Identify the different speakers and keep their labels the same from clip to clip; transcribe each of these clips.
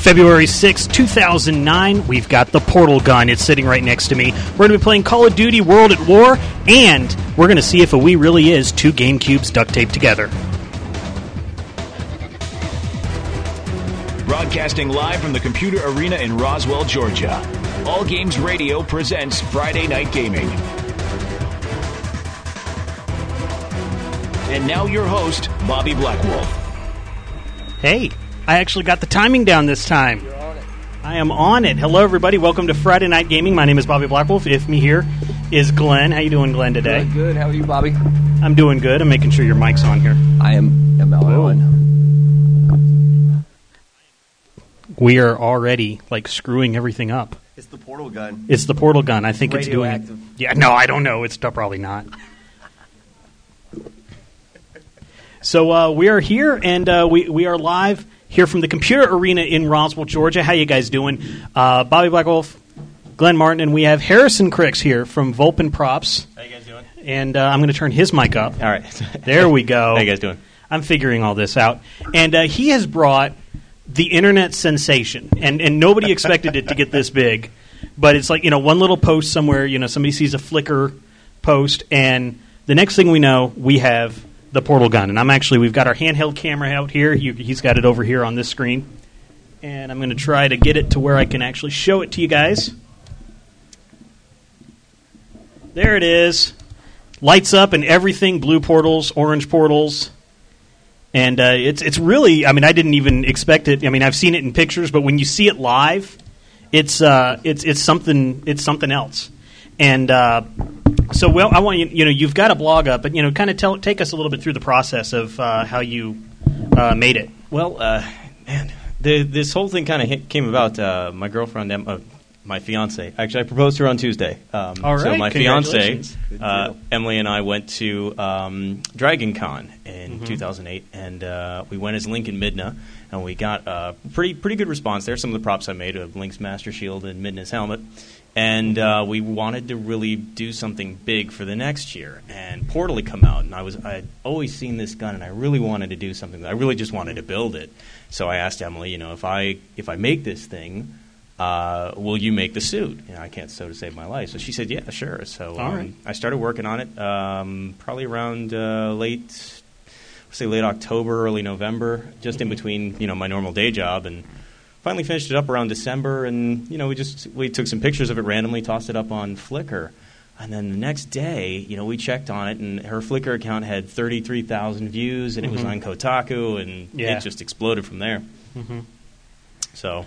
Speaker 1: February sixth, 2009, we've got the portal gun. It's sitting right next to me. We're going to be playing Call of Duty World at War, and we're going to see if a Wii really is two GameCubes duct taped together.
Speaker 2: Broadcasting live from the Computer Arena in Roswell, Georgia. All Games Radio presents Friday Night Gaming. And now your host, Bobby Blackwolf.
Speaker 1: Hey, I actually got the timing down this time. I am on it. Hello, everybody. Welcome to Friday Night Gaming. My name is Bobby Blackwolf. If me here is Glenn. How you doing, Glenn? Today,
Speaker 3: Good, good. How are you, Bobby?
Speaker 1: I'm doing good. I'm making sure your mic's on here.
Speaker 3: I am ML Owen.
Speaker 1: We are already like screwing everything up.
Speaker 4: It's the portal gun.
Speaker 1: It's the portal gun. I think it's doing.
Speaker 4: Radioactive.
Speaker 1: Yeah, no, I don't know. It's probably not. So uh, we are here, and uh, we we are live here from the Computer Arena in Roswell, Georgia. How you guys doing? Uh, Bobby Blackwolf, Glenn Martin, and we have Harrison Krix here from Volpin Props.
Speaker 4: How you guys doing?
Speaker 1: And uh, I'm going to turn his mic up.
Speaker 4: All right.
Speaker 1: There we go.
Speaker 4: How you guys doing?
Speaker 1: I'm figuring all this out. And uh, he has brought the internet sensation, and, and nobody expected it to get this big. But it's like, you know, one little post somewhere, you know, somebody sees a Flickr post, and the next thing we know, we have the portal gun. And I'm actually, we've got our handheld camera out here. You, he's got it over here on this screen. And I'm going to try to get it to where I can actually show it to you guys. There it is. Lights up and everything blue portals, orange portals and uh, it's it's really I mean I didn't even expect it. I mean I've seen it in pictures, but when you see it live, it's uh, it's it's something it's something else. And uh, so well, I want you you know you've got a blog up, but you know kind of tell take us a little bit through the process of uh, how you uh, made it.
Speaker 5: Well, uh, man, the, this whole thing kind of came about. Uh, my girlfriend, Em- uh, my fiance, actually, I proposed to her on Tuesday. Um,
Speaker 1: All
Speaker 5: So my fiance, uh, Emily, and I went to um, Dragon Con in
Speaker 1: Mm-hmm.
Speaker 5: 2008, and uh, we went as Link and Midna, and we got a pretty pretty good response there. Some of the props I made of Link's Master Shield and Midna's helmet. And uh, we wanted to really do something big for the next year. And Portal had come out, and I was I had always seen this gun, and I really wanted to do something. I really just wanted to build it. So I asked Emily, you know, if I if I make this thing, uh, will you make the suit? You know, I can't sew to save my life. So she said, yeah, sure. So um,
Speaker 1: right.
Speaker 5: I started working on it um, probably around uh, late, say late October, early November, just in between you know my normal day job, and finally finished it up around December. And you know we just we took some pictures of it randomly, tossed it up on Flickr. And then the next day, you know, we checked on it, and her Flickr account had 33,000 views, and it was on Kotaku, and
Speaker 1: Yeah.
Speaker 5: it just exploded from there. So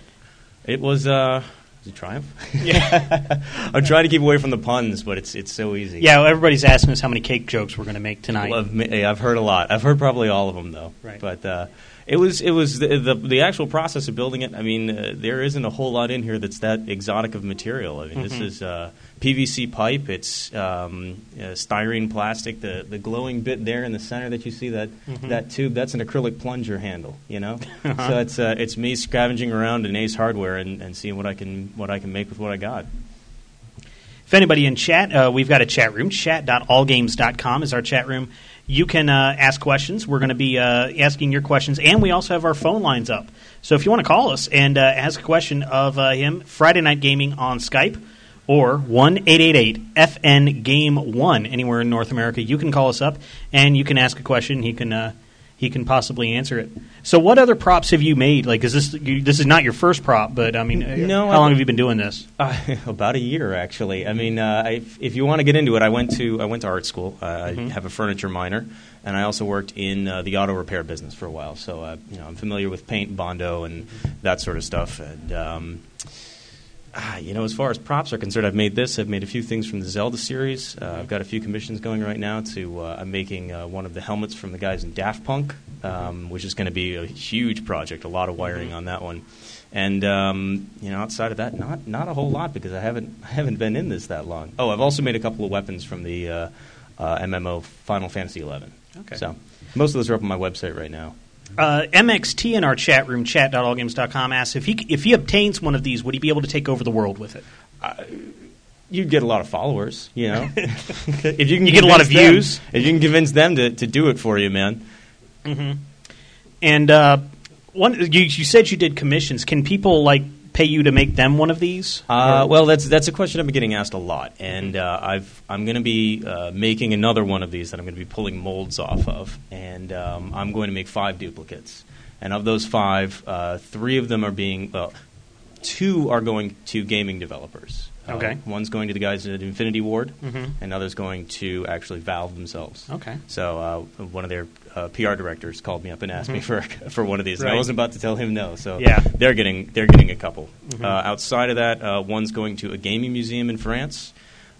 Speaker 5: it was, uh, was it a triumph? Yeah. I'm trying to keep away from the puns, but it's it's so easy.
Speaker 1: Yeah, well, everybody's asking us how many cake jokes we're going to make tonight.
Speaker 5: Well, I've, I've heard a lot. I've heard probably all of them though.
Speaker 1: Right.
Speaker 5: But uh, it was it was the, the the actual process of building it. I mean, uh, there isn't a whole lot in here that's that exotic of material. I mean, this
Speaker 1: Mm-hmm.
Speaker 5: is uh, PVC pipe. It's um, uh, styrene plastic. The the glowing bit there in the center that you see that
Speaker 1: Mm-hmm.
Speaker 5: that tube that's an acrylic plunger handle. You know.
Speaker 1: Uh-huh.
Speaker 5: So it's uh, it's me scavenging around in Ace Hardware and, and seeing what I can what I can make with what I got.
Speaker 1: If anybody in chat, uh, we've got a chat room. Chat.allgames.com is our chat room. You can uh, ask questions. We're going to be uh, asking your questions, and we also have our phone lines up. So if you want to call us and uh, ask a question of uh, him, Friday Night Gaming on Skype or 1 888 FN Game 1 anywhere in North America, you can call us up and you can ask a question. He can. He can possibly answer it. So, what other props have you made? Like, is this you, this is not your first prop? But I mean, uh,
Speaker 5: No,
Speaker 1: how
Speaker 5: I-
Speaker 1: long have you been doing this?
Speaker 5: Uh, about a year, actually. I mean, uh, if, if you want to get into it, I went to I went to art school. Uh, I have a furniture minor, and I also worked in uh, the auto repair business for a while. So, uh, you know, I'm familiar with paint, bondo, and that sort of stuff. And um, ah, you know, as far as props are concerned, I've made this. I've made a few things from the Zelda series. Uh, I've got a few commissions going right now. To uh, I'm making uh, one of the helmets from the guys in Daft Punk, um, which is going to be a huge project. A lot of wiring on that one. And um, you know, outside of that, not not a whole lot because I haven't I haven't been in this that long. Oh, I've also made a couple of weapons from the uh, uh, MMO Final Fantasy XI.
Speaker 1: Okay.
Speaker 5: So most of those are up on my website right now.
Speaker 1: Uh, MXT in our chat room, chat.allgames.com, asks if he if he obtains one of these, would he be able to take over the world with it?
Speaker 5: you'd get a lot of followers, you know. if you can
Speaker 1: You get a lot of
Speaker 5: them-
Speaker 1: views.
Speaker 5: if you can convince them to, to do it for you, man.
Speaker 1: And uh, one, you, you said you did commissions. Can people like pay you to make them one of these?
Speaker 5: Uh, well, that's that's a question I've been getting asked a lot, and uh, I've I'm going to be uh, making another one of these that I'm going to be pulling molds off of, and um, I'm going to make five duplicates. And of those five, uh, three of them are being well, two are going to gaming developers. Uh,
Speaker 1: Okay.
Speaker 5: one's going to the guys at Infinity Ward,
Speaker 1: Mhm.
Speaker 5: and others going to actually Valve themselves.
Speaker 1: Okay.
Speaker 5: So uh, one of their uh, PR directors called me up and asked me for for one of these, and
Speaker 1: Mm-hmm.
Speaker 5: I wasn't about to tell him no. So
Speaker 1: Yeah.
Speaker 5: they're getting they're getting a couple.
Speaker 1: Mhm.
Speaker 5: Uh, outside of that, uh, one's going to a gaming museum in France,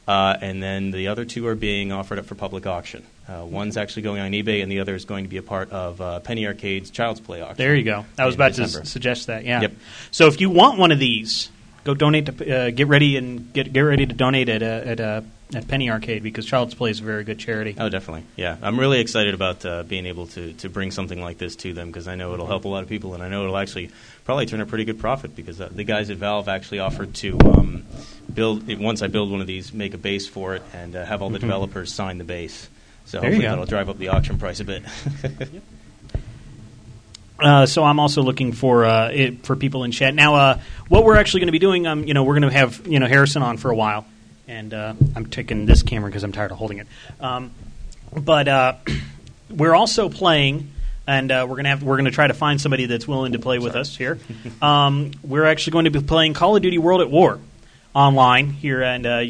Speaker 5: uh, and then the other two are being offered up for public auction. Uh, one's actually going on eBay, and the other is going to be a part of uh, Penny Arcade's Child's Play auction.
Speaker 1: There you go. I was about to s- suggest that. Yeah.
Speaker 5: Yep.
Speaker 1: So if you want one of these, go donate to uh, get ready and get get ready to donate at uh, at uh, at Penny Arcade because Child's Play is a very good charity.
Speaker 5: Oh, definitely. Yeah, I'm really excited about uh, being able to, to bring something like this to them because I know it'll help a lot of people, and I know it'll actually probably turn a pretty good profit because uh, the guys at Valve actually offered to um, build once I build one of these, make a base for it, and uh, have all the
Speaker 1: Mhm.
Speaker 5: developers sign the base. So
Speaker 1: There
Speaker 5: hopefully that'll drive up the auction price a bit.
Speaker 1: Uh, so I'm also looking for uh, it, for people in chat now. Uh, what we're actually going to be doing, um, you know, we're going to have you know Harrison on for a while, and uh, I'm taking this camera because I'm tired of holding it. Um, but uh, we're also playing, and uh, we're gonna have we're gonna try to find somebody that's willing to play with us here. um, we're actually going to be playing Call of Duty World at War online here, and uh,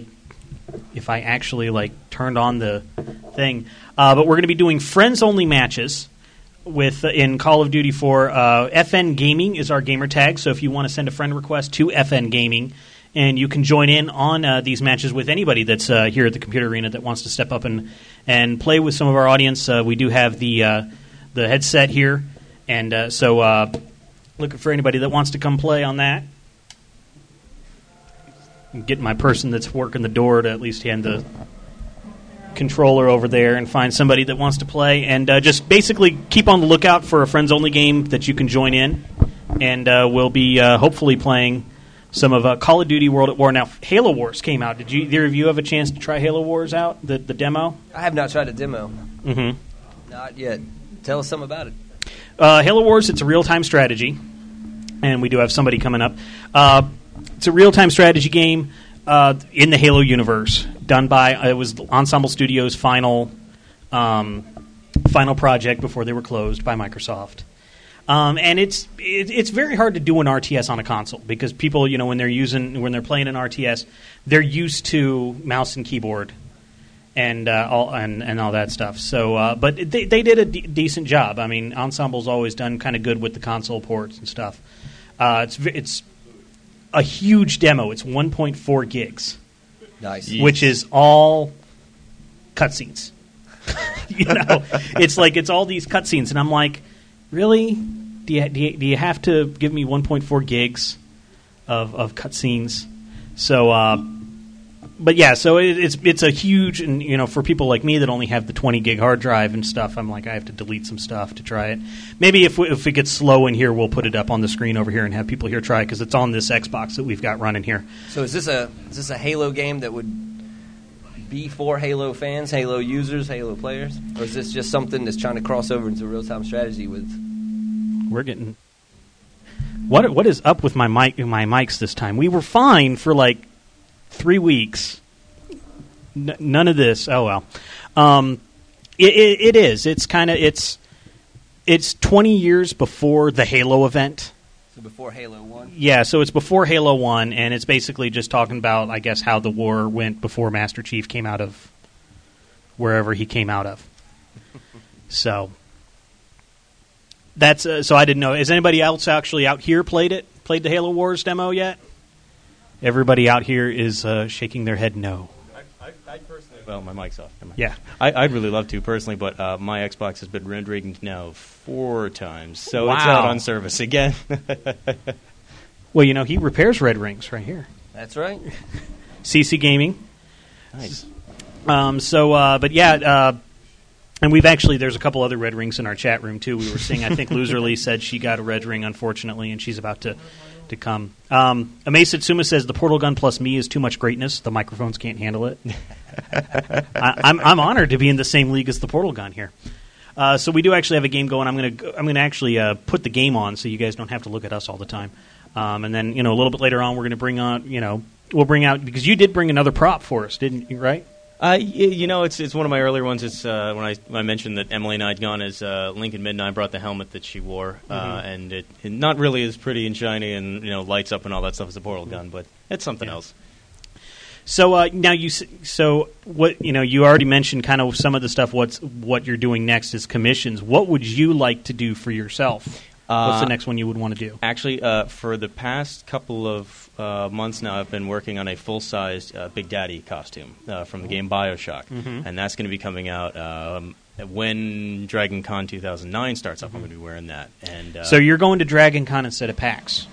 Speaker 1: if I actually like turned on the thing, uh, but we're going to be doing friends only matches with uh, in Call of Duty 4. Uh, FN Gaming is our gamer tag, so if you want to send a friend request to FN Gaming, and you can join in on uh, these matches with anybody that's uh, here at the computer arena that wants to step up and and play with some of our audience. Uh, we do have the uh, the headset here, and so looking for anybody that wants to come play on that. Getting my person that's working the door to at least hand the controller over there and find somebody that wants to play, and uh, just basically keep on the lookout for a friends only game that you can join in, and uh, we'll be uh, hopefully playing some of uh, Call of Duty World at War. Now, Halo Wars came out. Did you either of you have a chance to try Halo Wars out the the demo?
Speaker 4: I have not tried a demo.
Speaker 1: Mm-hmm.
Speaker 4: Not yet. Tell us something about it.
Speaker 1: Uh, Halo Wars, it's a real time strategy, and we do have somebody coming up. Uh, it's a real time strategy game uh, in the Halo universe, done by uh, it was Ensemble Studios' final um, final project before they were closed by Microsoft. Um, and it's it, it's very hard to do an RTS on a console because people, you know, when they're using when they're playing an RTS, they're used to mouse and keyboard and uh, all and, and all that stuff. So, uh, but they they did a de- decent job. I mean, Ensemble's always done kind of good with the console ports and stuff. Uh, it's it's a huge demo. It's 1.4 gigs,
Speaker 4: Nice.
Speaker 1: which is all cutscenes. you know, it's like it's all these cutscenes, and I'm like, really? Do you, do you, do you have to give me 1.4 gigs of of cutscenes? So, uh, but yeah, so it, it's it's a huge, and you know, for people like me that only have the 20 gig hard drive and stuff, I'm like, I have to delete some stuff to try it. Maybe if we, if it gets slow in here, we'll put it up on the screen over here and have people here try it because it's on this Xbox that we've got running here.
Speaker 4: So is this a is this a Halo game that would be for Halo fans, Halo users, Halo players, or is this just something that's trying to cross over into real time strategy with?
Speaker 1: We're getting what what is up with my mic my mics this time? We were fine for like three weeks. N- none of this. Oh well. Um, it, it, it is. It's kind of it's it's twenty years before the Halo event.
Speaker 4: So before Halo One.
Speaker 1: Yeah, so it's before Halo One, and it's basically just talking about, I guess, how the war went before Master Chief came out of wherever he came out of. so that's uh, so I didn't know. Has anybody else actually out here played it? Played the Halo Wars demo yet? Everybody out here is uh, shaking their head no.
Speaker 5: I, I, personally, well, my mic's off. Never mind.
Speaker 1: Yeah.
Speaker 5: I, I'd really love to personally, but uh, my Xbox has been rendering now four times, so it's
Speaker 1: Wow.
Speaker 5: out on service again.
Speaker 1: Well, you know he repairs red rings right here.
Speaker 4: That's right.
Speaker 1: CC Gaming.
Speaker 5: nice.
Speaker 1: Um, so, uh, but yeah, uh, and we've actually there's a couple other red rings in our chat room too. We were seeing. I think Loserly said she got a red ring, unfortunately, and she's about to to come. Um, Ame Satsuma says the portal gun plus me is too much greatness. The microphones can't handle it. I, I'm I'm honored to be in the same league as the portal gun here. Uh, so we do actually have a game going. I'm going to I'm going to actually uh, put the game on so you guys don't have to look at us all the time. Um, and then you know a little bit later on we're going to bring on you know we'll bring out because you did bring another prop for us, didn't you? Right?
Speaker 5: Uh, you know, it's it's one of my earlier ones. It's uh, when I when I mentioned that Emily and I'd gone as uh, Link and Midna brought the helmet that she wore, uh,
Speaker 1: Mm-hmm.
Speaker 5: and it, it not really as pretty and shiny and you know lights up and all that stuff as a portal gun, but it's something
Speaker 1: Yeah.
Speaker 5: else.
Speaker 1: So uh, now you so what you know you already mentioned kind of some of the stuff. What's what you're doing next is commissions. What would you like to do for yourself? What's the
Speaker 5: Uh,
Speaker 1: next one you would want to do?
Speaker 5: Actually, uh, for the past couple of uh, months now, I've been working on a full-sized uh, Big Daddy costume uh, from the game Bioshock, and that's going to be coming out um, when Dragon Con 2009 starts up. I'm going to be wearing that, and uh,
Speaker 1: So you're going to Dragon Con instead of PAX.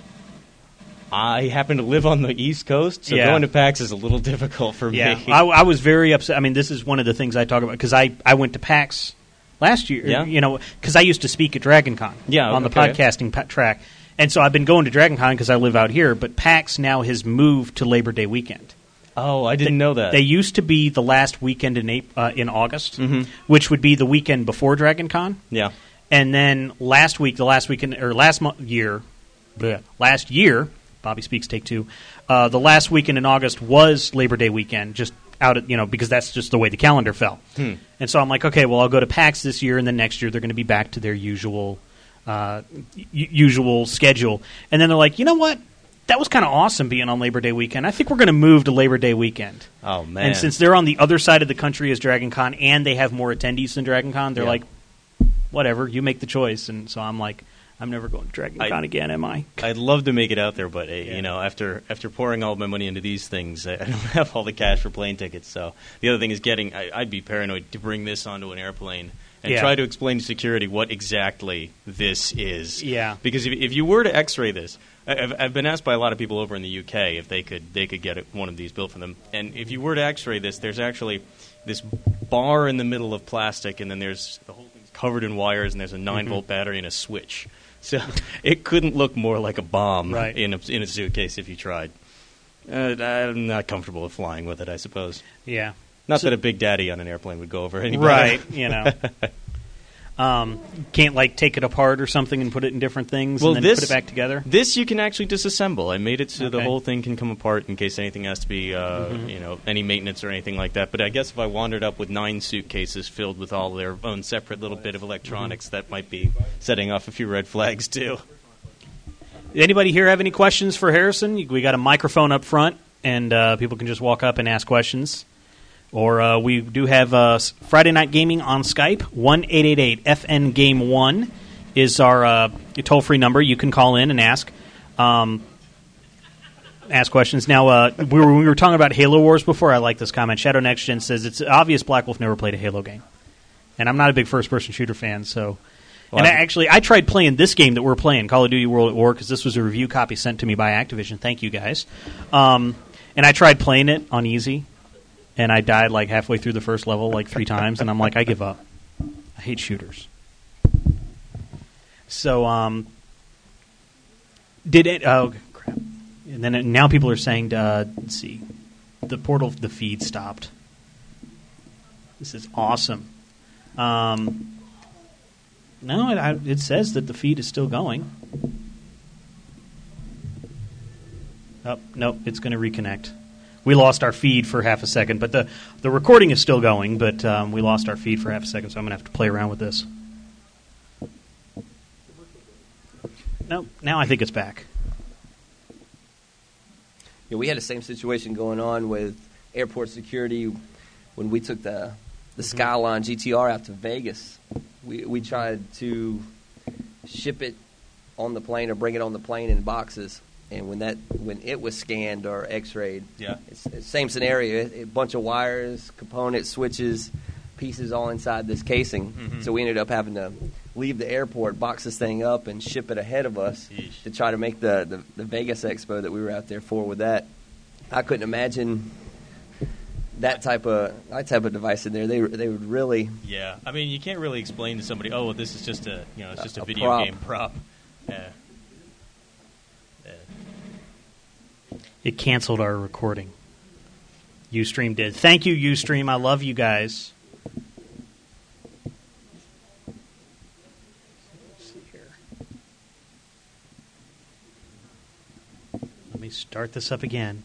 Speaker 5: I happen to live on the East Coast, so
Speaker 1: Yeah.
Speaker 5: going to PAX is a little difficult for
Speaker 1: Yeah,
Speaker 5: me.
Speaker 1: I, I was very upset. I mean, this is one of the things I talk about because I, I went to PAX last year.
Speaker 5: Yeah?
Speaker 1: you know, because I used to speak at Dragon Con.
Speaker 5: Yeah,
Speaker 1: on the podcasting track, and so I've been going to Dragon Con because I live out here. But PAX now has moved to Labor Day weekend.
Speaker 5: oh, I didn't know that.
Speaker 1: They used to be the last weekend in uh, in August,
Speaker 5: Mhm.
Speaker 1: which would be the weekend before Dragon Con.
Speaker 5: yeah.
Speaker 1: And then last week, the last weekend or last mo- year, bleh, last year, Bobby speaks. Take two. Uh, the last weekend in August was Labor Day weekend, just out at you know because that's just the way the calendar fell.
Speaker 5: Hmm.
Speaker 1: And so I'm like, okay, well I'll go to PAX this year, and then next year they're going to be back to their usual uh, u- usual schedule. And then they're like, you know what? That was kind of awesome being on Labor Day weekend. I think we're going to move to Labor Day weekend.
Speaker 5: Oh man.
Speaker 1: And since they're on the other side of the country as Dragon Con and they have more attendees than Dragon Con, they're
Speaker 5: Yeah.
Speaker 1: like, whatever, you make the choice. And so I'm like, I'm never going to Dragon
Speaker 5: I-
Speaker 1: Con again, am I?
Speaker 5: I'd love to make it out there, but uh,
Speaker 1: Yeah.
Speaker 5: you know, after after pouring all my money into these things, I I don't have all the cash for plane tickets. So the other thing is getting. I, I'd be paranoid to bring this onto an airplane and
Speaker 1: Yeah.
Speaker 5: try to explain to security what exactly this is.
Speaker 1: Yeah.
Speaker 5: Because if, if you were to X-ray this, I've, I've been asked by a lot of people over in the UK if they could they could get it, one of these built for them. And if you were to X-ray this, there's actually this bar in the middle of plastic, and then there's the whole thing's covered in wires, and there's a nine
Speaker 1: Mm-hmm.
Speaker 5: volt battery and a switch. So it couldn't look more like a bomb
Speaker 1: Right.
Speaker 5: in a, in a suitcase if you tried. Uh, I'm not comfortable with flying with it, I suppose.
Speaker 1: Yeah.
Speaker 5: Not
Speaker 1: So-
Speaker 5: that a big daddy on an airplane would go over any better.
Speaker 1: Right, you know. um, can't, like, take it apart or something and put it in different things
Speaker 5: Well,
Speaker 1: and then
Speaker 5: this
Speaker 1: put it back together?
Speaker 5: This you can actually disassemble. I made it so the whole thing can come apart in case anything has to be, uh,
Speaker 1: Mm-hmm.
Speaker 5: you know, any maintenance or anything like that. But I guess if I wandered up with nine suitcases filled with all their own separate little bit of electronics,
Speaker 1: Mm-hmm.
Speaker 5: that might be setting off a few red flags too.
Speaker 1: Anybody here have any questions for Harrison? We got a microphone up front, and uh, people can just walk up and ask questions. Or uh, we do have uh, Friday Night Gaming on Skype. One eight eight eight FN Game One is our uh, toll free number. You can call in and ask. Um, ask questions. Now, uh, we, were, we were talking about Halo Wars before. I like this comment. Shadow Next Gen says it's obvious Black Wolf never played a Halo game, and I'm not a big first person shooter fan. So, and I- actually, I tried playing this game that we're playing, Call of Duty World at War, because this was a review copy sent to me by Activision. Thank you guys. Um, and I tried playing it on easy, and I died like halfway through the first level like three times, and I'm like, I give up. I hate shooters. So, um, did it? Oh crap! And then it, now people are saying, uh, let's see, the portal, the feed stopped. This is awesome. Um, no, it, I, it says that the feed is still going. Oh, nope, it's going to reconnect. We lost our feed for half a second, but the, the recording is still going, but um, we lost our feed for half a second, so I'm going to have to play around with this. Nope, now I think it's back.
Speaker 4: Yeah, we had the same situation going on with airport security when we took the the Skyline GTR out to Vegas. We we tried to ship it on the plane or bring it on the plane in boxes, and when that when it was scanned or X-rayed,
Speaker 5: Yeah.
Speaker 4: it's, it's same scenario. A bunch of wires, components, switches, pieces all inside this casing.
Speaker 5: Mhm.
Speaker 4: So we ended up having to leave the airport, box this thing up, and ship it ahead of us
Speaker 5: Yeesh.
Speaker 4: to try to make the, the, the Vegas Expo that we were out there for with that. I couldn't imagine that type of that type of device in there. They they would really
Speaker 5: Yeah, I mean, you can't really explain to somebody, oh, well, this is just a, you know, it's just a,
Speaker 4: a
Speaker 5: video
Speaker 4: prop.
Speaker 5: game prop. Yeah.
Speaker 1: It canceled our recording. Ustream did. Thank you, Ustream. I love you guys. Let me start this up again.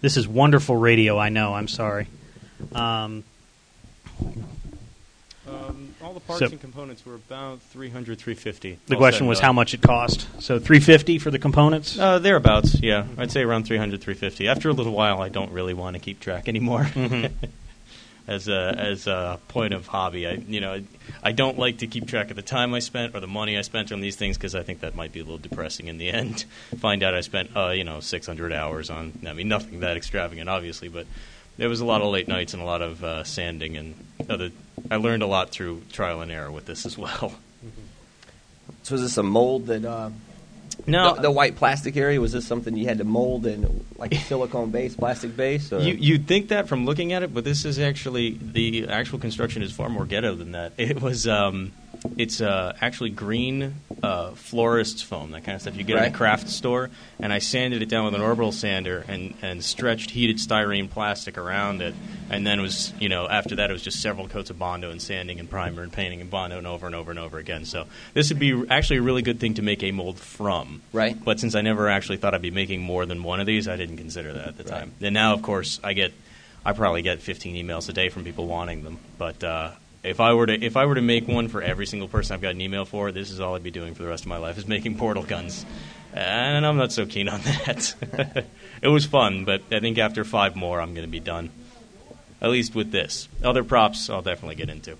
Speaker 1: This is wonderful radio, I know. I'm sorry. Um,
Speaker 5: um all the parts
Speaker 1: So-
Speaker 5: and components were about 300, 350.
Speaker 1: the question was
Speaker 5: done.
Speaker 1: how much it cost. So 350 for the components.
Speaker 5: Uh, thereabouts, yeah. I'd say around 300, 350. After a little while, I don't really want to keep track anymore. as a as a point of hobby, I you know I don't like to keep track of the time I spent or the money I spent on these things because I think that might be a little depressing in the end. Find out I spent uh, you know 600 hours on. I mean, nothing that extravagant, obviously, but there was a lot of late nights and a lot of uh, sanding and other. I learned a lot through trial and error with this as well.
Speaker 4: So is this a mold that uh,
Speaker 5: No,
Speaker 4: the, the white plastic area was this something you had to mold in like a silicone base, plastic base? Or?
Speaker 5: You, you'd think that from looking at it, but this is actually the actual construction is far more ghetto than that. It was, um, it's uh, actually green uh, florist's foam, that kind of stuff you get in a craft store. And I sanded it down with an orbital sander and, and stretched heated styrene plastic around it. And then it was, you know, after that it was just several coats of bondo and sanding and primer and painting and bondo and over and over and over again. So this would be actually a really good thing to make a mold from.
Speaker 4: Right.
Speaker 5: But since I never actually thought I'd be making more than one of these, I didn't consider that at the
Speaker 4: Right.
Speaker 5: time. And now, of course, I get I probably get 15 emails a day from people wanting them. But uh, if I were to if I were to make one for every single person I've got an email for, this is all I'd be doing for the rest of my life is making portal guns. And I'm not so keen on that. it was fun, but I think after five more, I'm going to be done. At least with this. Other props, I'll definitely get into.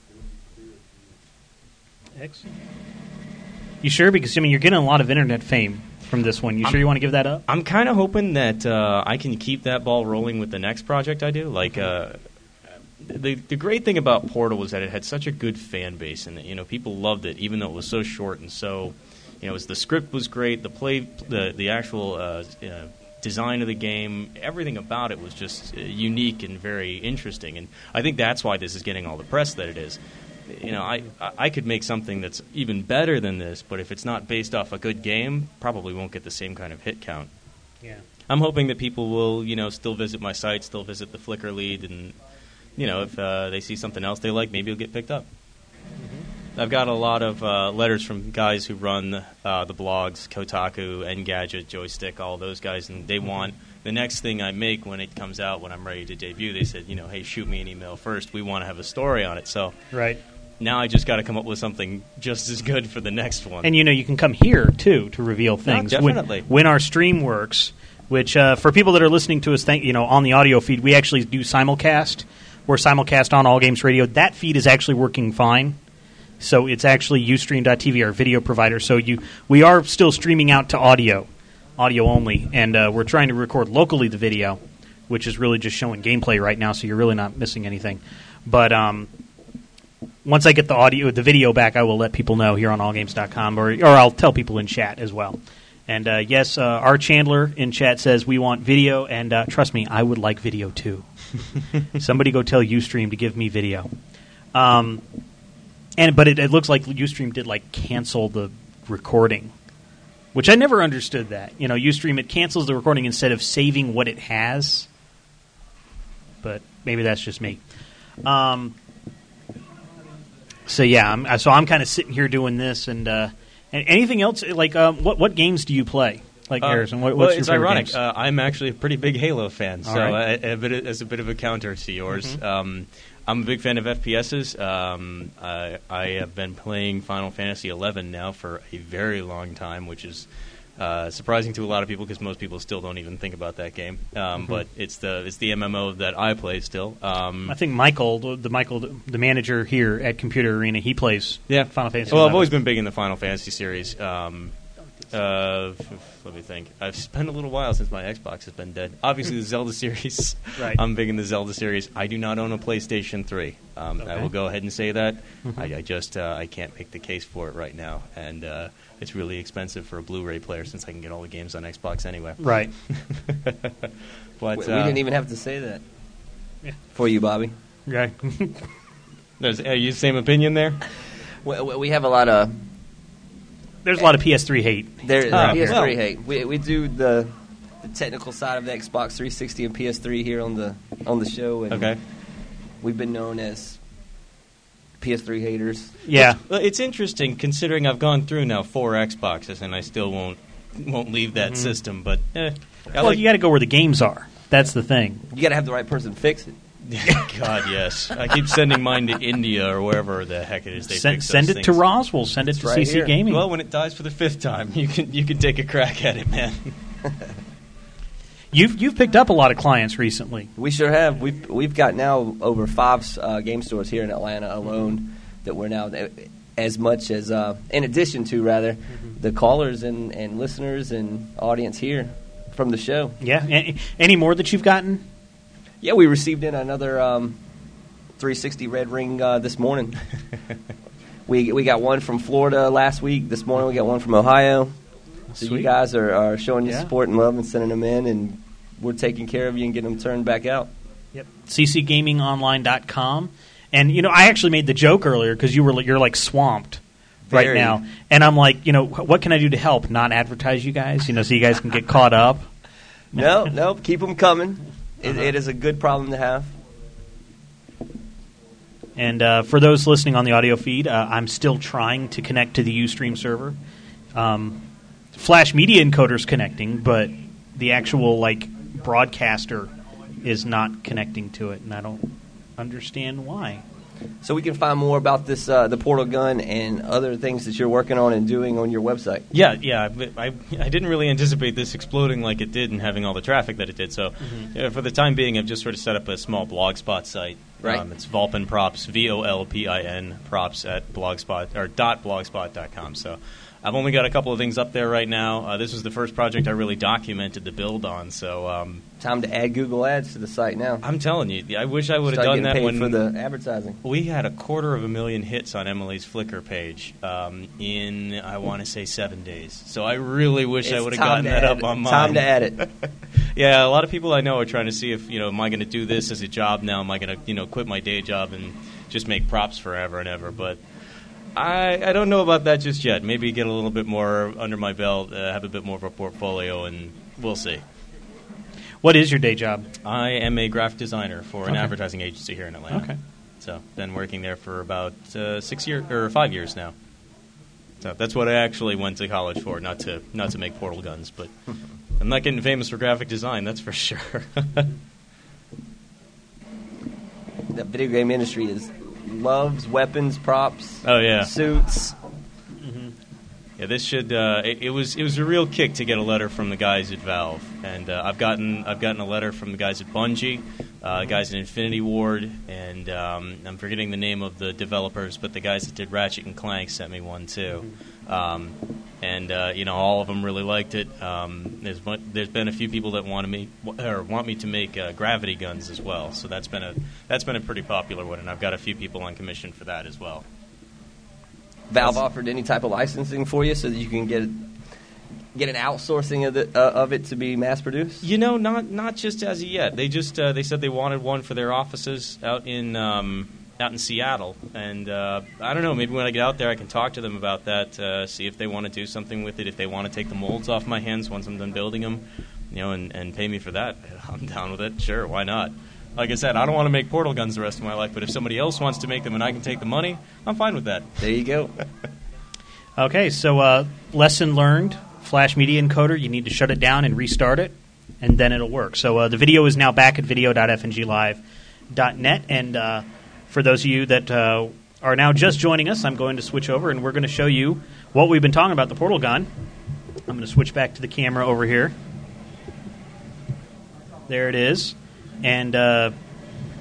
Speaker 1: X. You sure? Because I mean, you're getting a lot of internet fame from this one. You sure you want to give that up?
Speaker 5: I'm kind of hoping that uh, I can keep that ball rolling with the next project I do. Like, uh, the the great thing about Portal was that it had such a good fan base, and you know people loved it, even though it was so short and so, you know, it was, the script was great, the play, the the actual uh, uh, design of the game, everything about it was just uh, unique and very interesting, and I think that's why this is getting all the press that it is. You know, I I I could make something that's even better than this, but if it's not based off a good game, probably won't get the same kind of hit count.
Speaker 1: Yeah.
Speaker 5: I'm hoping that people will, you know, still visit my site, still visit the Flickr lead, and you know, if uh, they see something else they like, maybe it'll get picked up. I've got a lot of uh, letters from guys who run uh, the blogs, Kotaku, Engadget, Joystick, all those guys, and they want the next thing I make when it comes out, when I'm ready to debut. They said, you know, hey, shoot me an email first. We want to have a story on it. So
Speaker 1: Right.
Speaker 5: now I just got to come up with something just as good for the next one.
Speaker 1: And you know, you can come here too to reveal things. When-
Speaker 5: definitely.
Speaker 1: When, our stream works, which uh, for people that are listening to us, thank you know, on the audio feed, we actually do simulcast. We're simulcast on All Games Radio. That feed is actually working fine. So it's actually Ustream.tv, our video provider. So you, we are still streaming out to audio, audio only, and uh, we're trying to record locally the video, which is really just showing gameplay right now. So you're really not missing anything. But um, once I get the audio, the video back, I will let people know here on allgames.com, or or I'll tell people in chat as well. And uh, yes, uh, our Chandler in chat says we want video, and uh, trust me, I would like video too. Somebody go tell UStream to give me video. Um, and but it, it looks like UStream did like cancel the recording, which I never understood. That you know, UStream it cancels the recording instead of saving what it has. But maybe that's just me. Um, so yeah, I'm, so I'm kind of sitting here doing this, and uh, and anything else like um, what what games do you play? Like
Speaker 5: Uh,
Speaker 1: Harrison, what,
Speaker 5: well,
Speaker 1: what's
Speaker 5: it's
Speaker 1: your favorite
Speaker 5: ironic. Uh, I'm actually a pretty big Halo fan, so
Speaker 1: right. Mm-hmm.
Speaker 5: a, bit of- as a bit of a counter to yours, um, I'm a big fan of FPSs. Um, I, I have been playing Final Fantasy XI now for a very long time, which is uh, surprising to a lot of people because most people still don't even think about that game. Um, But it's the it's the MMO that I play still. Um,
Speaker 1: I think Michael, the, the Michael, the manager here at Computer Arena, he plays
Speaker 5: Yeah,
Speaker 1: Final Fantasy.
Speaker 5: Well, I've always been big in the Final Fantasy series. Um, uh, f- f- let me think. I've spent a little while since my Xbox has been dead. Obviously, the Zelda series.
Speaker 1: Right.
Speaker 5: I'm big in the Zelda series. I do not own a PlayStation 3. Um, I will go ahead and say that.
Speaker 1: Mhm.
Speaker 5: I, I just uh, I can't make the case for it right now, and uh, it's really expensive for a Blu-ray player since I can get all the games on Xbox anyway.
Speaker 1: right.
Speaker 5: But
Speaker 4: we, we
Speaker 5: uh,
Speaker 4: didn't even have to say that
Speaker 1: Yeah.
Speaker 4: for you, Bobby.
Speaker 1: Yeah.
Speaker 5: there's, are you same opinion there?
Speaker 4: We, we we have a lot of
Speaker 1: There's a lot of PS3 hate.
Speaker 4: there.
Speaker 5: Ah,
Speaker 4: PS3
Speaker 5: well.
Speaker 4: hate. We we do the the technical side of the Xbox 360 and PS3 here on the on the show, and
Speaker 5: Okay.
Speaker 4: we've been known as PS3 haters.
Speaker 1: Yeah.
Speaker 5: Well, it's interesting considering I've gone through now four Xboxes and I still won't won't leave that system. But eh,
Speaker 1: Mm-hmm. Well,
Speaker 5: like-
Speaker 1: you got to go where the games are. That's the thing.
Speaker 4: You got to have the right person fix it.
Speaker 5: God, yes. I keep sending mine to India or wherever the heck it is they
Speaker 1: Send,
Speaker 5: fix
Speaker 1: send
Speaker 5: those
Speaker 1: it to
Speaker 5: things.
Speaker 1: Roswell. Send it
Speaker 4: It's
Speaker 1: to
Speaker 4: right
Speaker 1: CC
Speaker 4: here.
Speaker 1: Gaming.
Speaker 5: Well, when it dies for the fifth time, you can you can take a crack at it, man.
Speaker 1: you've you've picked up a lot of clients recently.
Speaker 4: We sure have. We've we've got now over five uh, game stores here in Atlanta alone that we're now as much as uh, in addition to rather the callers and, and listeners and audience here from the show.
Speaker 1: Yeah. Any, any more that you've gotten?
Speaker 4: Yeah, we received in another um, 360 Red Ring uh, this morning. we we got one from Florida last week. This morning we got one from Ohio. So
Speaker 1: Sweet.
Speaker 4: you guys are, are showing your
Speaker 1: Yeah.
Speaker 4: support and love and sending them in, and we're taking care of you and getting them turned back out.
Speaker 1: Yep. ccgamingonline.com. And you know, I actually made the joke earlier because you were you're like swamped right
Speaker 4: Very.
Speaker 1: now, and I'm like, you know, what can I do to help? Not advertise you guys, you know, so you guys can get caught up.
Speaker 4: No, no, keep them coming. It,
Speaker 1: Uh-huh.
Speaker 4: it is a good problem to have.
Speaker 1: And uh, for those listening on the audio feed, uh, I'm still trying to connect to the UStream server. Um, Flash Media Encoder's connecting, but the actual like broadcaster is not connecting to it, and I don't understand why.
Speaker 4: So we can find more about this, uh, the portal gun, and other things that you're working on and doing on your website.
Speaker 5: Yeah, yeah. I, I didn't really anticipate this exploding like it did and having all the traffic that it did. So, yeah, for the time being, I've just sort of set up a small blogspot site.
Speaker 4: Right.
Speaker 5: Um, it's Volpin Props, V O L P I N Props at blogspot or dot blogspot.com. So, I've only got a couple of things up there right now. Uh, this was the first project I really documented the build on. So, um,
Speaker 4: Time to add Google Ads to the site now.
Speaker 5: I'm telling you, I wish I would have done that
Speaker 4: paid
Speaker 5: when
Speaker 4: for the advertising.
Speaker 5: we had a quarter of a million hits on Emily's Flickr page um, in I want to say seven days. So I really wish I would have gotten that up
Speaker 4: it.
Speaker 5: on mine.
Speaker 4: Time to add it.
Speaker 5: yeah, a lot of people I know are trying to see if you know, am I going to do this as a job now? Am I going to you know quit my day job and just make props forever and ever? But I I don't know about that just yet. Maybe get a little bit more under my belt, uh, have a bit more of a portfolio, and we'll see.
Speaker 1: What is your day job?
Speaker 5: I am a graphic designer for an
Speaker 1: Okay.
Speaker 5: advertising agency here in Atlanta.
Speaker 1: Okay.
Speaker 5: So, been working there for about uh, six years or five years now. So that's what I actually went to college for, not to not to make portal guns, but I'm not getting famous for graphic design, that's for sure.
Speaker 4: The video game industry is loves weapons, props,
Speaker 5: oh yeah,
Speaker 4: suits.
Speaker 5: yeah. This should uh, it, it was it was a real kick to get a letter from the guys at Valve, and uh, I've gotten I've gotten a letter from the guys at Bungie, uh, guys at Infinity Ward, and um, I'm forgetting the name of the developers, but the guys that did Ratchet and Clank sent me one too. Um, and uh, you know, all of them really liked it. Um, there's there's been a few people that want make or want me to make uh, gravity guns as well. So that's been a that's been a pretty popular one, and I've got a few people on commission for that as well.
Speaker 4: Valve offered any type of licensing for you so that you can get get an outsourcing of, the, uh, of it to be mass produced.
Speaker 5: You know, not not just as yet. They just uh, they said they wanted one for their offices out in um, out in Seattle, and uh, I don't know. Maybe when I get out there, I can talk to them about that. Uh, see if they want to do something with it. If they want to take the molds off my hands once I'm done building them, you know, and, and pay me for that, I'm down with it. Sure, why not? Like I said, I don't want to make portal guns the rest of my life, but if somebody else wants to make them and I can take the money, I'm fine with that.
Speaker 4: There you go.
Speaker 1: Okay, so uh, lesson learned: Flash Media Encoder. You need to shut it down and restart it, and then it'll work. So uh, the video is now back at video.fnglive.net, and uh, for those of you that uh, are now just joining us, I'm going to switch over, and we're going to show you what we've been talking about the portal gun. I'm going to switch back to the camera over here. There it is, and uh,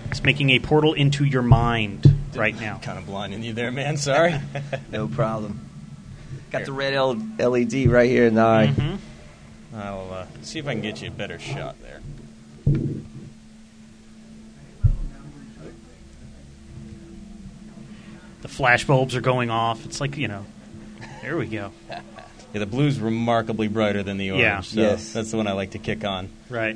Speaker 1: it's making a portal into your mind right now.
Speaker 5: Kind of blinding you there, man. Sorry.
Speaker 4: No problem. Got the red L- LED right here in the eye.
Speaker 1: Mhm.
Speaker 5: I'll uh, see if I can get you a better shot there.
Speaker 1: The flash bulbs are going off. It's like you know. There we go.
Speaker 5: Yeah, the blue's remarkably brighter than the orange.
Speaker 1: Yeah.
Speaker 5: So
Speaker 4: Yes.
Speaker 5: That's the one I like to kick on.
Speaker 1: Right.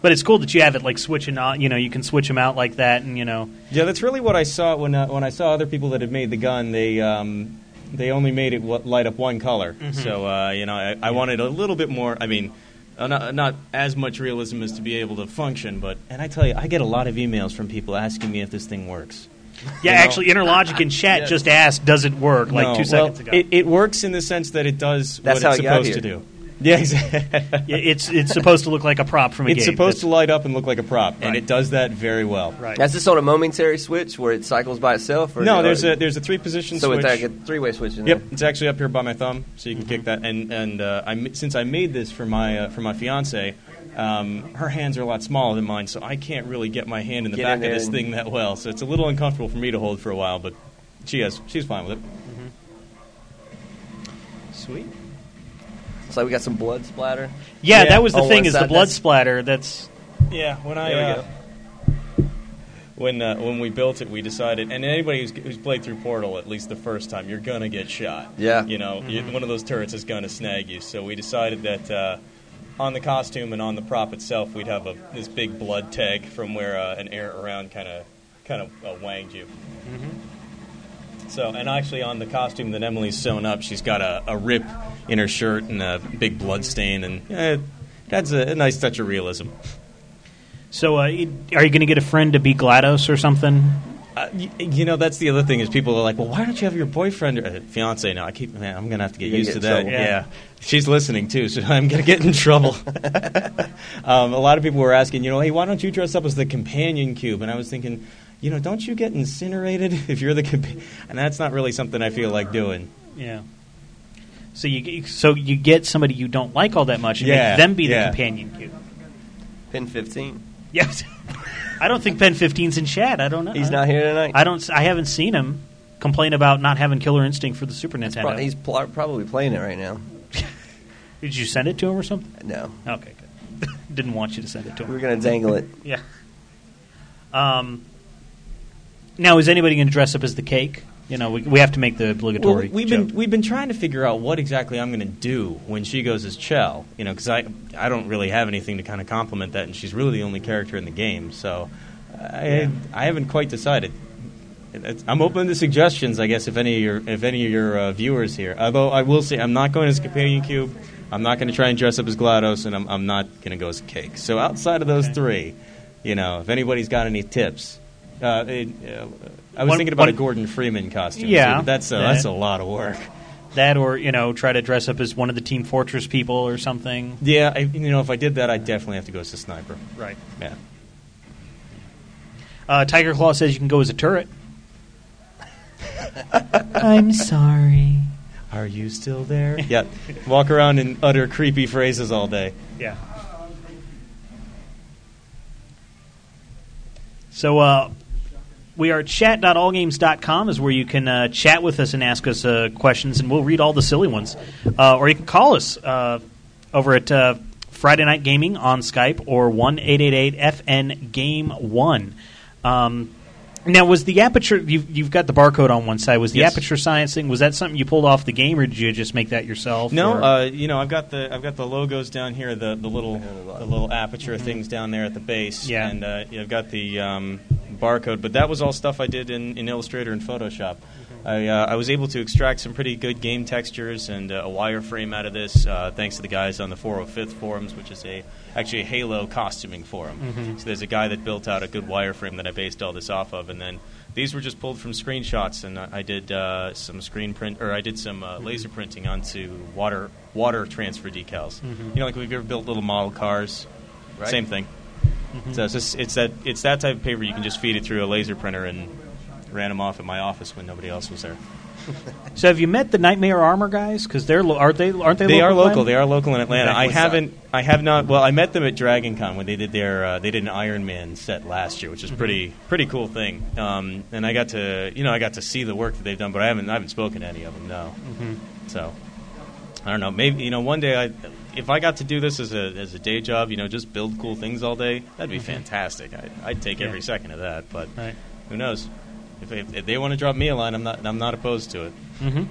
Speaker 1: But it's cool that you have it like switching on. You know, you can switch them out like that, and you know,
Speaker 5: Yeah, that's really what I saw when uh, when I saw other people that had made the gun. They um, they only made it w- light up one color. So uh, you know, I, I wanted a little bit more. I mean. Uh, not, not as much realism as to be able to function, but and I tell you, I get a lot of emails from people asking me if this thing works.
Speaker 1: Yeah,
Speaker 5: You know?
Speaker 1: actually, Interlogic in chat
Speaker 4: Yeah.
Speaker 1: just asked, "Does it work?" Like
Speaker 5: No,
Speaker 1: two
Speaker 5: well,
Speaker 1: seconds ago.
Speaker 5: It, it works in the sense that it does
Speaker 4: That's
Speaker 5: what
Speaker 4: how
Speaker 5: it's supposed to do. Yeah, exactly.
Speaker 1: It's it's supposed to look like a prop from a
Speaker 5: it's
Speaker 1: game.
Speaker 5: supposed to light up and look like a prop,
Speaker 1: Right.
Speaker 5: and it does that very well.
Speaker 1: right.
Speaker 4: Is this on a momentary switch where it cycles by itself? Or
Speaker 5: No,
Speaker 4: or-
Speaker 5: there's a there's a three position
Speaker 4: so
Speaker 5: switch.
Speaker 4: it's like a three-way switch in
Speaker 5: Yep,
Speaker 4: there.
Speaker 5: it's actually up here by my thumb, so you can
Speaker 1: Mm-hmm.
Speaker 5: kick that. And and uh, I since I made this for my uh, for my fiance, um, her hands are a lot smaller than mine, so I can't really get my hand in the
Speaker 4: Get
Speaker 5: back
Speaker 4: in
Speaker 5: of this
Speaker 4: and-
Speaker 5: thing that well. So it's a little uncomfortable for me to hold for a while, but she has she's fine with it.
Speaker 1: Sweet.
Speaker 4: It's like we got some blood splatter.
Speaker 1: Yeah,
Speaker 5: Yeah.
Speaker 1: that was the
Speaker 4: Oh,
Speaker 1: thing
Speaker 4: one
Speaker 1: is the blood
Speaker 4: that's-
Speaker 1: splatter. That's
Speaker 5: Yeah, when I
Speaker 4: There we
Speaker 5: uh,
Speaker 4: go.
Speaker 5: when uh, when we built it, we decided, and anybody who's, who's played through Portal at least the first time, you're gonna get shot.
Speaker 4: Yeah.
Speaker 5: you know, you, one of those turrets is gonna snag you. So we decided that uh, on the costume and on the prop itself, we'd have a, this big blood tag from where uh, an air around kind of kind of uh, wanged you. So, and actually on the costume that Emily's sewn up, she's got a, a rip in her shirt and a big blood stain, and eh, it adds a, a nice touch of realism.
Speaker 1: so. Uh, are you going to get a friend to be Glados or something?
Speaker 5: Uh, y- you know, that's the other thing is people are like, well, why don't you have your boyfriend or uh, fiance now? I keep, man, I'm gonna have to get
Speaker 4: You're
Speaker 5: used
Speaker 4: gonna
Speaker 5: that.
Speaker 4: trouble.
Speaker 5: Yeah.
Speaker 1: Yeah.
Speaker 5: she's listening too, so I'm gonna get in trouble. um, a lot of people were asking, you know, hey, why don't you dress up as the companion cube? And I was thinking, you know, don't you get incinerated if you're the compa-? and that's not really something I feel like doing.
Speaker 1: Yeah. So you get- so you get somebody you don't like all that much and
Speaker 5: Yeah,
Speaker 1: make them be the companion cube.
Speaker 4: Pin 15.
Speaker 1: Yes. I don't think Pen 15's in chat. I don't know.
Speaker 4: He's not here tonight.
Speaker 1: I don't. I haven't seen him complain about not having Killer Instinct for the Super Nintendo.
Speaker 4: Pro- he's pl- probably playing it right now.
Speaker 1: Did you send it to him or something?
Speaker 4: No.
Speaker 1: Okay, good. Didn't want you to send it to
Speaker 4: him. We
Speaker 1: are
Speaker 4: going to dangle it.
Speaker 1: Yeah. Um. Now, is anybody going to dress up as the cake? You know, we, we have to make the
Speaker 5: Well,
Speaker 1: obligatory.
Speaker 5: we've
Speaker 1: joke.
Speaker 5: been we've been trying to figure out what exactly I'm going to do when she goes as Chell. You know, because I I don't really have anything to kind of complement that, and she's really the only character in the game. So I
Speaker 1: Yeah.
Speaker 5: I haven't quite decided. I'm open to suggestions. I guess if any of your if any of your uh, viewers here. Although I will say I'm not going as companion cube. I'm not going to try and dress up as Glados, and I'm I'm not going to go as Cake. So outside of those
Speaker 1: Okay.
Speaker 5: three, you know, if anybody's got any tips. Uh, it, uh, I was
Speaker 1: One-
Speaker 5: thinking about
Speaker 1: one-
Speaker 5: a Gordon Freeman costume.
Speaker 1: Yeah.
Speaker 5: too, that's a,
Speaker 1: Yeah.
Speaker 5: that's a lot of work.
Speaker 1: that, or you know, try to dress up as one of the Team Fortress people or something.
Speaker 5: Yeah, I, you know, if I did that, I'd definitely have to go as a sniper.
Speaker 1: Right.
Speaker 5: Yeah.
Speaker 1: Uh, Tiger Claw says you can go as a turret. I'm sorry.
Speaker 5: Are you still there? yeah. Walk around and utter creepy phrases all day.
Speaker 1: Yeah. So uh, we are at chat.allgames.com is where you can uh, chat with us and ask us uh, questions, and we'll read all the silly ones. Uh, or you can call us uh, over at uh, Friday Night Gaming on Skype or 1 FN Game 1. Um, now, was the aperture, you've, you've got the barcode on one side, was the
Speaker 5: Yes.
Speaker 1: aperture science thing, was that something you pulled off the game, or did you just make that yourself?
Speaker 5: No, uh, you know, I've got the I've got the logos down here, the, the little the little aperture things down there at the base,
Speaker 1: Yeah.
Speaker 5: and uh, yeah, I've got the um, barcode. But that was all stuff I did in, in Illustrator and Photoshop. I, uh, I was able to extract some pretty good game textures and uh, a wireframe out of this, uh, thanks to the guys on the 405th forums, which is a actually a Halo costuming forum. So there's a guy that built out a good wireframe that I based all this off of, and then these were just pulled from screenshots, and I I did uh, some screen print, or I did some uh, laser printing onto water water transfer decals. You know, like we've ever built little model cars.
Speaker 4: Right.
Speaker 5: Same thing. So it's, just, it's that it's that type of paper you can just feed it through a laser printer and ran them off at my office when nobody else was there.
Speaker 1: So have you met the Nightmare Armor guys? Because they're lo- aren't they aren't they?
Speaker 5: They are
Speaker 1: local?
Speaker 5: local. They are local in Atlanta. I haven't. I have not. Well, I met them at Dragon Con when they did their. Uh, they did an Iron Man set last year, which is pretty pretty cool thing. Um, and I got to you know I got to see the work that they've done, but I haven't I haven't spoken to any of them. No. So I don't know. Maybe you know one day I. If I got to do this as a as a day job, you know, just build cool things all day, that'd be fantastic. I, I'd take
Speaker 1: Yeah.
Speaker 5: every second of that. But
Speaker 1: Right.
Speaker 5: who knows? If they, if they want to drop me a line, I'm not I'm not opposed to it.
Speaker 1: Mm-hmm.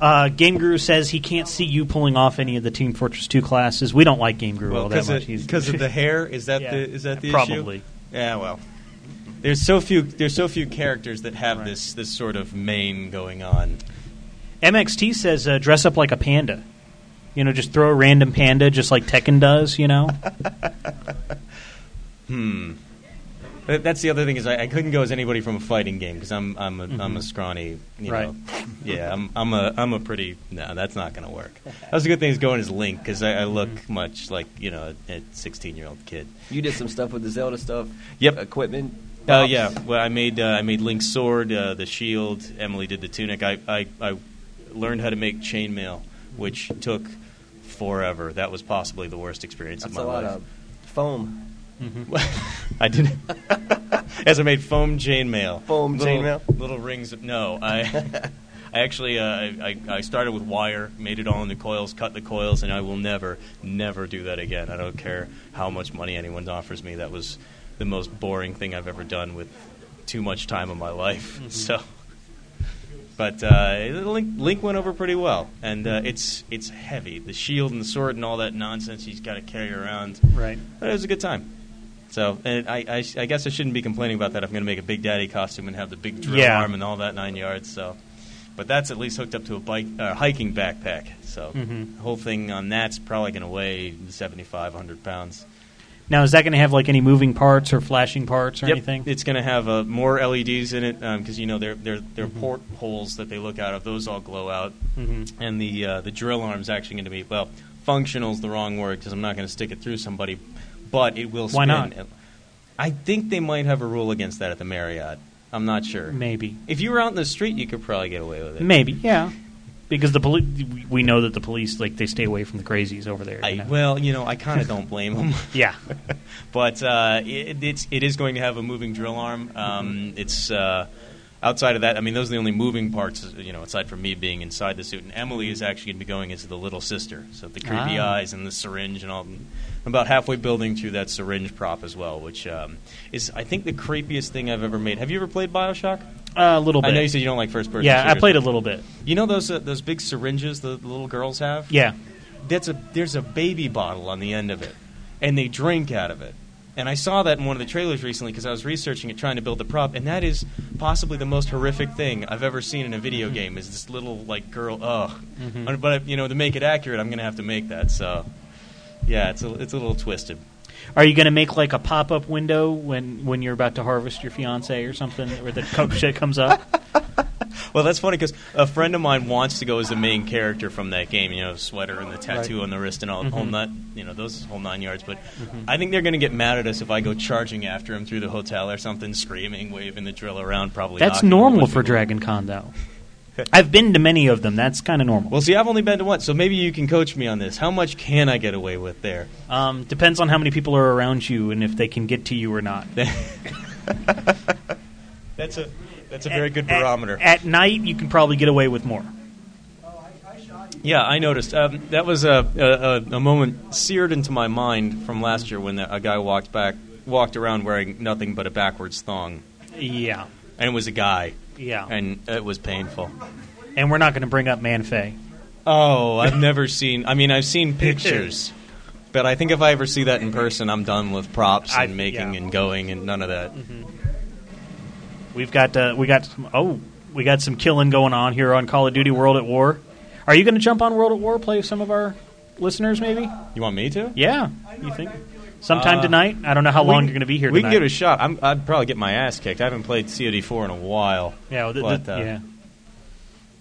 Speaker 1: Uh, Game Guru says he can't see you pulling off any of the Team Fortress 2 classes. We don't like Game Guru all that much.
Speaker 5: because of the hair. Is that
Speaker 1: Yeah,
Speaker 5: the is that the issue?
Speaker 1: probably.
Speaker 5: issue? Yeah, well, there's so few there's so few characters that have
Speaker 1: Right.
Speaker 5: this this sort of mane going on.
Speaker 1: MXT says uh, dress up like a panda. You know, just throw a random panda, just like Tekken does. You know,
Speaker 5: Hmm. But That's the other thing is I, I couldn't go as anybody from a fighting game because I'm I'm a, am a scrawny, you
Speaker 1: Right.
Speaker 5: know. Yeah, I'm I'm a I'm a pretty no, that's not going to work. That was a good thing is going as Link because I, I look much like you know a 16 year old kid.
Speaker 4: You did some stuff with the Zelda stuff.
Speaker 5: Yep.
Speaker 4: Equipment.
Speaker 5: Oh
Speaker 4: props.
Speaker 5: yeah, well I made uh, I made Link's sword, uh, the shield. Emily did the tunic. I, I I learned how to make chainmail, which took forever. That was possibly the worst experience
Speaker 4: That's
Speaker 5: of
Speaker 4: a
Speaker 5: my
Speaker 4: lot
Speaker 5: life.
Speaker 4: of foam.
Speaker 5: I did. As I made foam chainmail.
Speaker 4: Foam chainmail?
Speaker 5: Little rings. Of, no, I. I actually, uh, I, I started with wire, made it all into coils, cut the coils, and I will never, never do that again. I don't care how much money anyone offers me. That was the most boring thing I've ever done with too much time of my life. So, but uh, Link, Link went over pretty well, and uh, it's it's heavy. The shield and the sword and all that nonsense he's got to carry around.
Speaker 1: Right.
Speaker 5: But it was a good time. So, and I, I, I guess I shouldn't be complaining about that. I'm going to make a Big Daddy costume and have the big drill
Speaker 1: Yeah.
Speaker 5: arm and all that nine yards. So, but that's at least hooked up to a bike uh, hiking backpack. So,
Speaker 1: Mhm.
Speaker 5: the whole thing on that's probably going to weigh 7,500 100 pounds.
Speaker 1: Now, is that going to have like any moving parts or flashing parts or
Speaker 5: Yep,
Speaker 1: anything?
Speaker 5: It's going to have uh, more LEDs in it because you know they're they're, they're
Speaker 1: Mm-hmm.
Speaker 5: port holes that they look out of. Those all glow out,
Speaker 1: Mhm.
Speaker 5: and the uh, the drill arm's actually going to be well, functional is the wrong word because I'm not going to stick it through somebody, but it will. Spin.
Speaker 1: Why not?
Speaker 5: I think they might have a rule against that at the Marriott. I'm not sure.
Speaker 1: Maybe.
Speaker 5: If you were out in the street, you could probably get away with it.
Speaker 1: Maybe, yeah. Because the poli- we know that the police like they stay away from the crazies over there.
Speaker 5: I,
Speaker 1: you know?
Speaker 5: well, you know, I kind of don't blame them.
Speaker 1: yeah.
Speaker 5: but uh, it, it's it is going to have a moving drill arm. Um,
Speaker 1: Mm-hmm.
Speaker 5: It's uh, outside of that. I mean, those are the only moving parts. You know, aside from me being inside the suit, and Emily is actually going to be going as the little sister. So the creepy
Speaker 1: Ah.
Speaker 5: eyes and the syringe and all. About halfway building through that syringe prop as well, which um, is I think the creepiest thing I've ever made. Have you ever played Bioshock?
Speaker 1: a little bit.
Speaker 5: I know you said you don't like first person.
Speaker 1: Yeah, I played a little bit.
Speaker 5: You know those uh, those big syringes the, the little girls have?
Speaker 1: Yeah.
Speaker 5: That's a there's a baby bottle on the end of it, and they drink out of it. And I saw that in one of the trailers recently because I was researching it, trying to build the prop, and that is possibly the most horrific thing I've ever seen in a video game. Is this little like girl? Ugh.
Speaker 1: Mhm.
Speaker 5: But you know, to make it accurate, I'm going to have to make that. So, yeah, it's a it's a little twisted.
Speaker 1: Are you going to make like a pop up window when when you're about to harvest your fiance or something, where the coke shit comes up?
Speaker 5: Well, that's funny because a friend of mine wants to go as the main character from that game. You know, sweater and the tattoo
Speaker 1: Right.
Speaker 5: on the wrist and all whole
Speaker 1: Mhm.
Speaker 5: nut. You know, those whole nine yards. But
Speaker 1: Mhm.
Speaker 5: I think they're going to get mad at us if I go charging after him through the hotel or something, screaming, waving the drill around. Probably
Speaker 1: That's normal for Dragon Con, though. I've been to many of them. That's kind of normal.
Speaker 5: Well, see, I've only been to one, so maybe you can coach me on this. How much can I get away with there?
Speaker 1: Um, depends on how many people are around you and if they can get to you or not.
Speaker 5: That's a that's a very good barometer.
Speaker 1: At night, you can probably get away with more.
Speaker 5: Yeah, I noticed. Um, that was a, a, a moment seared into my mind from last year when a guy walked back, walked around wearing nothing but a backwards thong,
Speaker 1: Yeah,
Speaker 5: and it was a guy,
Speaker 1: yeah.
Speaker 5: and it was painful.
Speaker 1: And we're not going to bring up Man-Faye.
Speaker 5: Oh, I've never seen. I mean, I've seen pictures, but I think if I ever see that in person, I'm done with props and
Speaker 1: I-
Speaker 5: making
Speaker 1: yeah.
Speaker 5: and going and none of that.
Speaker 1: We've got uh, we got some, oh we got some killing going on here on Call of Duty World at War. Are you going to jump on World at War? Play with some of our listeners, maybe?
Speaker 5: You want me to?
Speaker 1: Yeah, you think? Sometime
Speaker 5: Uh,
Speaker 1: tonight. I don't know how long
Speaker 5: can-
Speaker 1: you're going to be here.
Speaker 5: We
Speaker 1: tonight.
Speaker 5: can give it a shot. I'm, I'd probably get my ass kicked. I haven't played COD4 in a while.
Speaker 1: Yeah, well, th-
Speaker 5: but,
Speaker 1: th-
Speaker 5: uh,
Speaker 1: yeah.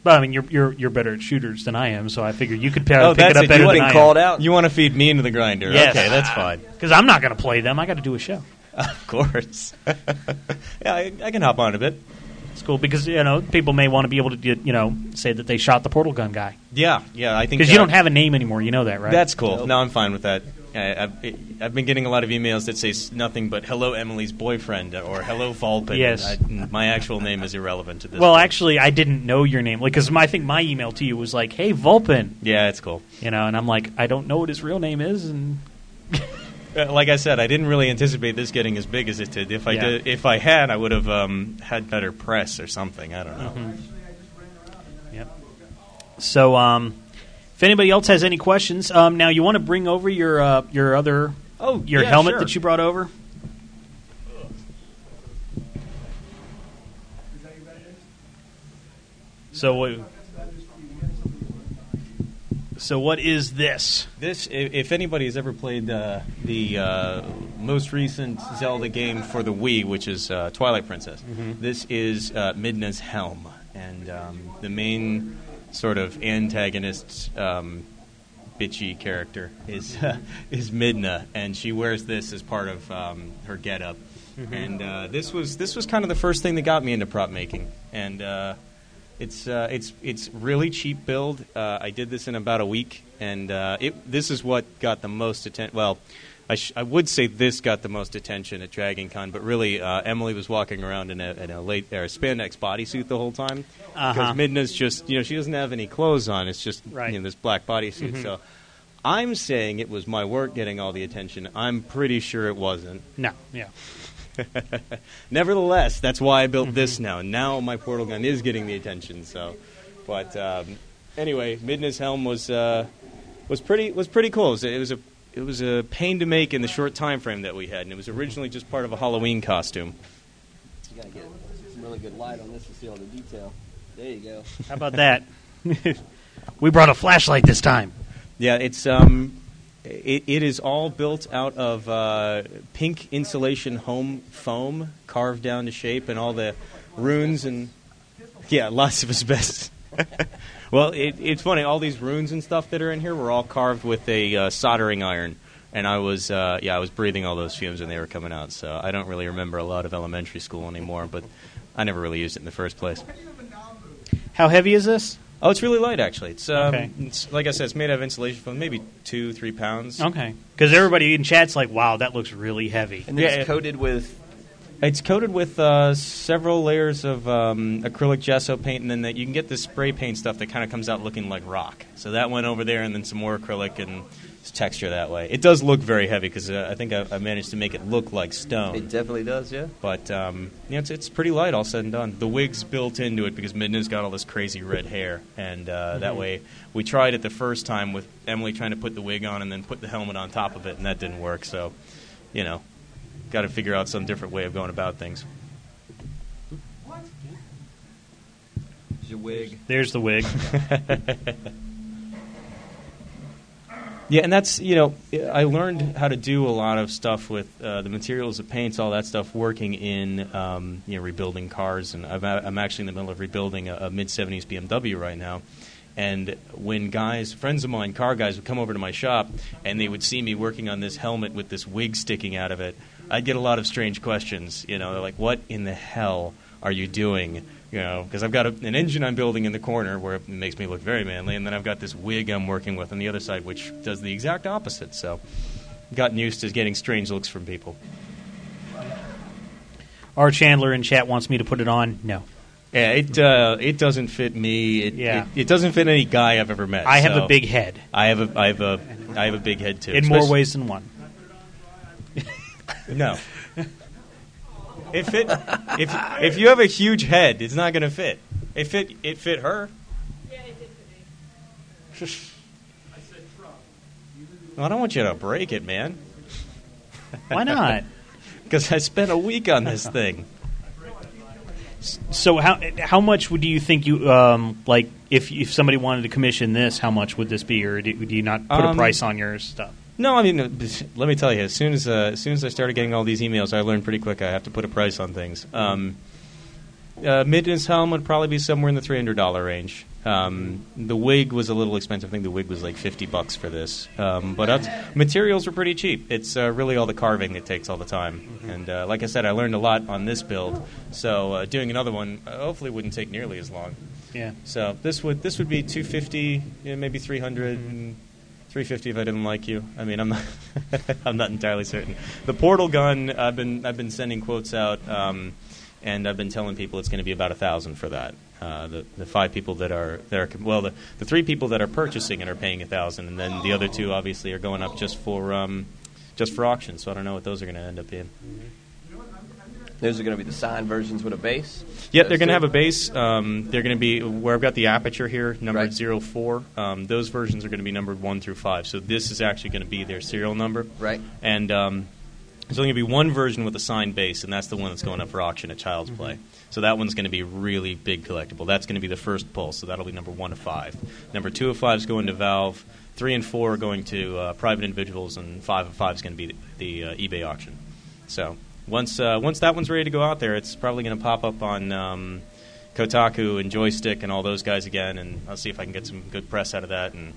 Speaker 1: But I mean, you're you're you're better at shooters than I am, so I figured you could probably
Speaker 5: Oh,
Speaker 1: pick it up
Speaker 5: it.
Speaker 1: better
Speaker 5: You
Speaker 1: than
Speaker 5: wasn't
Speaker 1: I
Speaker 4: called
Speaker 1: am.
Speaker 4: out.
Speaker 5: You want to feed me into the grinder?
Speaker 1: Yes.
Speaker 5: Okay, that's fine.
Speaker 1: Because I'm not going to play them. I got to do a show.
Speaker 5: Of course. yeah, I, I can hop on a bit.
Speaker 1: It's cool because you know people may want to be able to get, you know say that they shot the portal gun guy
Speaker 5: Yeah, yeah. I think
Speaker 1: because you don't have a name anymore. You know that, right?
Speaker 5: That's cool. No, I'm fine with that. I, I've, I've been getting a lot of emails that say nothing but "Hello, Emily's boyfriend" or "Hello, Volpin."
Speaker 1: Yes.
Speaker 5: I, my actual name is irrelevant to this.
Speaker 1: well,
Speaker 5: point.
Speaker 1: actually, I didn't know your name because I think my email to you was like, "Hey, Volpin,"
Speaker 5: yeah, it's cool.
Speaker 1: you know, and I'm like, I don't know what his real name is, and
Speaker 5: Uh, Like I said, I didn't really anticipate this getting as big as it did. If I
Speaker 1: Yeah.
Speaker 5: did, if I had, I would have um, had better press or something. I don't know.
Speaker 1: Mm-hmm. Yep. So, um, if anybody else has any questions, um, now you want to bring over your uh, your other
Speaker 5: Oh,
Speaker 1: your
Speaker 5: yeah,
Speaker 1: helmet
Speaker 5: sure.
Speaker 1: that you brought over. So, what- So what is this?
Speaker 5: This, if anybody has ever played uh, the uh, most recent Zelda game for the Wii, which is uh, Twilight Princess, this is uh, Midna's helm, and um, the main sort of antagonist, um, bitchy character is is Midna, and she wears this as part of um, her getup. And uh, this was this was kind of the first thing that got me into prop making, and. Uh, it's uh, it's it's really cheap build. Uh, I did this in about a week, and uh, it this is what got the most attention. Well, I, sh- I would say this got the most attention at Dragon Con, but really uh, Emily was walking around in a, in a late or a spandex bodysuit the whole time because
Speaker 1: Uh-huh.
Speaker 5: Midna's just you know she doesn't have any clothes on. It's just
Speaker 1: Right.
Speaker 5: you know this black bodysuit. So I'm saying it was my work getting all the attention. I'm pretty sure it wasn't.
Speaker 1: No, yeah.
Speaker 5: Nevertheless, that's why I built this now. Now my portal gun is getting the attention. So, but um, anyway, Midna's helm was uh, was pretty was pretty cool. It was, it was a it was a pain to make in the short time frame that we had, and it was originally just part of a Halloween costume.
Speaker 4: You gotta get some really good light on this to see all the detail. There you go.
Speaker 1: How about that? we brought a flashlight this time.
Speaker 5: Yeah, it's um, it, it is all built out of uh, pink insulation home foam carved down to shape, and all the runes and yeah, lots of asbestos. well, it, it's funny. All these runes and stuff that are in here were all carved with a uh, soldering iron, and I was uh, yeah, I was breathing all those fumes when they were coming out. So I don't really remember a lot of elementary school anymore, but I never really used it in the first place.
Speaker 1: How heavy is this?
Speaker 5: Oh, it's really light actually. It's, um,
Speaker 1: Okay.
Speaker 5: it's like I said, it's made out of insulation foam, maybe two, three pounds.
Speaker 1: Okay. Because everybody in chat's like, wow, that looks really heavy.
Speaker 4: And then
Speaker 5: Yeah,
Speaker 4: it's coated with
Speaker 5: It's coated with uh, several layers of um, acrylic gesso paint, and then that you can get this spray paint stuff that kind of comes out looking like rock. So that went over there, and then some more acrylic and texture that way. It does look very heavy because uh, I think I, I managed to make it look like stone.
Speaker 4: It definitely does, yeah.
Speaker 5: but um, yeah, it's, it's pretty light, all said and done. The wig's built into it because Midna's got all this crazy red hair, and uh, that way we tried it the first time with Emily trying to put the wig on and then put the helmet on top of it, and that didn't work. So, you know, got to figure out some different way of going about things.
Speaker 4: It's your wig.
Speaker 1: There's the wig.
Speaker 5: Yeah, and that's you know I learned how to do a lot of stuff with uh, the materials, the paints, all that stuff, working in um, you know rebuilding cars, and I've, I'm actually in the middle of rebuilding a, a mid '70s BMW right now. And when guys, friends of mine, car guys, would come over to my shop and they would see me working on this helmet with this wig sticking out of it, I'd get a lot of strange questions. You know, they're like, "What in the hell are you doing?" You know, because I've got a, an engine I'm building in the corner where it makes me look very manly, and then I've got this wig I'm working with on the other side, which does the exact opposite. So, gotten used to getting strange looks from people.
Speaker 1: Our Chandler in chat wants me to put it on. No.
Speaker 5: Yeah, it uh, it doesn't fit me. It,
Speaker 1: Yeah.
Speaker 5: it, it doesn't fit any guy I've ever met.
Speaker 1: I have
Speaker 5: so
Speaker 1: a big head
Speaker 5: I have a I have a I have a big head too.
Speaker 1: in more ways than one.
Speaker 5: No. It fit. If if you have a huge head, it's not going to fit. It fit. It fit her. Well, I don't want you to break it, man.
Speaker 1: Why not?
Speaker 5: Because I spent a week on this thing.
Speaker 1: So how how much would you think you um, like if if somebody wanted to commission this? How much would this be, or do, do you not put a
Speaker 5: Um,
Speaker 1: price on your stuff?
Speaker 5: No, I mean, let me tell you. As soon as uh, as soon as I started getting all these emails, I learned pretty quick I have to put a price on things. Um, uh, Midna's helm would probably be somewhere in the three hundred dollar range. Um, the wig was a little expensive. I think the wig was like fifty bucks for this. Um, but uh, materials were pretty cheap. It's uh, really all the carving that takes all the time. And uh, like I said, I learned a lot on this build. So uh, doing another one uh, hopefully wouldn't take nearly as long.
Speaker 1: Yeah.
Speaker 5: So this would this would be 250, you know, maybe 300, and 350 if I didn't like you. I mean, I'm not I'm not entirely certain. The portal gun, I've been I've been sending quotes out, um, and I've been telling people it's going to be about a thousand for that. Uh, the the five people that are that are well, the, the three people that are purchasing it are paying a thousand, and then the other two obviously are going up just for um, just for auction. So I don't know what those are going to end up being.
Speaker 4: Those are going to be the signed versions with a base.
Speaker 5: Yeah, they're going to have a base. Um, they're going to be where I've got the aperture here, numbered
Speaker 4: Right.
Speaker 5: zero 04. Um, those versions are going to be numbered 1 through 5. So this is actually going to be their serial number.
Speaker 4: Right.
Speaker 5: And um, There's only going to be one version with a signed base, and that's the one that's going up for auction at Child's Play. So that one's going to be really big collectible. That's going to be the first pull, so that'll be number one of five. Number two of five is going to Valve. Three and four are going to uh, private individuals, and five of five is going to be the, the uh, eBay auction. So once uh, once that one's ready to go out there, it's probably going to pop up on um, Kotaku and Joystiq and all those guys again, and I'll see if I can get some good press out of that, and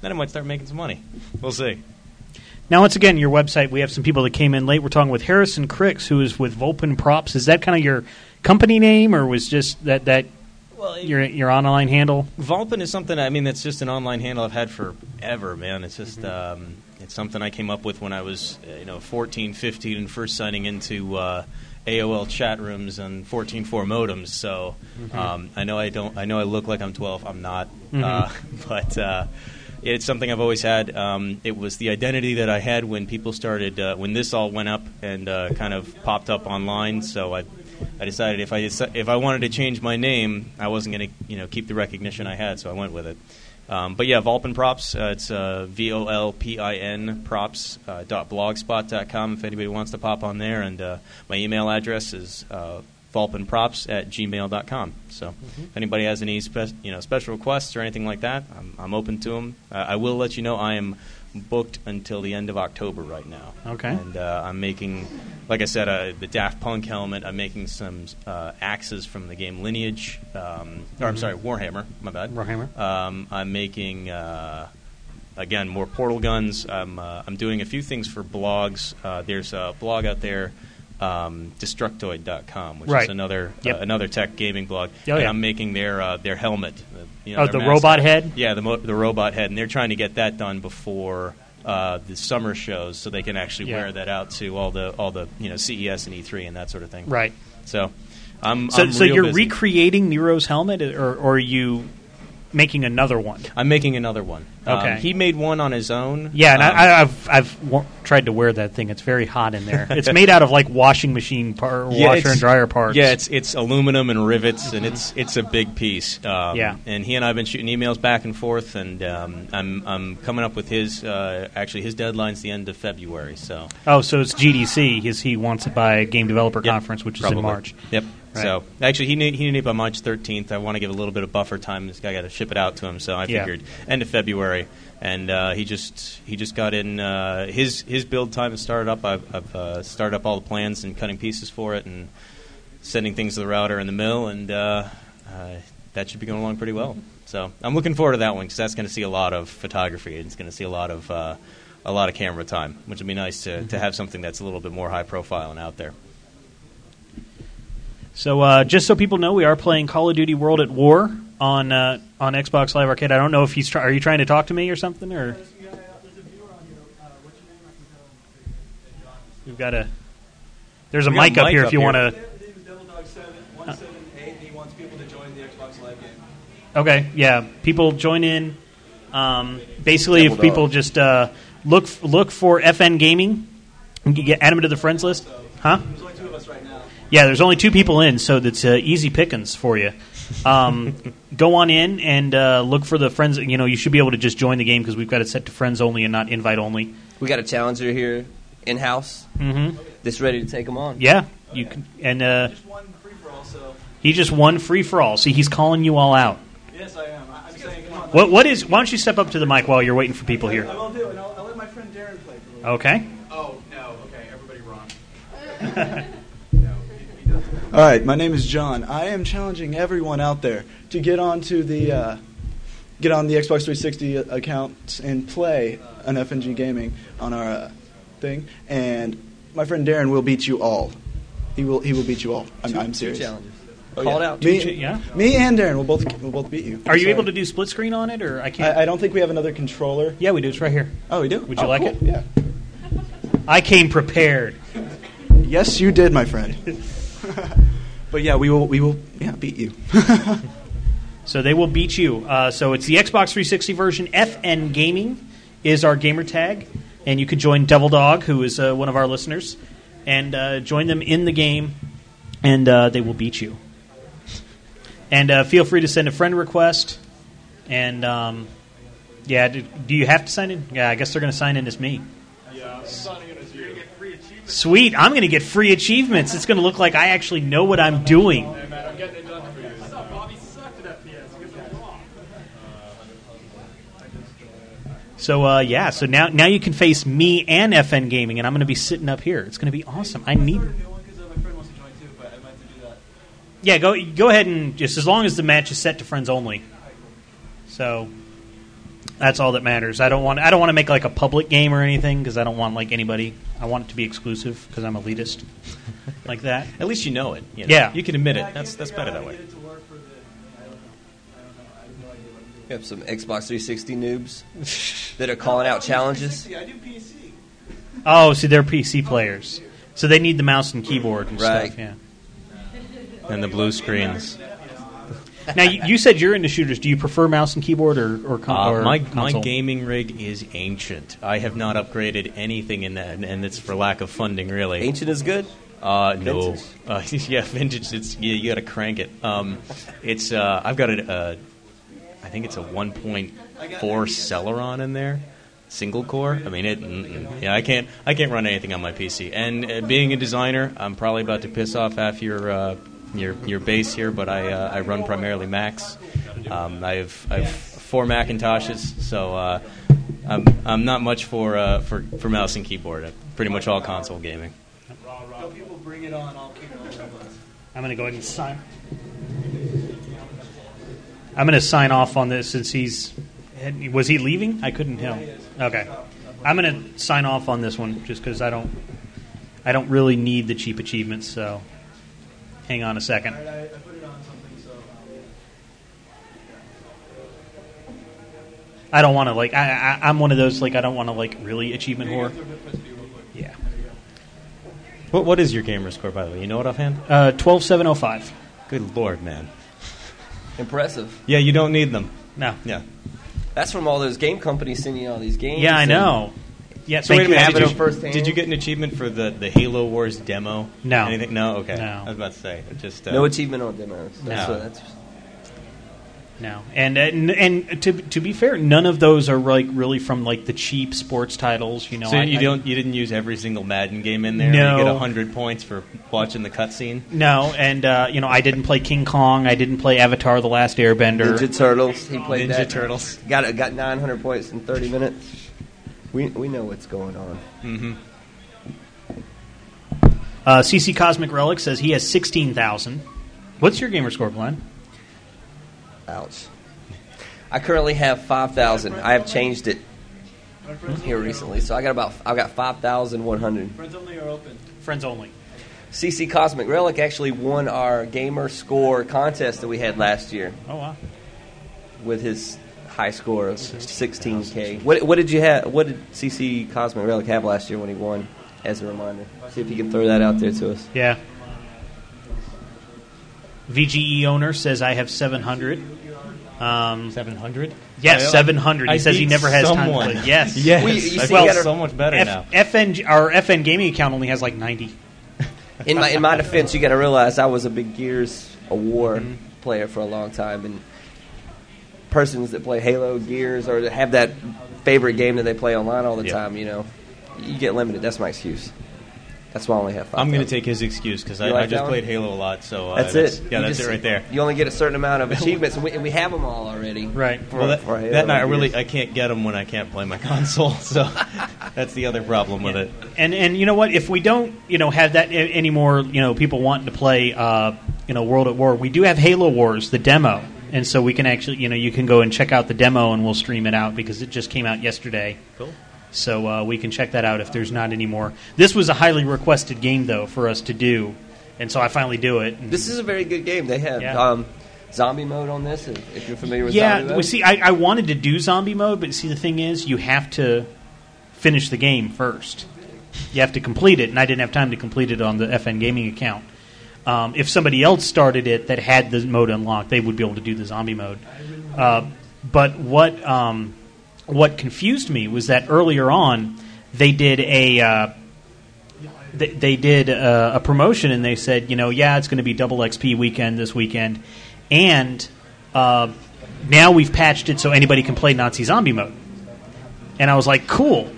Speaker 5: then I might start making some money. We'll see.
Speaker 1: Now, once again, your website. We have some people that came in late. We're talking with Harrison Krix, who is with Volpin Props. Is that kind of your company name, or was just that that
Speaker 5: Well,
Speaker 1: your your online handle?
Speaker 5: Volpin is something. I mean, that's just an online handle I've had forever, man. It's just um, it's something I came up with when I was uh, you know 14, 15, and first signing into uh, AOL chat rooms and 14.4 modems. So um, I know I don't. I know I look like I'm 12. I'm not. Uh, but uh, it's something I've always had. Um, it was the identity that I had when people started uh, when this all went up and uh, kind of popped up online. So I. I decided if I if I wanted to change my name, I wasn't going to you know keep the recognition I had, so I went with it. Um, but yeah, Volpin Props. Uh, it's uh, V O L P I N Props uh, dot blogspot.com if anybody wants to pop on there. And uh, my email address is uh, volpinprops at gmail.com. So if anybody has any spe- you know special requests or anything like that, I'm, I'm open to them. Uh, I will let you know I am booked until the end of October right now.
Speaker 1: Okay.
Speaker 5: And uh, I'm making, like I said, uh, the Daft Punk helmet. I'm making some uh, axes from the game Lineage. Um, Or I'm sorry, Warhammer. My bad.
Speaker 1: Warhammer.
Speaker 5: Um, I'm making. Uh, Again, more portal guns. I'm, uh, I'm doing a few things for blogs. Uh, there's a blog out there, um, Destructoid.com, which
Speaker 1: Right.
Speaker 5: is another
Speaker 1: Yep.
Speaker 5: uh, another tech gaming blog.
Speaker 1: Oh,
Speaker 5: and
Speaker 1: yeah.
Speaker 5: I'm making their uh, their helmet. uh, you know,
Speaker 1: Oh,
Speaker 5: their
Speaker 1: the robot head?
Speaker 5: Yeah, the mo- the robot head, and they're trying to get that done before uh, the summer shows, so they can actually
Speaker 1: Yeah.
Speaker 5: wear that out to all the all the you know CES and E3 and that sort of thing.
Speaker 1: Right.
Speaker 5: So, I'm
Speaker 1: So,
Speaker 5: I'm
Speaker 1: so you're
Speaker 5: busy.
Speaker 1: recreating Niero's helmet, or, or are you making another one?
Speaker 5: I'm making another one. Um,
Speaker 1: Okay.
Speaker 5: he made one on his own.
Speaker 1: Yeah, and
Speaker 5: Um,
Speaker 1: I, I- I've I've wa- tried to wear that thing. It's very hot in there. It's made out of like washing machine par-
Speaker 5: Yeah,
Speaker 1: washer and dryer parts.
Speaker 5: Yeah, it's it's aluminum and rivets, and it's it's a big piece. Um,
Speaker 1: Yeah.
Speaker 5: and he and I have been shooting emails back and forth, and um, I'm I'm coming up with his uh, actually his deadline's the end of February. So
Speaker 1: oh, so it's GDC. His, he wants it by Game Developer
Speaker 5: Yep,
Speaker 1: Conference, which is in March.
Speaker 5: Yep.
Speaker 1: Right.
Speaker 5: So actually, he need, he needed it by March 13th. I want to give a little bit of buffer time. This guy got to ship it out to him, so I
Speaker 1: Yeah.
Speaker 5: figured end of February. And uh, he just he just got in uh, his his build time has started up. I've, I've uh, started up all the plans and cutting pieces for it and sending things to the router and the mill, and uh, uh, that should be going along pretty well. So I'm looking forward to that one because that's going to see a lot of photography and it's going to see a lot of uh, a lot of camera time, which will be nice to, to have something that's a little bit more high profile and out there.
Speaker 1: So uh, just so people know, we are playing Call of Duty World at War on uh, on Xbox Live Arcade. I don't know if he's try- are you trying to talk to me or something or we've got a there's a
Speaker 5: We got
Speaker 1: mic up here
Speaker 5: up
Speaker 1: if you want to.
Speaker 6: Name is Devil Dog 7, 178. He wants people to join the Xbox Live game.
Speaker 1: Okay, yeah, people join in. Um, basically, if
Speaker 4: Double
Speaker 1: people
Speaker 4: dog.
Speaker 1: just uh, look look for FN Gaming, and get add them to the friends list, huh?
Speaker 6: There's only two of us right now.
Speaker 1: Yeah, there's only two people in, so that's uh, easy pickings for you. Um, go on in and uh, look for the friends. You know, you should be able to just join the game because we've got it set to friends only and not invite only.
Speaker 4: We got a challenger here in house
Speaker 1: Mm-hmm.
Speaker 4: that's ready to take them on.
Speaker 1: Yeah, you can, and uh,
Speaker 6: Just one free for all, so
Speaker 1: he just won free for all. See, he's calling you all out.
Speaker 6: yes, I am. I- I'm saying, come on.
Speaker 1: What what is? Why don't you step up to the mic while you're waiting for people here?
Speaker 6: I will do, and I'll, I'll let my friend Darren play for a little
Speaker 1: Okay.
Speaker 6: bit. Oh, no. Okay, everybody wrong. All right, my name is John. I am challenging everyone out there to get onto the uh, get on the Xbox 360 account and play an FNG Gaming on our uh, thing. And my friend Darren will beat you all. He will. He will beat you all. I'm, I'm
Speaker 4: Two
Speaker 6: serious.
Speaker 4: challenges.
Speaker 6: Oh,
Speaker 4: Call it
Speaker 6: yeah.
Speaker 4: out.
Speaker 6: Me,
Speaker 1: Two cha- yeah.
Speaker 6: me and Darren will both will both beat you.
Speaker 1: Are you
Speaker 6: Sorry.
Speaker 1: able to do split screen on it, or I can't?
Speaker 6: I, I don't think we have another controller.
Speaker 1: yeah, we do. It's right here.
Speaker 6: Oh, we do.
Speaker 1: Would you
Speaker 6: Oh,
Speaker 1: like
Speaker 6: cool.
Speaker 1: it?
Speaker 6: Yeah.
Speaker 1: I came prepared.
Speaker 6: Yes, you did, my friend. but yeah, we will. We will. Yeah, beat you.
Speaker 1: So they will beat you. Uh, so it's the Xbox 360 version. FN Gaming is our gamer tag, and you could join Devil Dog, who is uh, one of our listeners, and uh, join them in the game, and uh, they will beat you. And uh, feel free to send a friend request. And um, yeah, do, do you have to sign in? Yeah, I guess they're going to sign in as me. Sweet. I'm going to get free achievements. It's going to look like I actually know what I'm doing. So uh, yeah, so now now you can face me and FN Gaming, and I'm going to be sitting up here. It's going to be awesome. I need. Yeah, go go ahead and just as long as the match is set to friends only. So that's all that matters. I don't want I don't want to make like a public game or anything because I don't want like anybody. I want it to be exclusive because I'm elitist like that.
Speaker 5: At least you know it. you know.
Speaker 1: Yeah.
Speaker 5: you can admit it. That's that's better that way.
Speaker 4: We have some Xbox 360 noobs that are calling out challenges.
Speaker 1: Oh, see, they're PC players, so they need the mouse and keyboard and
Speaker 4: Right.
Speaker 1: stuff. Yeah.
Speaker 5: And the blue screens.
Speaker 1: Now you, you said you're into shooters. Do you prefer mouse and keyboard or or, con-
Speaker 5: Uh,
Speaker 1: or
Speaker 5: my my gaming rig is ancient. I have not upgraded anything in that, and- and it's for lack of funding, really.
Speaker 4: Ancient is good.
Speaker 5: Uh, no.
Speaker 4: Vintage?
Speaker 5: Uh, yeah, vintage. It's yeah, you got to crank it. Um, it's uh, I've got a, uh, I think it's a 1.4 Celeron in there, single core. I mean, it. mm-mm. Yeah, I can't I can't run anything on my PC. And uh, being a designer, I'm probably about to piss off half your uh, your your base here, but I uh, I run primarily Macs. Um, I have I have four Macintoshes, so. Uh, I'm, I'm not much for, uh, for for mouse and keyboard. I'm pretty much all console gaming.
Speaker 6: people bring it on, I'll keep it on
Speaker 1: I'm going to go ahead and sign. I'm going to sign off on this since he's. Was he leaving? I couldn't tell. Okay, I'm going to sign off on this one just because I don't. I don't really need the cheap achievements. So, hang on a second.
Speaker 6: I, I put it on something, so
Speaker 1: I don't want to like. I, I I'm one of those like I don't want to like really achievement whore. Yeah.
Speaker 5: What what is your gamer score by the way? You know it offhand?
Speaker 1: Uh, twelve seven oh five.
Speaker 5: Good lord, man.
Speaker 4: Impressive.
Speaker 5: Yeah, you don't need them.
Speaker 1: No.
Speaker 5: Yeah.
Speaker 4: That's from all those game companies sending you all these games.
Speaker 1: Yeah, I
Speaker 4: and
Speaker 1: know. Yeah.
Speaker 5: So
Speaker 1: thank
Speaker 5: wait a
Speaker 1: you.
Speaker 5: minute.
Speaker 4: have
Speaker 5: Did
Speaker 4: it
Speaker 5: you,
Speaker 4: on
Speaker 5: did you get an achievement for the, the Halo Wars demo?
Speaker 1: No.
Speaker 5: Anything? No. Okay.
Speaker 1: No.
Speaker 5: I was about to say just uh,
Speaker 4: No achievement on demos. That's
Speaker 5: No.
Speaker 4: what, that's,
Speaker 1: No, and and, and to to be fair, none of those are like really from like the cheap sports titles. You know,
Speaker 5: So
Speaker 1: I,
Speaker 5: you
Speaker 1: I-
Speaker 5: don't you didn't use every single Madden game in there.
Speaker 1: No.
Speaker 5: You get hundred points for watching the cutscene.
Speaker 1: No, and uh, you know, I didn't play King Kong. I didn't play Avatar: The Last Airbender.
Speaker 4: Ninja Turtles. He played
Speaker 5: Ninja
Speaker 4: that.
Speaker 5: Turtles.
Speaker 4: Got got 900 points in 30 minutes. We we know what's going on.
Speaker 5: Mm-hmm.
Speaker 1: Uh, CC Cosmic Relic says he has sixteen thousand. What's your gamer score, Glenn?
Speaker 4: Ouch. I currently have 5,000. I have changed it here recently, so I got about I've got 5,100.
Speaker 6: friends only are open.
Speaker 1: Friends only.
Speaker 4: CC Cosmic Relic actually won our gamer score contest that we had last year
Speaker 1: Oh wow.
Speaker 4: with his high score of 16k. What what did you have? What did CC Cosmic Relic have last year when he won? As a reminder, see if you can throw that out there to us.
Speaker 1: Yeah. VGE owner says I have seven hundred. Um,
Speaker 5: Seven hundred.
Speaker 1: yes, seven hundred. He
Speaker 5: I
Speaker 1: says he never has
Speaker 5: someone.
Speaker 1: time to play. Yes.
Speaker 5: Yes.
Speaker 4: Well, you- you
Speaker 5: I
Speaker 4: see,
Speaker 5: feel
Speaker 4: you gotta-
Speaker 5: so much better now.
Speaker 1: FN our FN gaming account only has like ninety.
Speaker 4: In my in my defense, you got to realize I was a big Gears of War player for a long time, and persons that play Halo, Gears, or that have that favorite game that they play online all the
Speaker 5: Yeah.
Speaker 4: time, you know, you get limited. That's my excuse. That's why I only have five.
Speaker 5: I'm going to take his excuse because I,
Speaker 4: like
Speaker 5: I just
Speaker 4: one?
Speaker 5: played Halo a lot. So uh,
Speaker 4: That's it.
Speaker 5: Yeah,
Speaker 4: You
Speaker 5: that's
Speaker 4: just-
Speaker 5: it right there.
Speaker 4: You only get a certain amount of achievements, and we, and we have them all already.
Speaker 1: Right.
Speaker 4: For,
Speaker 5: Well, that,
Speaker 4: for Halo
Speaker 5: that night I really I can't get them when I can't play my console. So that's the other problem with it.
Speaker 1: And and you know what? If we don't, you know, have that anymore, you know, people wanting to play, uh, you know, World at War. We do have Halo Wars, the demo, and so we can actually, you know, you can go and check out the demo, and we'll stream it out because it just came out yesterday.
Speaker 5: Cool.
Speaker 1: So uh, we can check that out if there's not any more. This was a highly requested game though for us to do, and so I finally do it.
Speaker 4: This is a very good game. They have
Speaker 1: Yeah.
Speaker 4: um, zombie mode on this. If, if you're familiar with
Speaker 1: yeah,
Speaker 4: zombie mode.
Speaker 1: we see. I, I wanted to do zombie mode, but see, the thing is, you have to finish the game first. You have to complete it, and I didn't have time to complete it on the FN Gaming account. Um, if somebody else started it that had the mode unlocked, they would be able to do the zombie mode. Uh, but what um, what confused me was that earlier on they did a uh, they, they did a, a promotion and they said, you know, yeah, it's going to be double XP weekend this weekend, and uh, now we've patched it so anybody can play Nazi zombie mode. And I was like, cool,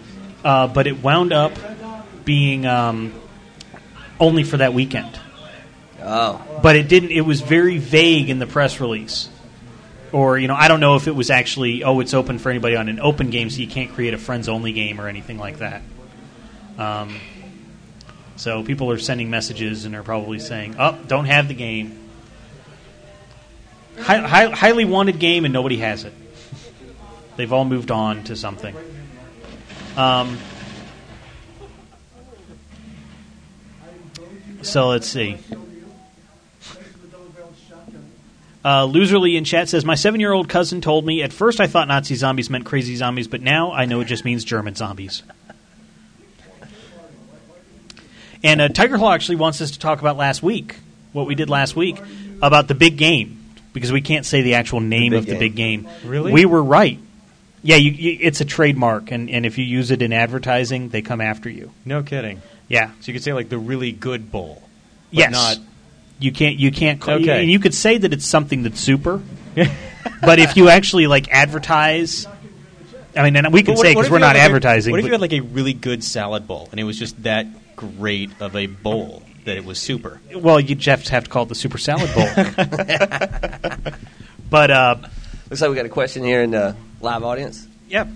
Speaker 1: uh, but it wound up being um, only for that weekend.
Speaker 4: Oh,
Speaker 1: But it didn't. It was very vague in the press release, or you know, I don't know if it was actually oh, it's open for anybody on an open game, so you can't create a friends only game or anything like that. Um, so people are sending messages and are probably saying, "Oh, don't have the game." Hi, hi, highly wanted game, and nobody has it. They've all moved on to something. Um, so let's see. Uh, Loserly in chat says, My seven year old cousin told me, at first I thought Nazi zombies meant crazy zombies, but now I know it just means German zombies. And uh, Tiger Claw actually wants us to talk about last week, what we did last week, about the big game, because we can't say the actual name
Speaker 3: big
Speaker 1: of the
Speaker 3: game.
Speaker 1: big game.
Speaker 5: Really?
Speaker 1: We were right. Yeah, you, you, it's a trademark, and, and if you use it in advertising, they come after you.
Speaker 5: No kidding.
Speaker 1: Yeah.
Speaker 5: So you could say like the really good bowl. but
Speaker 1: yes.
Speaker 5: Not
Speaker 1: You can't. You can't. Call,
Speaker 5: Okay.
Speaker 1: And you could say that it's something that's super, but if you actually like advertise, I mean, and we can
Speaker 5: what-
Speaker 1: say because we're
Speaker 5: you had
Speaker 1: not
Speaker 5: like a-
Speaker 1: advertising.
Speaker 5: what if you had like a really good salad bowl and it was just that great of a bowl that it was super?
Speaker 1: well, you just have to call it the Super Salad Bowl. but uh,
Speaker 4: looks like we got a question here in the live audience.
Speaker 1: yep.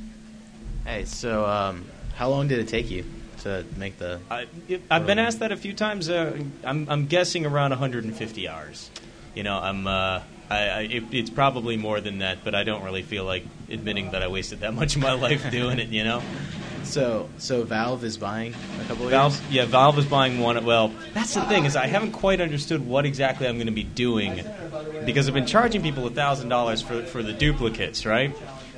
Speaker 7: Hey, so um, how long did it take you to make the?
Speaker 5: I, I've been asked that a few times. Uh, I'm, I'm guessing around 150 hours. You know, I'm. Uh, I, I, it, it's probably more than that, but I don't really feel like admitting that I wasted that much of my life doing it. You know,
Speaker 7: So so Valve is buying a couple of
Speaker 5: Valve.
Speaker 7: yours?
Speaker 5: Yeah, Valve is buying one. Well, that's the thing is I haven't quite understood what exactly I'm going to be doing because I've been charging people thousand dollars for for the duplicates, right?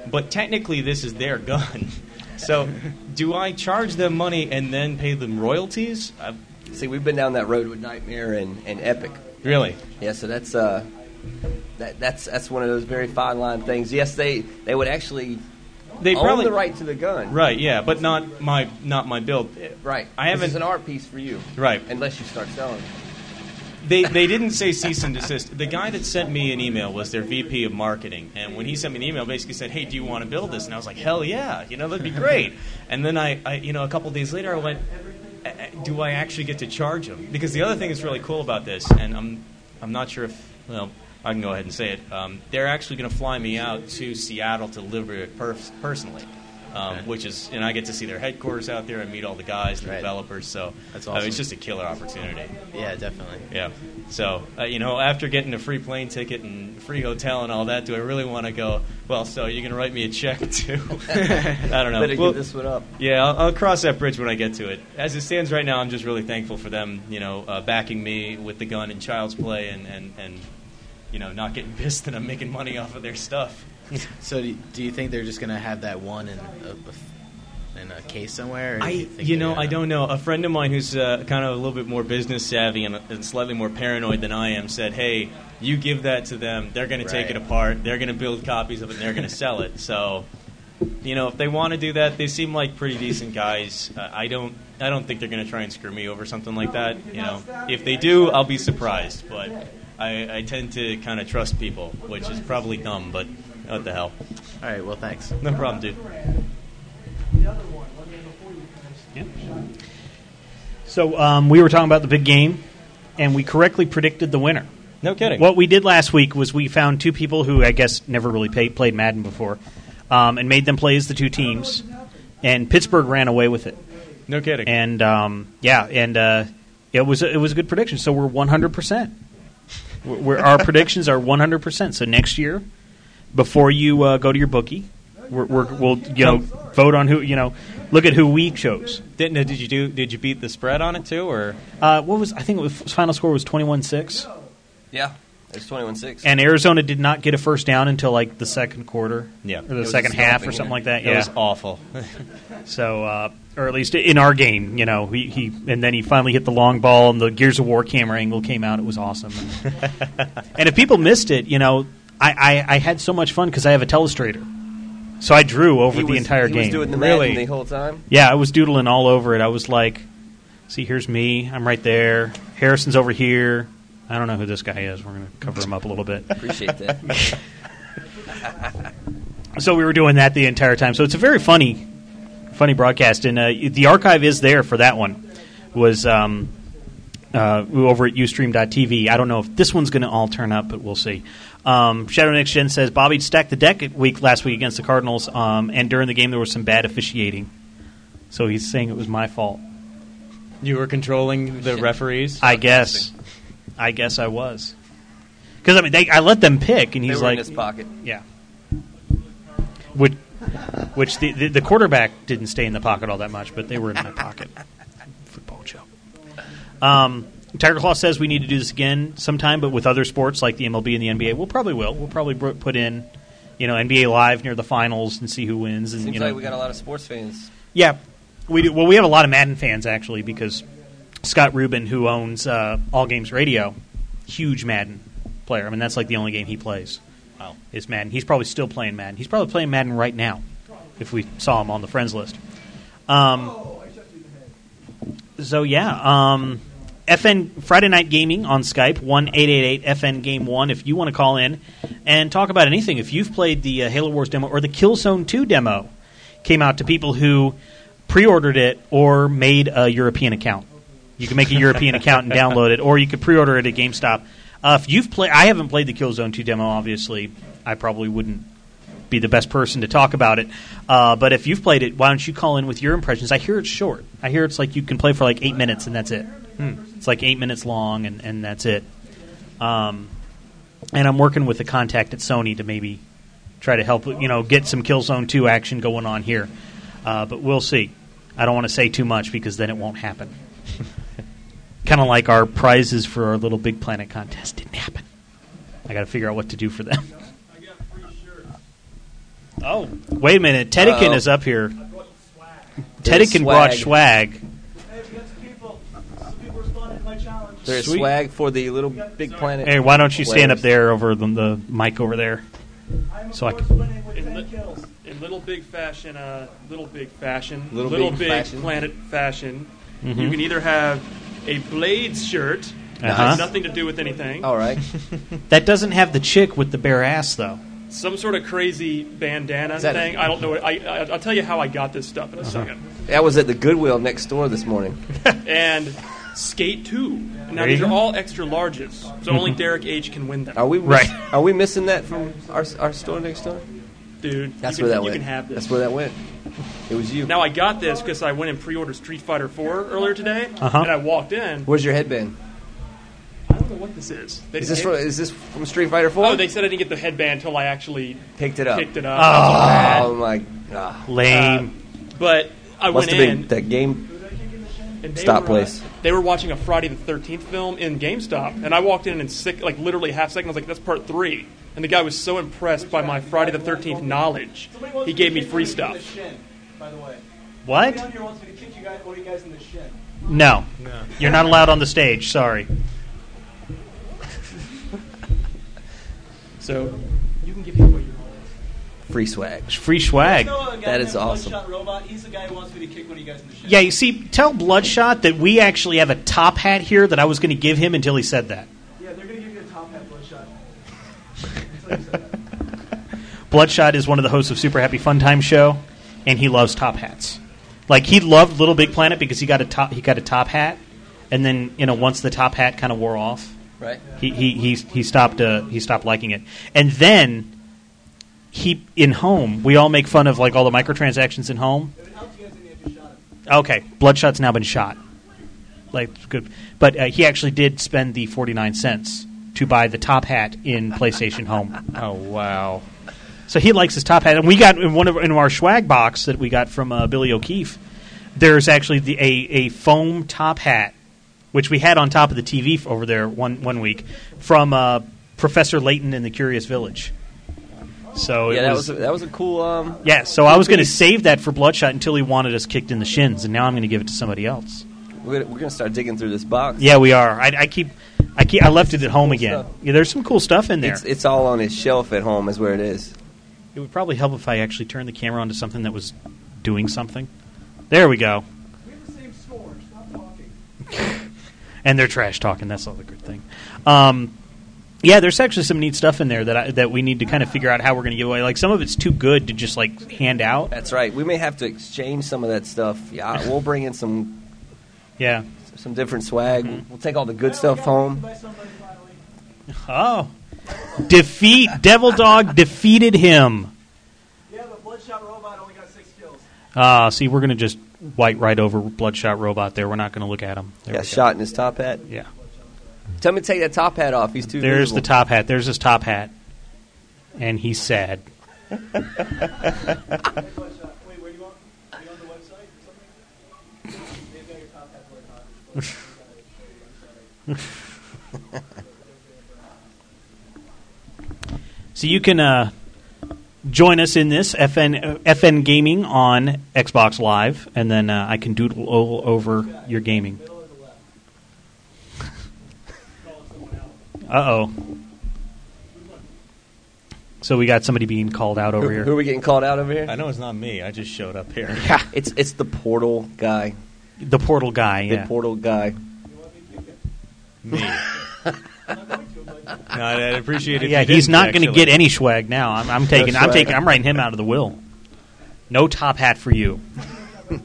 Speaker 5: But technically, this is their gun. So, do I charge them money and then pay them royalties? Uh,
Speaker 4: See, we've been down that road with Nightmare and, and Epic.
Speaker 5: really?
Speaker 4: Yeah, so that's uh, that, that's that's one of those very fine line things. Yes, they they would actually
Speaker 5: They
Speaker 4: own
Speaker 5: probably
Speaker 4: the right to the gun.
Speaker 5: Right, yeah, but not my not my build.
Speaker 4: Right.
Speaker 5: I haven't-
Speaker 4: is an art piece for you.
Speaker 5: Right.
Speaker 4: Unless you start selling.
Speaker 5: They they didn't say cease and desist. The guy that sent me an email was their VP of marketing, and when he sent me an email, basically said, "Hey, do you want to build this?" And I was like, "Hell yeah, you know that'd be great." and then I, I you know a couple days later I went, "Uh, uh, "Do I actually get to charge them?" Because the other thing that's really cool about this, and I'm I'm not sure if well I can go ahead and say it. Um, they're actually going to fly me out to Seattle to deliver it pers- personally. Um,
Speaker 7: Okay.
Speaker 5: Which is, and I get to see their headquarters out there and meet all the guys the
Speaker 7: Right.
Speaker 5: developers. So
Speaker 7: That's
Speaker 5: I mean, it's just a killer opportunity.
Speaker 7: Yeah, definitely.
Speaker 5: Yeah. So, uh, you know, after getting a free plane ticket and free hotel and all that, do I really want to go, well, so you're going to write me a check too? I don't know.
Speaker 4: Better
Speaker 5: Well,
Speaker 4: this one up.
Speaker 5: yeah, I'll, I'll cross that bridge when I get to it. As it stands right now, I'm just really thankful for them, you know, uh, backing me with the gun and Child's Play and, and, and, you know, not getting pissed that I'm making money off of their stuff.
Speaker 7: So do you, do you think they're just gonna have that one in a, in a case somewhere?
Speaker 5: I,
Speaker 7: think
Speaker 5: you know, I don't know. A friend of mine who's uh, kind of a little bit more business savvy and, and slightly more paranoid than I am said, "Hey, you give that to them. They're going to take it apart. They're going to build copies of it. and They're going to sell it." So, you know, if they want to do that, they seem like pretty decent guys. Uh, I don't, I don't think they're going to try and screw me over something like that. You know, if they do, I'll be surprised. But I, I tend to kind of trust people, which is probably dumb, but what the hell?
Speaker 7: All right. Well, thanks.
Speaker 5: No problem, dude.
Speaker 1: So um, we were talking about the big game, and we correctly predicted the winner.
Speaker 5: No kidding.
Speaker 1: What we did last week was we found two people who I guess never really pay, played Madden before, um, and made them play as the two teams. And Pittsburgh ran away with it.
Speaker 5: No kidding.
Speaker 1: And um, yeah, and uh, it was it was a good prediction. So we're one hundred percent. We're our predictions are one hundred percent. So next year, before you uh, go to your bookie, we're, we're, we'll you know vote on who you know look at who we chose.
Speaker 5: Did, no, did you do? Did you beat the spread on it too, or
Speaker 1: Uh, what was I think it was, final score was twenty one six.
Speaker 4: Yeah. It's 21-6.
Speaker 1: And Arizona did not get a first down until like the second quarter,
Speaker 5: Yeah.
Speaker 1: or the second half, or something like that.
Speaker 5: That
Speaker 1: yeah,
Speaker 5: was awful.
Speaker 1: so uh, or at least in our game, you know, he, he and then he finally hit the long ball, and the Gears of War camera angle came out. It was awesome. and if people missed it, you know, I, I, I had so much fun because I have a telestrator, so I drew over
Speaker 4: He
Speaker 1: the
Speaker 4: was-
Speaker 1: entire
Speaker 4: he
Speaker 1: game.
Speaker 4: was doing the
Speaker 5: Really?
Speaker 4: The whole time.
Speaker 1: yeah, I was doodling all over it. I was like, see, here's me. I'm right there. Harrison's over here. I don't know who this guy is. We're going to cover him up a little bit.
Speaker 4: Appreciate that.
Speaker 1: So we were doing that the entire time. So it's a very funny, funny broadcast, and uh, the archive is there for that one. Was um, uh, over at Ustream.tv. I don't know if this one's going to all turn up, but we'll see. Um, Shadow Next Gen says Bobby stacked the deck week last week against the Cardinals, um, and during the game there was some bad officiating. So he's saying it was my fault.
Speaker 5: You were controlling the referees.
Speaker 1: I guess. I guess I was. Because I mean, they, I let them pick, and
Speaker 4: They
Speaker 1: he's
Speaker 4: were
Speaker 1: like,
Speaker 4: in his pocket.
Speaker 1: yeah. Which, which the, the the quarterback didn't stay in the pocket all that much, but they were in my pocket. Football joke. Um, Tiger Claw says we need to do this again sometime, but with other sports like the MLB and the NBA. We'll probably will. We'll probably br- put in, you know, NBA Live near the finals and see who wins. And
Speaker 4: Seems
Speaker 1: you know,
Speaker 4: like we got a lot of sports fans.
Speaker 1: yeah, we do. Well, we have a lot of Madden fans actually because Scott Rubin, who owns uh, All Games Radio, huge Madden player. I mean, that's like the only game he plays.
Speaker 5: Wow.
Speaker 1: Is Madden? He's probably still playing Madden. He's probably playing Madden right now, if we saw him on the friends list. Um, so yeah, um, FN Friday Night Gaming on Skype one eight eight eight FN Game One. If you want to call in and talk about anything, if you've played the uh, Halo Wars demo or the Killzone Two demo, came out to people who pre-ordered it or made a European account. You can make a European account and download it, or you could pre-order it at GameStop. Uh, if you've played, I haven't played the Killzone Two demo. Obviously, I probably wouldn't be the best person to talk about it. Uh, but if you've played it, why don't you call in with your impressions? I hear it's short. I hear it's like you can play for like eight minutes and that's it. It's like eight minutes long and, and that's it. Um, and I'm working with a contact at Sony to maybe try to help you know get some Killzone 2 action going on here. Uh, but we'll see. I don't want to say too much because then it won't happen. kind of like our prizes for our little Big Planet contest didn't happen. I got to figure out what to do for them. Oh, wait a minute. Tedekin
Speaker 4: Uh-oh.
Speaker 1: is up here. Tedekin brought
Speaker 4: swag.
Speaker 1: swag.
Speaker 4: There's
Speaker 1: Sweet.
Speaker 4: swag for the little big planet.
Speaker 1: Hey, why don't you stand up there over the, the mic over there? So I can.
Speaker 8: in, li- in little big fashion, uh, little big fashion,
Speaker 4: Little Big
Speaker 8: big,
Speaker 4: fashion.
Speaker 8: planet fashion.
Speaker 1: Mhm.
Speaker 8: You can either have a Blades shirt that
Speaker 1: Uh-huh.
Speaker 8: has nothing to do with anything,
Speaker 4: All right.
Speaker 1: That doesn't have the chick with the bare ass, though.
Speaker 8: some sort of crazy bandana thing. I don't know. I, I, I'll tell you how I got this stuff in a
Speaker 1: Uh-huh.
Speaker 8: second.
Speaker 4: That was at the Goodwill next door this morning.
Speaker 8: And Skate Two. Now these are all extra larges, so only Derek H can win them.
Speaker 4: Are we miss-
Speaker 1: Right.
Speaker 4: Are we missing that from our, our store next door?
Speaker 8: Dude,
Speaker 4: That's
Speaker 8: you
Speaker 4: where
Speaker 8: can,
Speaker 4: that
Speaker 8: you
Speaker 4: went.
Speaker 8: can have this.
Speaker 4: That's where that went. It was you.
Speaker 8: Now I got this because I went and pre-ordered Street Fighter 4 earlier today,
Speaker 1: Uh-huh.
Speaker 8: and I walked in.
Speaker 4: Where's your headband?
Speaker 8: I don't know what this is. They
Speaker 4: Is this from, is this from Street Fighter 4?
Speaker 8: Oh, they said I didn't get the headband until I actually
Speaker 4: picked it up.
Speaker 8: picked it up.
Speaker 4: Oh my god.
Speaker 1: Lame.
Speaker 8: But I
Speaker 4: Must
Speaker 8: went
Speaker 4: have
Speaker 8: in.
Speaker 4: been that game.
Speaker 8: and they
Speaker 4: stop
Speaker 8: were, uh,
Speaker 4: place.
Speaker 8: They were watching a Friday the Thirteenth film in GameStop, and I walked in and sick, like literally half second. I was like, "That's part three. And the guy was so impressed by my Friday the Thirteenth knowledge, he gave me free stuff.
Speaker 9: By the way,
Speaker 1: What?
Speaker 9: down here wants me to kick you guys, one of you guys in the shin.
Speaker 1: No. You're not allowed on the stage. Sorry.
Speaker 8: So you can give me what you want.
Speaker 4: Free swag.
Speaker 1: Free swag.
Speaker 9: No, a guy
Speaker 4: That is awesome.
Speaker 9: Bloodshot Robot. He's the guy who wants me to kick one of you guys in the shin.
Speaker 1: Yeah, you see, tell Bloodshot that we actually have a top hat here that I was going to give him until he said that.
Speaker 9: Yeah, they're gonna give you a top hat, Bloodshot. Until you said that.
Speaker 1: Bloodshot is one of the hosts of Super Happy Fun Time Show, and he loves top hats. Like he loved Little Big Planet because he got a top he got a top hat, and then you know once the top hat kind of wore off,
Speaker 4: Right.
Speaker 1: he he he, he stopped uh, he stopped liking it, and then he in home we all make fun of like all the microtransactions in home.
Speaker 9: If it helps you guys, then you have to shot him.
Speaker 1: Okay, Bloodshot's now been shot. Like good, but uh, he actually did spend the forty nine cents to buy the top hat in PlayStation Home.
Speaker 5: Oh wow.
Speaker 1: So he likes his top hat, and we got in one of in our swag box that we got from uh, Billy O'Keefe. There's actually the, a a foam top hat, which we had on top of the TV over there one one week from uh, Professor Layton in the Curious Village. So
Speaker 4: Yeah,
Speaker 1: it
Speaker 4: that
Speaker 1: was,
Speaker 4: was a, that was a cool. Um,
Speaker 1: yeah. So I was going to save that for Bloodshot until he wanted us kicked in the shins, and now I'm going to give it to somebody else.
Speaker 4: we're, gonna, start digging through this box.
Speaker 1: Yeah, we are. I, I keep. I keep. I left it at home again.
Speaker 4: stuff.
Speaker 1: Yeah, there's some cool stuff in there.
Speaker 4: It's it's all on his shelf at home. Is where it is.
Speaker 1: It would probably help if I actually turned the camera onto something that was doing something. There we go.
Speaker 9: We have the same score. Stop talking.
Speaker 1: And they're trash talking. That's not a good thing. Um, yeah, there's actually some neat stuff in there that I, that we need to kind of figure out how we're going to give away. Like some of it's too good to just like hand out.
Speaker 4: That's right. We may have to exchange some of that stuff. Yeah, we'll bring in some
Speaker 1: Yeah.
Speaker 4: some different swag. We'll take all the good stuff home.
Speaker 1: Oh, defeat Devil Dog defeated him.
Speaker 9: Yeah, the Bloodshot Robot only got six kills.
Speaker 1: Ah, see, we're gonna just white right over Bloodshot Robot. There, we're not gonna look at him. There
Speaker 4: Got shot in his top hat.
Speaker 1: Yeah.
Speaker 4: Tell me to take that top hat off. He's too.
Speaker 1: There's
Speaker 4: visible.
Speaker 1: the top hat. There's his top hat, and he's sad.
Speaker 9: Wait, where do you want? Are you on the website or something? They've got your top hat for
Speaker 1: So you can uh, join us in this FN uh, FN gaming on Xbox Live, and then uh, I can doodle over your gaming. Uh oh. So we got somebody being called out over
Speaker 4: Who,
Speaker 1: here.
Speaker 4: who are we getting called out over here?
Speaker 5: I know it's not me. I just showed up here.
Speaker 4: It's it's the portal guy.
Speaker 1: The portal guy.
Speaker 4: The
Speaker 1: Yeah.
Speaker 4: portal guy.
Speaker 5: me. No, I'd appreciate it. if
Speaker 1: yeah,
Speaker 5: you
Speaker 1: he's
Speaker 5: didn't,
Speaker 1: not going to
Speaker 5: actually.
Speaker 1: get any swag now. I'm, I'm taking. I'm
Speaker 4: swag.
Speaker 1: taking. I'm writing him out of the will. No top hat for you.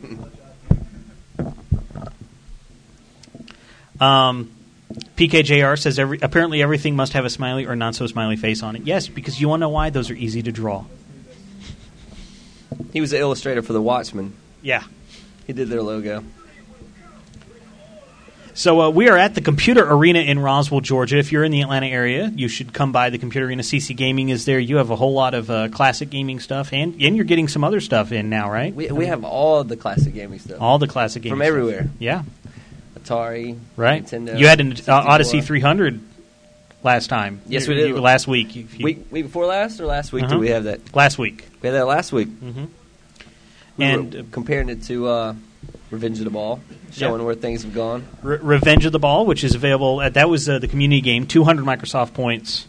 Speaker 1: um, PKJR says every, apparently everything must have a smiley or not so smiley face on it. Yes, because you want to know why? Those are easy to draw.
Speaker 4: He was the illustrator for the Watchmen.
Speaker 1: Yeah.
Speaker 4: He did their logo.
Speaker 1: So uh, we are at the Computer Arena in Roswell, Georgia. If you're in the Atlanta area, you should come by the Computer Arena. CC Gaming is there. You have a whole lot of uh, classic gaming stuff, and and you're getting some other stuff in now, right?
Speaker 4: We, we have all the classic gaming stuff
Speaker 1: all the classic gaming
Speaker 4: from
Speaker 1: stuff.
Speaker 4: everywhere.
Speaker 1: Yeah,
Speaker 4: Atari,
Speaker 1: right.
Speaker 4: Nintendo.
Speaker 1: you had an uh, Odyssey 300 last time.
Speaker 4: Yes, we did.
Speaker 1: you- last week. You- you-
Speaker 4: Week, week before last or last week?
Speaker 1: Uh-huh.
Speaker 4: Did we have that?
Speaker 1: last week.
Speaker 4: We had that last week.
Speaker 1: hmm
Speaker 4: We
Speaker 1: And
Speaker 4: were comparing it to uh, Revenge of the Ball, showing where things have gone.
Speaker 1: Re- Revenge of the Ball, which is available. At, that was uh, the community game. 200 Microsoft points.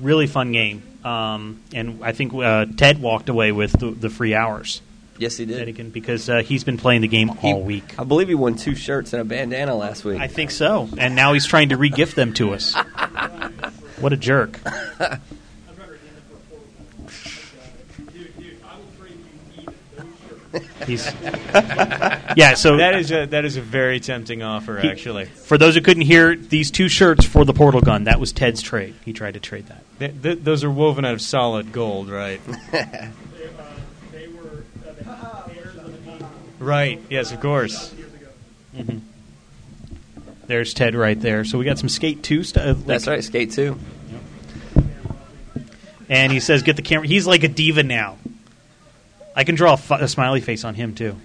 Speaker 1: Really fun game. Um, and I think uh, Ted walked away with the, the free hours.
Speaker 4: Yes, he did.
Speaker 1: Dedican, because uh, he's been playing the game
Speaker 4: He-
Speaker 1: all week.
Speaker 4: I believe he won two shirts and a bandana last week.
Speaker 1: I think so. And now he's trying to re-gift them to us. What a jerk. He's yeah. So
Speaker 5: That is a that is a very tempting offer,
Speaker 1: He-
Speaker 5: actually.
Speaker 1: for those who couldn't hear, these two shirts for the portal gun. That was Ted's trade. He tried to trade that.
Speaker 5: Th- th- those are woven out of solid gold, right? right. Yes, of course. Mm-hmm.
Speaker 1: There's Ted right there. So we got some Skate Two stuff.
Speaker 4: That's right, Skate 2.
Speaker 1: And he says, "Get the camera." He's like a diva now. I can draw a, fu- a smiley face on him too.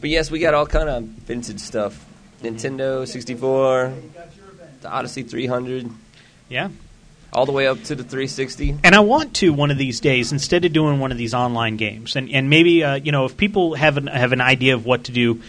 Speaker 4: But yes, we got all kind of vintage stuff. Nintendo 64, the Odyssey 300,
Speaker 1: Yeah.
Speaker 4: All the way up to the 360.
Speaker 1: And I want to one of these days instead of doing one of these online games, and and maybe uh, you know if people have an have an idea of what to do,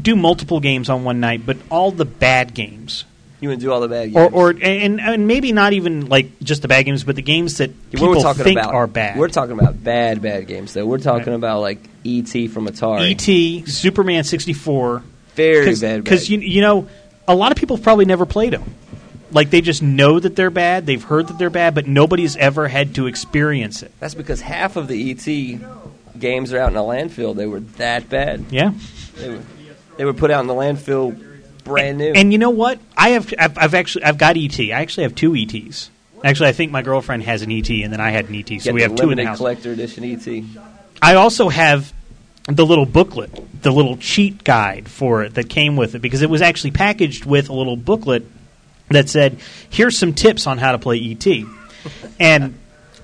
Speaker 1: do multiple games on one night, but all the bad games,
Speaker 4: You want to do all the bad games.
Speaker 1: or or and and maybe not even like just the bad games, but the games that
Speaker 4: Yeah, what we're
Speaker 1: people
Speaker 4: talking
Speaker 1: think
Speaker 4: about
Speaker 1: are bad.
Speaker 4: We're talking about bad, bad games. Though we're talking
Speaker 1: Right.
Speaker 4: about like ET from Atari.
Speaker 1: E.T., Superman sixty four,
Speaker 4: very bad.
Speaker 1: because you you know a lot of people probably never played them. Like they just know that they're bad, they've heard that they're bad, but nobody's ever had to experience it.
Speaker 4: That's because half of the ET games are out in a landfill. They were that bad.
Speaker 1: Yeah.
Speaker 4: They were, they were put out in the landfill brand new.
Speaker 1: And you know what? I have I've, I've actually I've got ET. I actually have two ETs. Actually, I think my girlfriend has an ET, and then I had an ET, so
Speaker 4: Get
Speaker 1: we have two in the house.
Speaker 4: collector edition ET.
Speaker 1: I also have the little booklet, the little cheat guide for it that came with it because it was actually packaged with a little booklet that said, "Here's some tips on how to play ET." and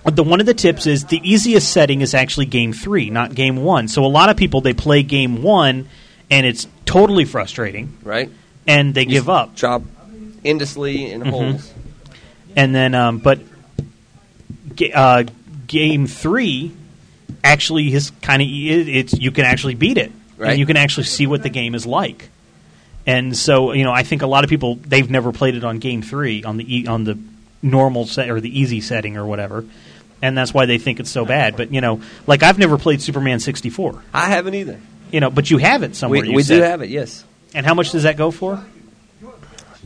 Speaker 1: the one of the tips is the easiest setting is actually game 3, not game 1. So a lot of people they play game 1 and it's totally frustrating
Speaker 4: Right?
Speaker 1: and they give up.
Speaker 4: Drop endlessly in
Speaker 1: Mhm.
Speaker 4: holes.
Speaker 1: And then, um, but ga- uh, game three actually is kind of it, it's you can actually beat it,
Speaker 4: Right.
Speaker 1: and you can actually see what the game is like. And so, you know, I think a lot of people they've never played it on game three on the e- on the normal set or the easy setting or whatever, and that's why they think it's so bad. But you know, like I've never played Superman sixty four.
Speaker 4: I haven't either.
Speaker 1: You know, but you have it somewhere.
Speaker 4: We, we do have it, yes.
Speaker 1: And how much does that go for?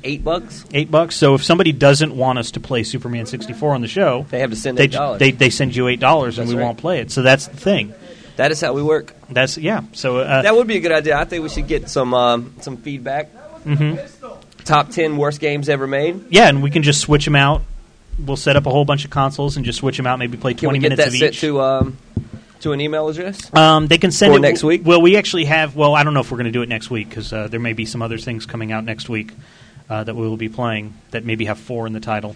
Speaker 4: Eight bucks.
Speaker 1: Eight bucks. So if somebody doesn't want us to play Superman 64 on the show,
Speaker 4: They have to send eight dollars.
Speaker 1: they they send you eight dollars and we
Speaker 4: right.
Speaker 1: won't play it. So that's the thing.
Speaker 4: That is how we work.
Speaker 1: That's yeah. So uh,
Speaker 4: That would be a good idea. I think we should get some um, some feedback.
Speaker 1: mhm.
Speaker 4: Top ten worst games ever made.
Speaker 1: yeah, and we can just switch them out. We'll set up a whole bunch of consoles and just switch them out. Maybe play
Speaker 4: Can
Speaker 1: twenty
Speaker 4: we get
Speaker 1: minutes
Speaker 4: that
Speaker 1: of each.
Speaker 4: to um, to an email address?
Speaker 1: Um, they can send
Speaker 4: For
Speaker 1: it
Speaker 4: next week?
Speaker 1: Well, we actually have. Well, I don't know if we're going to do it next week because uh, there may be some other things coming out next week uh, that we will be playing that maybe have four in the title.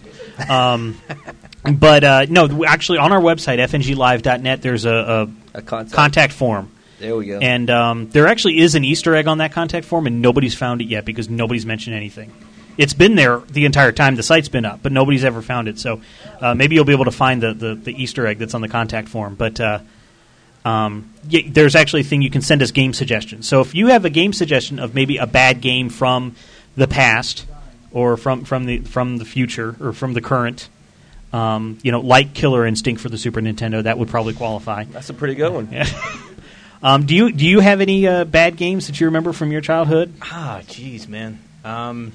Speaker 1: Um, but uh, no, actually, on our website fnglive.net, there's a, a,
Speaker 4: contact.
Speaker 1: contact form.
Speaker 4: There we go.
Speaker 1: And um, there actually is an Easter egg on that contact form, and nobody's found it yet because nobody's mentioned anything. It's been there the entire time the site's been up, but nobody's ever found it. So uh, maybe you'll be able to find the, the, the Easter egg that's on the contact form. But uh, um, there's actually a thing you can send us game suggestions. So if you have a game suggestion of maybe a bad game from the past or from, from the from the future or from the current, um, you know, like Killer Instinct for the Super Nintendo, that would probably qualify.
Speaker 4: That's a pretty good one.
Speaker 1: Yeah. um, do you do you have any uh, bad games that you remember from your childhood?
Speaker 5: Ah, jeez, man. Um,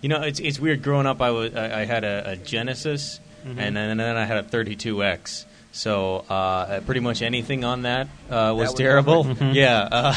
Speaker 5: you know, it's it's weird. Growing up, I was I, I had a, a Genesis,
Speaker 1: Mhm.
Speaker 5: and, then, and then I had a 32X. So uh, pretty much anything on that uh, was
Speaker 4: was
Speaker 5: terrible.
Speaker 1: Mm-hmm.
Speaker 5: Yeah. Uh,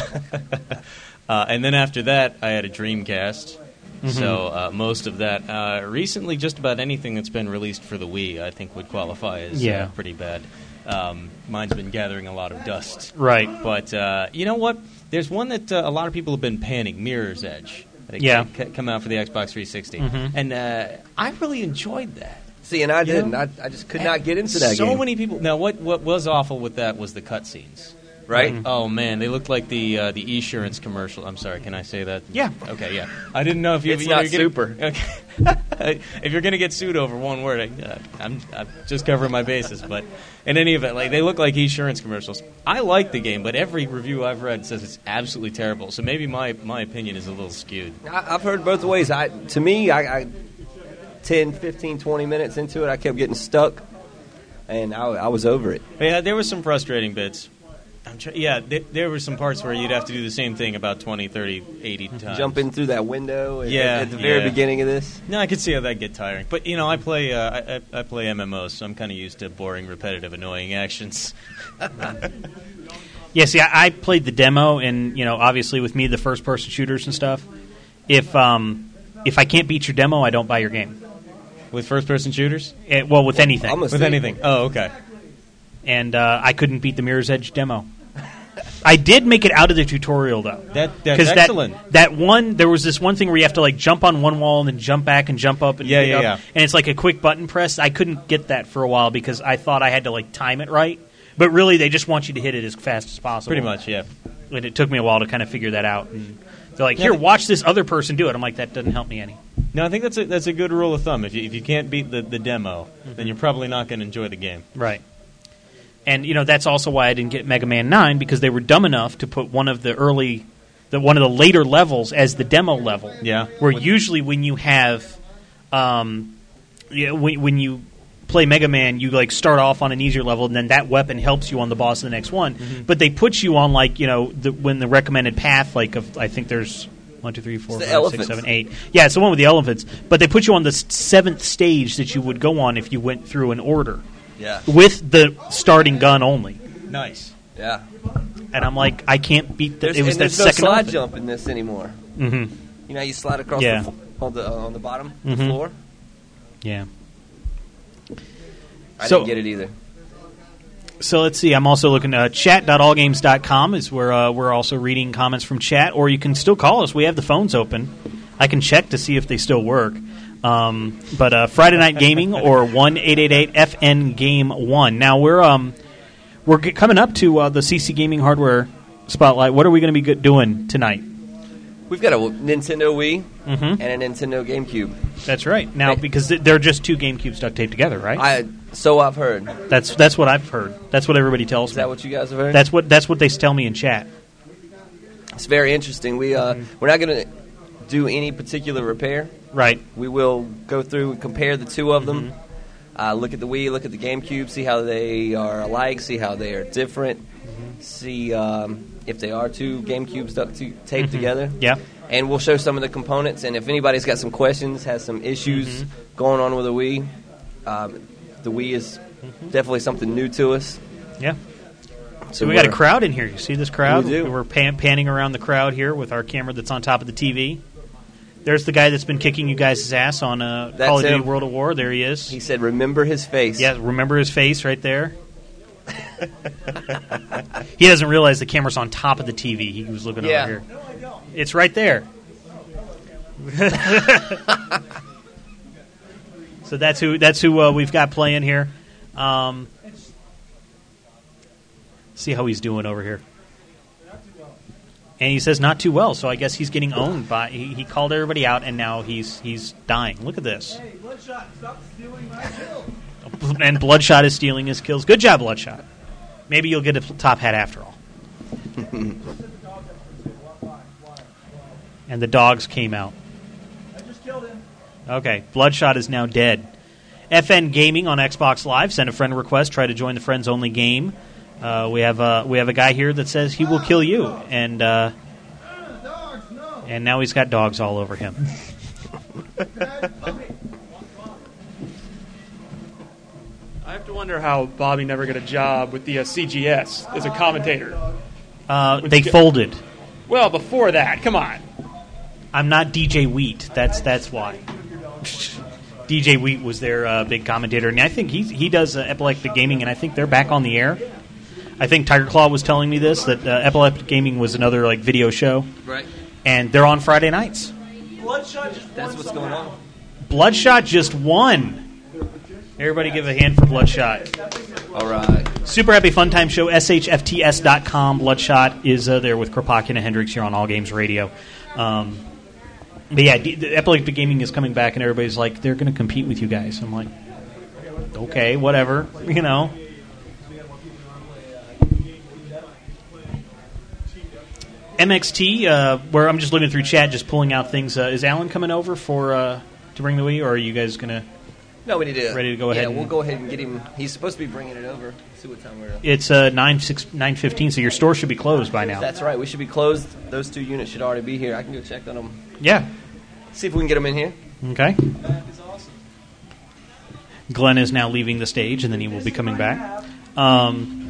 Speaker 5: uh, and then after that, I had a Dreamcast.
Speaker 1: Mhm.
Speaker 5: So uh, most of that. Uh, recently, just about anything that's been released for the Wii, I think would qualify as
Speaker 1: Yeah.
Speaker 5: uh, pretty bad. Um, mine's been gathering a lot of dust.
Speaker 1: Right.
Speaker 5: But uh, you know what? There's one that uh, a lot of people have been panning, Mirror's Edge. I think
Speaker 1: Yeah.
Speaker 5: it ca- come out for the Xbox 360,
Speaker 1: Mhm.
Speaker 5: and uh, I really enjoyed that.
Speaker 4: See, and I
Speaker 5: You
Speaker 4: didn't. I, I just could not get into that
Speaker 5: so
Speaker 4: game.
Speaker 5: many people. Now, what what was awful with that was the cutscenes.
Speaker 4: Right?
Speaker 5: Oh man, they looked like the uh, the Esurance commercial. I'm sorry, can I say that?
Speaker 1: Yeah.
Speaker 5: Okay. Yeah. I didn't know if you.
Speaker 4: It's
Speaker 5: you know,
Speaker 4: not
Speaker 5: you're getting-
Speaker 4: super.
Speaker 5: Okay. if you're gonna get sued over one word, I, uh, I'm, I'm just covering my bases. But in any event, like they look like Esurance commercials. I like the game, but every review I've read says it's absolutely terrible. So maybe my my opinion is a little skewed.
Speaker 4: I, I've heard both ways. I to me, I, I 10, 15, 20 minutes into it, I kept getting stuck, and I, I was over it.
Speaker 5: Yeah, there was some frustrating bits. I'm try- yeah, there, there were some parts where you'd have to do the same thing about 20, 30, 80 times.
Speaker 4: Jumping through that window at,
Speaker 5: Yeah,
Speaker 4: at the very
Speaker 5: yeah.
Speaker 4: beginning of this.
Speaker 5: No, I could see how that get tiring. But you know, I play uh, I, I I play MMOs, so I'm kind of used to boring, repetitive, annoying actions.
Speaker 1: Yeah, see, I, I played the demo, and you know, obviously with me, the first-person shooters and stuff. If um, if I can't beat your demo, I don't buy your game.
Speaker 5: With first-person shooters,
Speaker 1: Eh, well, with anything,
Speaker 5: with anything. Oh, okay.
Speaker 1: and uh, I couldn't beat the Mirror's Edge demo. I did make it out of the tutorial though.
Speaker 5: That that's excellent.
Speaker 1: That, that one, there was this one thing where you have to like jump on one wall and then jump back and jump up and
Speaker 5: Yeah, yeah,
Speaker 1: up,
Speaker 5: yeah.
Speaker 1: and it's like a quick button press. I couldn't get that for a while because I thought I had to like time it right, but really they just want you to hit it as fast as possible.
Speaker 5: Pretty much, yeah.
Speaker 1: And it took me a while to kind of figure that out. And they're like, "Here, watch this other person do it." I'm like, "That doesn't help me any."
Speaker 5: No, I think that's a that's a good rule of thumb. If you if you can't beat the, the demo, then mm-hmm. you're probably not going to enjoy the game.
Speaker 1: Right. And you know that's also why I didn't get Mega Man Nine because they were dumb enough to put one of the early, the one of the later levels as the demo level.
Speaker 5: Yeah.
Speaker 1: Where usually when you have, um, yeah, when when you play Mega Man, you like start off on an easier level, and then that weapon helps you on the boss of the next one.
Speaker 5: Mm-hmm.
Speaker 1: But they put you on like you know the, when the recommended path like of I think there's. One, two, three, four, five, six, seven, eight. Yeah, it's the one with the elephants. But they put you on the seventh stage that you would go on if you went through an order
Speaker 4: Yeah.
Speaker 1: with the starting gun only.
Speaker 5: Nice.
Speaker 4: Yeah.
Speaker 1: And I'm like, I can't beat the.
Speaker 4: There's,
Speaker 1: it was
Speaker 4: and
Speaker 1: that
Speaker 4: there's no
Speaker 1: second
Speaker 4: slide
Speaker 1: elephant.
Speaker 4: jump in this anymore.
Speaker 1: Mm-hmm.
Speaker 4: You know, how you slide across
Speaker 1: Yeah.
Speaker 4: the, fl- on the uh, on the bottom
Speaker 1: Mhm.
Speaker 4: the floor.
Speaker 1: Yeah.
Speaker 4: I
Speaker 1: So-
Speaker 4: didn't get it either.
Speaker 1: So let's see. I'm also looking at chat.allgames.com is where uh, we're also reading comments from chat, or you can still call us. We have the phones open. I can check to see if they still work. Um, but uh, Friday Night Gaming or one eight eight eight FN Game One. Now we're um we're g- coming up to uh, the CC Gaming Hardware Spotlight. What are we going to be good doing tonight?
Speaker 4: We've got a Nintendo Wii
Speaker 1: Mhm.
Speaker 4: and a Nintendo GameCube.
Speaker 1: That's right. Now
Speaker 4: Hey.
Speaker 1: because th- they're just two GameCubes duct taped together, right?
Speaker 4: I so I've heard.
Speaker 1: That's that's what I've heard. That's what everybody tells
Speaker 4: Is
Speaker 1: me.
Speaker 4: that what you guys have heard?
Speaker 1: That's what that's what they tell me in chat.
Speaker 4: It's very interesting. We uh, we're not going to do any particular repair.
Speaker 1: Right.
Speaker 4: We will go through and compare the two of them.
Speaker 1: Mm-hmm.
Speaker 4: Uh, look at the Wii, look at the GameCube, see how they are alike, see how they are different,
Speaker 1: Mm-hmm.
Speaker 4: see um, if they are two GameCubes duct to, taped
Speaker 1: Mhm.
Speaker 4: together.
Speaker 1: Yeah.
Speaker 4: And we'll show some of the components. And if anybody's got some questions, has some issues
Speaker 1: Mhm.
Speaker 4: going on with the Wii, um, the Wii is
Speaker 1: Mm-hmm.
Speaker 4: definitely something new to us.
Speaker 1: Yeah. So we got a crowd in here. You see this crowd?
Speaker 4: We do.
Speaker 1: We're pan- panning around the crowd here with our camera that's on top of the TV. There's the guy that's been kicking you guys' ass on uh,
Speaker 4: That's
Speaker 1: Call of Duty
Speaker 4: him.
Speaker 1: World of War. There he is.
Speaker 4: He said, "Remember his face."
Speaker 1: Yeah, remember his face right there. he doesn't realize the camera's on top of the TV. He was looking
Speaker 4: Yeah.
Speaker 1: over here. It's right there. so that's who that's who uh, we've got playing here. Um, see how he's doing over here. And he says not too well, so I guess he's getting owned by. He, he called everybody out, and now he's he's dying. Look at this.
Speaker 9: Hey, Bloodshot, stop stealing my kill.
Speaker 1: and Bloodshot is stealing his kills. Good job, Bloodshot. Maybe you'll get a top hat after all. and the dogs came out.
Speaker 9: I just killed him.
Speaker 1: Okay, Bloodshot is now dead. FN Gaming on Xbox Live. Send a friend request. Try to join the friends only game. Uh, we have a we have a guy here that says he will kill you, and uh, and now he's got dogs all over him.
Speaker 8: I have to wonder how Bobby never got a job with the uh, CGS as a commentator.
Speaker 1: Uh, they folded.
Speaker 8: Well, before that, come on.
Speaker 1: I'm not DJ Wheat. That's that's why. DJ Wheat was their uh, big commentator, and I think he he does uh, Epileptic Gaming, and I think they're back on the air. I think Tiger Claw was telling me this that uh, Epileptic Gaming was another like video show,
Speaker 4: Right.
Speaker 1: and they're on Friday nights.
Speaker 9: Bloodshot just
Speaker 4: That's
Speaker 9: won
Speaker 4: what's
Speaker 9: somehow.
Speaker 4: going on.
Speaker 1: Bloodshot just won. Everybody give a hand for Bloodshot.
Speaker 4: All right.
Speaker 1: Super Happy Fun Time Show, shfts.com. Bloodshot is uh, there with Kropotkin and Hendricks here on All Games Radio. Um, but yeah, D- the Epileptic Gaming is coming back, and everybody's like, they're going to compete with you guys. I'm like, okay, whatever, you know. MXT, uh, where I'm just looking through chat, just pulling out things. Uh, is Alan coming over for uh, to bring the Wii, or are you guys to?
Speaker 4: No, we need to.
Speaker 1: Ready to go ahead
Speaker 4: Yeah, we'll go ahead and get him. He's supposed to be bringing it over. See what time we're. at.
Speaker 1: It's uh, nine six nine fifteen, so your store should be closed by now.
Speaker 4: That's right. We should be closed. Those two units should already be here. I can go check on them.
Speaker 1: Yeah.
Speaker 4: See if we can get them in here.
Speaker 1: Okay. Glenn is now leaving the stage, and then he will be coming back. Um,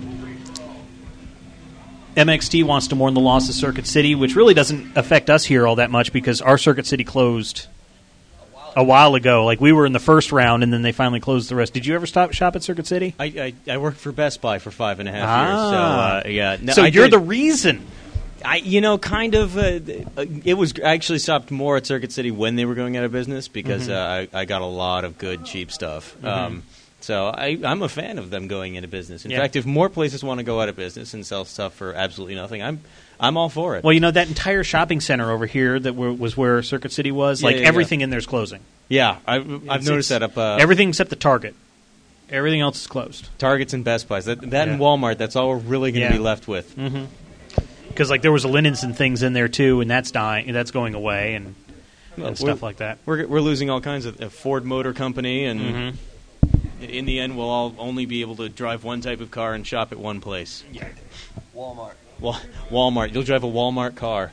Speaker 1: MXT wants to mourn the loss of Circuit City, which really doesn't affect us here all that much because our Circuit City closed a while ago. Like we were in the first round, and then they finally closed the rest. Did you ever stop shop at Circuit City?
Speaker 5: I, I, I worked for Best Buy for five and a half
Speaker 1: Ah.
Speaker 5: years. So uh, yeah, No,
Speaker 1: so
Speaker 5: I
Speaker 1: you're
Speaker 5: did-
Speaker 1: the reason.
Speaker 5: I, you know, kind of. Uh, uh, it was. I actually stopped more at Circuit City when they were going out of business because
Speaker 1: Mhm.
Speaker 5: uh, I, I got a lot of good cheap stuff.
Speaker 1: Mhm.
Speaker 5: Um, so I, I'm a fan of them going into business. In
Speaker 1: Yeah.
Speaker 5: fact, if more places want to go out of business and sell stuff for absolutely nothing, I'm I'm all for it.
Speaker 1: Well, you know that entire shopping center over here that were, was where Circuit City was.
Speaker 5: Yeah,
Speaker 1: like
Speaker 5: yeah,
Speaker 1: everything in there's closing.
Speaker 5: Yeah, I've, I've noticed that up. Uh,
Speaker 1: everything except the Target. Everything else is closed.
Speaker 5: Targets and Best Buys. That, that and Walmart. That's all we're really going to be left with.
Speaker 1: Mm-hmm. Because like there was a linens and things in there too, and that's dying, that's going away, and, and stuff like that.
Speaker 5: We're we're losing all kinds of uh, Ford Motor Company, and
Speaker 1: Mhm.
Speaker 5: In- in the end, we'll all only be able to drive one type of car and shop at one place.
Speaker 1: Yeah.
Speaker 4: Walmart.
Speaker 5: Wa- Walmart. You'll drive a Walmart car.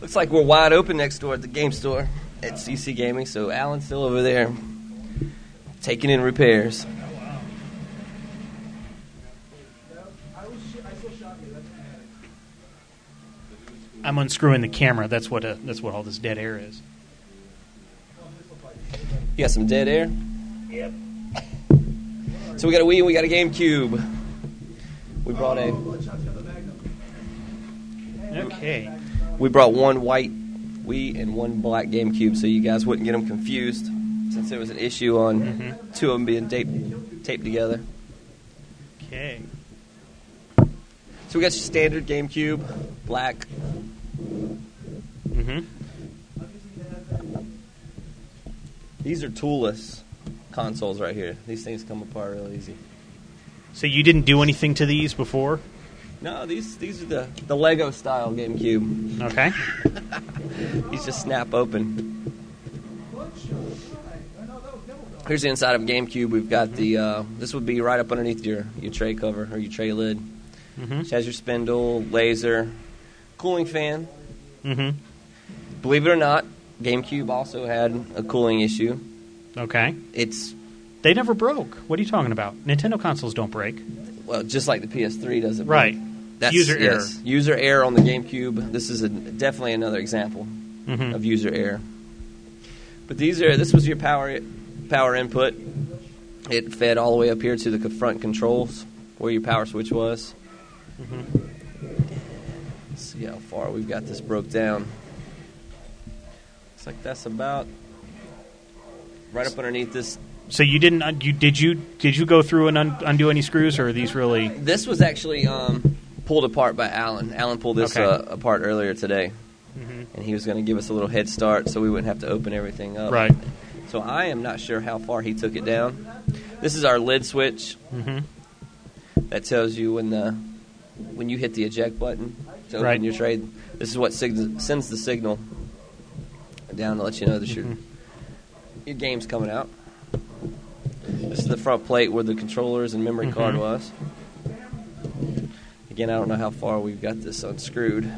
Speaker 4: Looks like we're wide open next door at the game store at CC Gaming. So Alan's still over there taking in repairs.
Speaker 1: I'm unscrewing the camera. That's what uh, that's what all this dead air is.
Speaker 4: You got some dead air.
Speaker 1: Yep.
Speaker 4: So we got a Wii and we got a GameCube. We brought a
Speaker 1: Okay.
Speaker 4: we brought one white Wii and one black GameCube, so you guys wouldn't get them confused, since there was an issue on
Speaker 1: Mm-hmm.
Speaker 4: two of them being taped taped together.
Speaker 1: Okay.
Speaker 4: So we got your standard GameCube, black.
Speaker 1: Mm-hmm.
Speaker 4: These are toolless consoles right here. These things come apart real easy.
Speaker 1: So you didn't do anything to these before?
Speaker 4: No, these these are the the Lego style GameCube.
Speaker 1: Okay.
Speaker 4: These just snap open. Here's the inside of GameCube. We've got the uh, this would be right up underneath your your tray cover or your tray lid.
Speaker 1: Mm-hmm.
Speaker 4: It has your spindle, laser, cooling fan.
Speaker 1: Mm-hmm.
Speaker 4: Believe it or not, GameCube also had a cooling issue.
Speaker 1: Okay.
Speaker 4: It's
Speaker 1: They never broke. What are you talking about? Nintendo consoles don't break.
Speaker 4: well, just like the PS3 does it. but
Speaker 1: Right.
Speaker 4: That's,
Speaker 1: User
Speaker 4: yes, User error on the GameCube. This is a, definitely another example
Speaker 1: Mhm.
Speaker 4: of user error. But these are this was your power power input. It fed all the way up here to the front controls where your power switch was. Let's see how far we've got this broke down. Looks like that's about right up underneath this
Speaker 1: So you didn't un- you did you did you go through and un- undo any screws or are these really
Speaker 4: This was actually um, pulled apart by Alan. Alan pulled this
Speaker 1: Okay.
Speaker 4: uh, apart earlier today,
Speaker 1: Mhm.
Speaker 4: and he was going to give us a little head start so we wouldn't have to open everything up.
Speaker 1: Right.
Speaker 4: So I am not sure how far he took it down. This is our lid switch.
Speaker 1: Mhm.
Speaker 4: That tells you when the when you hit the eject button to open
Speaker 1: Right.
Speaker 4: your trade. This is what sig- sends the signal down to let you know that your your game's coming out. This is the front plate where the controllers and memory card
Speaker 1: Mhm.
Speaker 4: was. Again, I don't know how far we've got this unscrewed.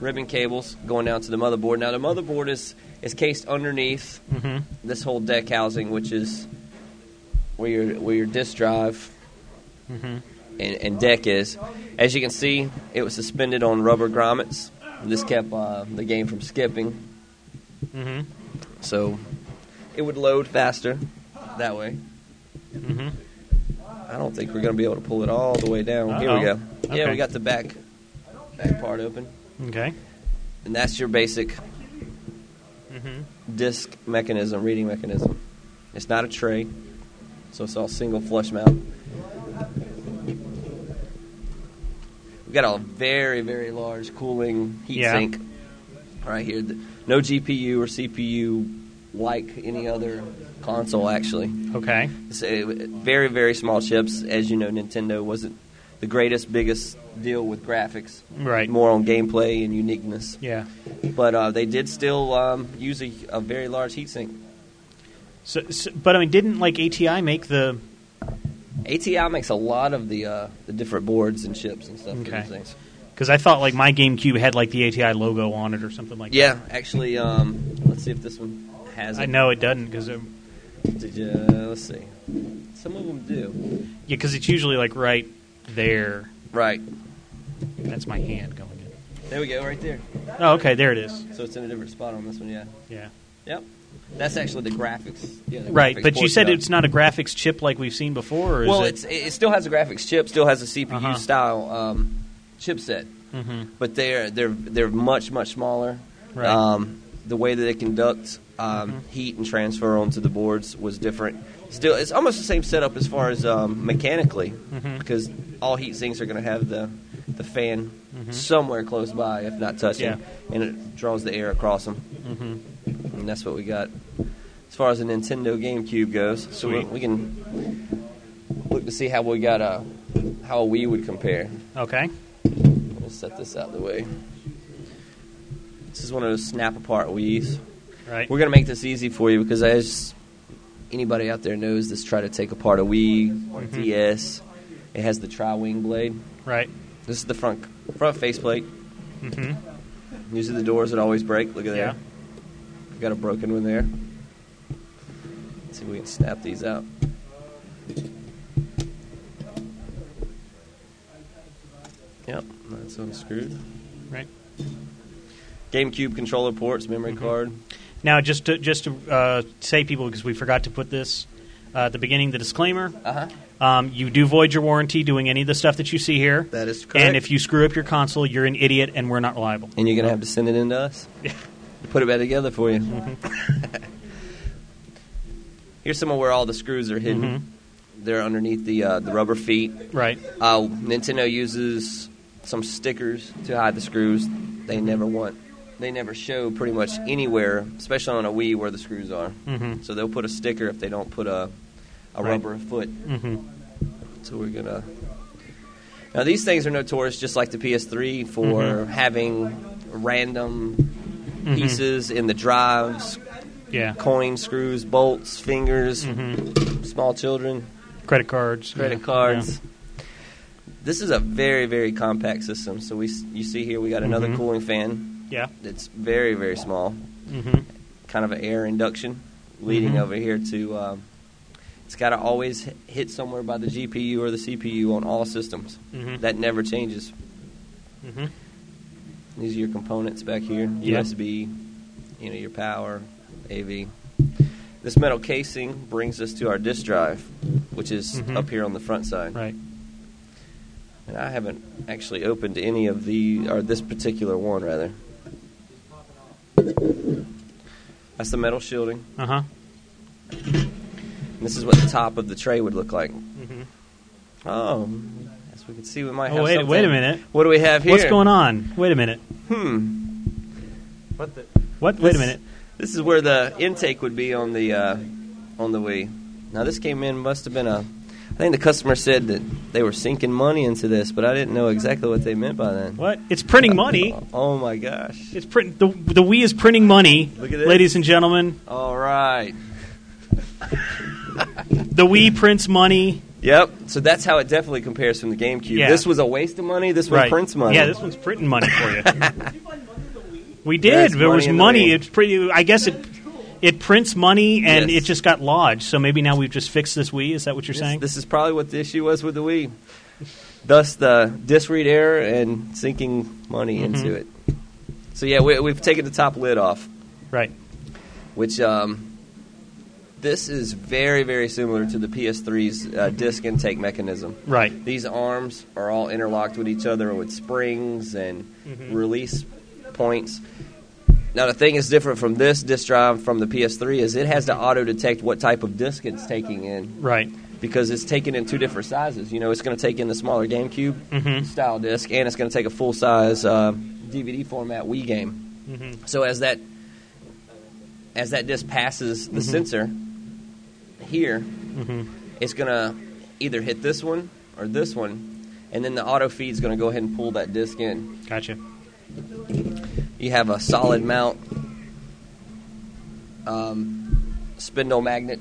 Speaker 4: Ribbon cables going down to the motherboard. Now the motherboard is is cased underneath
Speaker 1: Mhm.
Speaker 4: this whole deck housing, which is where your where your disk drive and, and deck is. As you can see, it was suspended on rubber grommets. This kept uh, the game from skipping,
Speaker 1: Mhm.
Speaker 4: so it would load faster that way.
Speaker 1: Mhm.
Speaker 4: I don't think we're going to be able to pull it all the way down. Here we
Speaker 1: Uh-oh.
Speaker 4: go. Yeah, we got the back back part open,
Speaker 1: Okay.
Speaker 4: and that's your basic
Speaker 1: Mhm.
Speaker 4: disc mechanism, reading mechanism. It's not a tray, so it's all single flush mount. We've got a very, very large cooling heat
Speaker 1: Yeah.
Speaker 4: sink right here. No GPU or CPU like any other console, actually.
Speaker 1: Okay.
Speaker 4: A, very, very small chips. As you know, Nintendo wasn't the greatest, biggest deal with graphics.
Speaker 1: Right.
Speaker 4: More on gameplay and uniqueness.
Speaker 1: Yeah.
Speaker 4: But uh, they did still um, use a, a very large heatsink.
Speaker 1: So, so but I mean didn't like ATI make the
Speaker 4: ATI makes a lot of the uh, the different boards and chips and stuff.
Speaker 1: Okay.
Speaker 4: things.
Speaker 1: Cuz I thought like my GameCube had like the ATI logo on it or something like that.
Speaker 4: Yeah, actually, um, let's see if this one has it.
Speaker 1: I know it doesn't yeah,
Speaker 4: Did you, uh, let's see. Some of them do.
Speaker 1: Yeah, cuz it's usually like right there.
Speaker 4: Right.
Speaker 1: That's my hand going in.
Speaker 4: There we go, right there.
Speaker 1: Oh, okay, there it is.
Speaker 4: So it's in a different spot on this one, yeah.
Speaker 1: Yeah.
Speaker 4: Yep. That's actually the graphics. Yeah, the
Speaker 1: Right,
Speaker 4: graphics
Speaker 1: but you said it's not a graphics chip like we've seen before, or is
Speaker 4: well,
Speaker 1: it?
Speaker 4: it's it still has a graphics chip, still has a CPU
Speaker 1: Uh-huh.
Speaker 4: style um, chipset,
Speaker 1: Mhm.
Speaker 4: but they're they're they're much much smaller.
Speaker 1: Right. Mm-hmm.
Speaker 4: Um, the way that they conduct um, heat and transfer onto the boards was different. Still, it's almost the same setup as far as um, mechanically,
Speaker 1: Mhm.
Speaker 4: because all heat sinks are going to have the the fan
Speaker 1: Mhm.
Speaker 4: somewhere close by, if not touching,
Speaker 1: Yeah.
Speaker 4: and it draws the air across them,
Speaker 1: Mhm.
Speaker 4: And that's what we got. As far as the Nintendo GameCube goes, so we, we can look to see how we got a how we would compare.
Speaker 1: Okay.
Speaker 4: We'll set this out of the way. This is one of those snap apart Wii's.
Speaker 1: Right.
Speaker 4: We're gonna make this easy for you because as anybody out there knows, this try to take apart a Wii or a
Speaker 1: Mhm.
Speaker 4: DS. It has the tri wing blade.
Speaker 1: Right.
Speaker 4: This is the front front faceplate.
Speaker 1: Mm-hmm.
Speaker 4: These are the doors that always break. Look at
Speaker 1: Yeah.
Speaker 4: there. Got a broken one there. Let's see if we can snap these out. Yep, that's unscrewed.
Speaker 1: Right.
Speaker 4: GameCube controller ports, memory
Speaker 1: Mm-hmm.
Speaker 4: card.
Speaker 1: Now, just to, just to uh, say, people, because we forgot to put this uh, at the beginning, the disclaimer.
Speaker 4: Uh-huh.
Speaker 1: Um, you do void your warranty doing any of the stuff that you see here.
Speaker 4: That is correct.
Speaker 1: And if you screw up your console, you're an idiot, and we're not reliable.
Speaker 4: And you're gonna have to send it in to us. Put it back together for you.
Speaker 1: Mm-hmm.
Speaker 4: Here's some of where all the screws are hidden.
Speaker 1: Mhm.
Speaker 4: They're underneath the uh, the rubber feet.
Speaker 1: Right.
Speaker 4: Uh, Nintendo uses some stickers to hide the screws. They never want. They never show pretty much anywhere, especially on a Wii, where the screws are.
Speaker 1: Mhm.
Speaker 4: So they'll put a sticker if they don't put a a
Speaker 1: Right.
Speaker 4: rubber foot.
Speaker 1: hmm
Speaker 4: So we're gonna. Now these things are notorious, just like the PS3, for
Speaker 1: Mhm.
Speaker 4: having random
Speaker 1: Mhm.
Speaker 4: pieces in the drives,
Speaker 1: Yeah.
Speaker 4: coin screws, bolts, fingers,
Speaker 1: Mhm.
Speaker 4: small children,
Speaker 1: Credit cards.
Speaker 4: credit
Speaker 1: yeah.
Speaker 4: cards. This is a very very compact system. So we you see here we got another
Speaker 1: Mhm.
Speaker 4: cooling fan.
Speaker 1: Yeah.
Speaker 4: It's very very small,
Speaker 1: Yeah. hmm
Speaker 4: kind of an air induction, leading
Speaker 1: Mhm.
Speaker 4: over here to um, It's got to always hit somewhere by the GPU or the CPU on all systems.
Speaker 1: Mhm.
Speaker 4: That never changes. These are your components back here. USB, you know, your power, AV. This metal casing brings us to our disk drive, which is
Speaker 1: Mhm.
Speaker 4: up here on the front side.
Speaker 1: Right.
Speaker 4: And I haven't actually opened any of the, or this particular one rather. That's the metal shielding.
Speaker 1: Uh huh.
Speaker 4: This is what the top of the tray would look like.
Speaker 1: Mm-hmm.
Speaker 4: Oh, as we can see, we might have
Speaker 1: Oh wait,
Speaker 4: something.
Speaker 1: wait a minute.
Speaker 4: What do we have here?
Speaker 1: What's going on? Wait a minute.
Speaker 4: Hmm.
Speaker 1: What the? What? Wait a minute.
Speaker 4: This is where the intake would be on the uh, on the Wii. Now this came in must have been a. I think the customer said that they were sinking money into this, but I didn't know exactly what they meant by that.
Speaker 1: What? It's printing money.
Speaker 4: Oh my gosh!
Speaker 1: It's print. The, the Wii is printing money.
Speaker 4: Look at this.
Speaker 1: ladies and gentlemen.
Speaker 4: All right.
Speaker 1: The Wii prints money.
Speaker 4: Yep. So that's how it definitely compares from the GameCube.
Speaker 1: Yeah.
Speaker 4: This was a waste of money. This one
Speaker 1: right.
Speaker 4: prints money.
Speaker 1: Yeah, this one's printing money for you. we did.
Speaker 4: There's
Speaker 1: there was
Speaker 4: money the
Speaker 1: It's pretty. I guess it. It prints money and
Speaker 4: Yes.
Speaker 1: it just got lodged. So maybe now we've just fixed this Wii. Is that what you're
Speaker 4: This,
Speaker 1: saying?
Speaker 4: this is probably what the issue was with the Wii. Thus, the disk read error and sinking money
Speaker 1: Mhm.
Speaker 4: into it. So yeah, we, we've taken the top lid off.
Speaker 1: Right.
Speaker 4: Which um, this is very very similar to the PS3's uh, disk intake mechanism.
Speaker 1: Right.
Speaker 4: These arms are all interlocked with each other with springs and
Speaker 1: Mhm.
Speaker 4: release points. Now the thing is different from this disk drive from the PS3 is it has to auto detect what type of disk it's taking in
Speaker 1: Right.
Speaker 4: because it's taken in two different sizes. You know, it's going to take in the smaller GameCube
Speaker 1: Mhm.
Speaker 4: style disc, and it's going to take a full size uh, DVD format Wii game.
Speaker 1: Mhm.
Speaker 4: So as that as that disc passes the
Speaker 1: Mhm.
Speaker 4: sensor here,
Speaker 1: Mhm.
Speaker 4: it's going to either hit this one or this one, and then the auto feed's going to go ahead and pull that disc in.
Speaker 1: Gotcha.
Speaker 4: You have a solid mount um, spindle magnet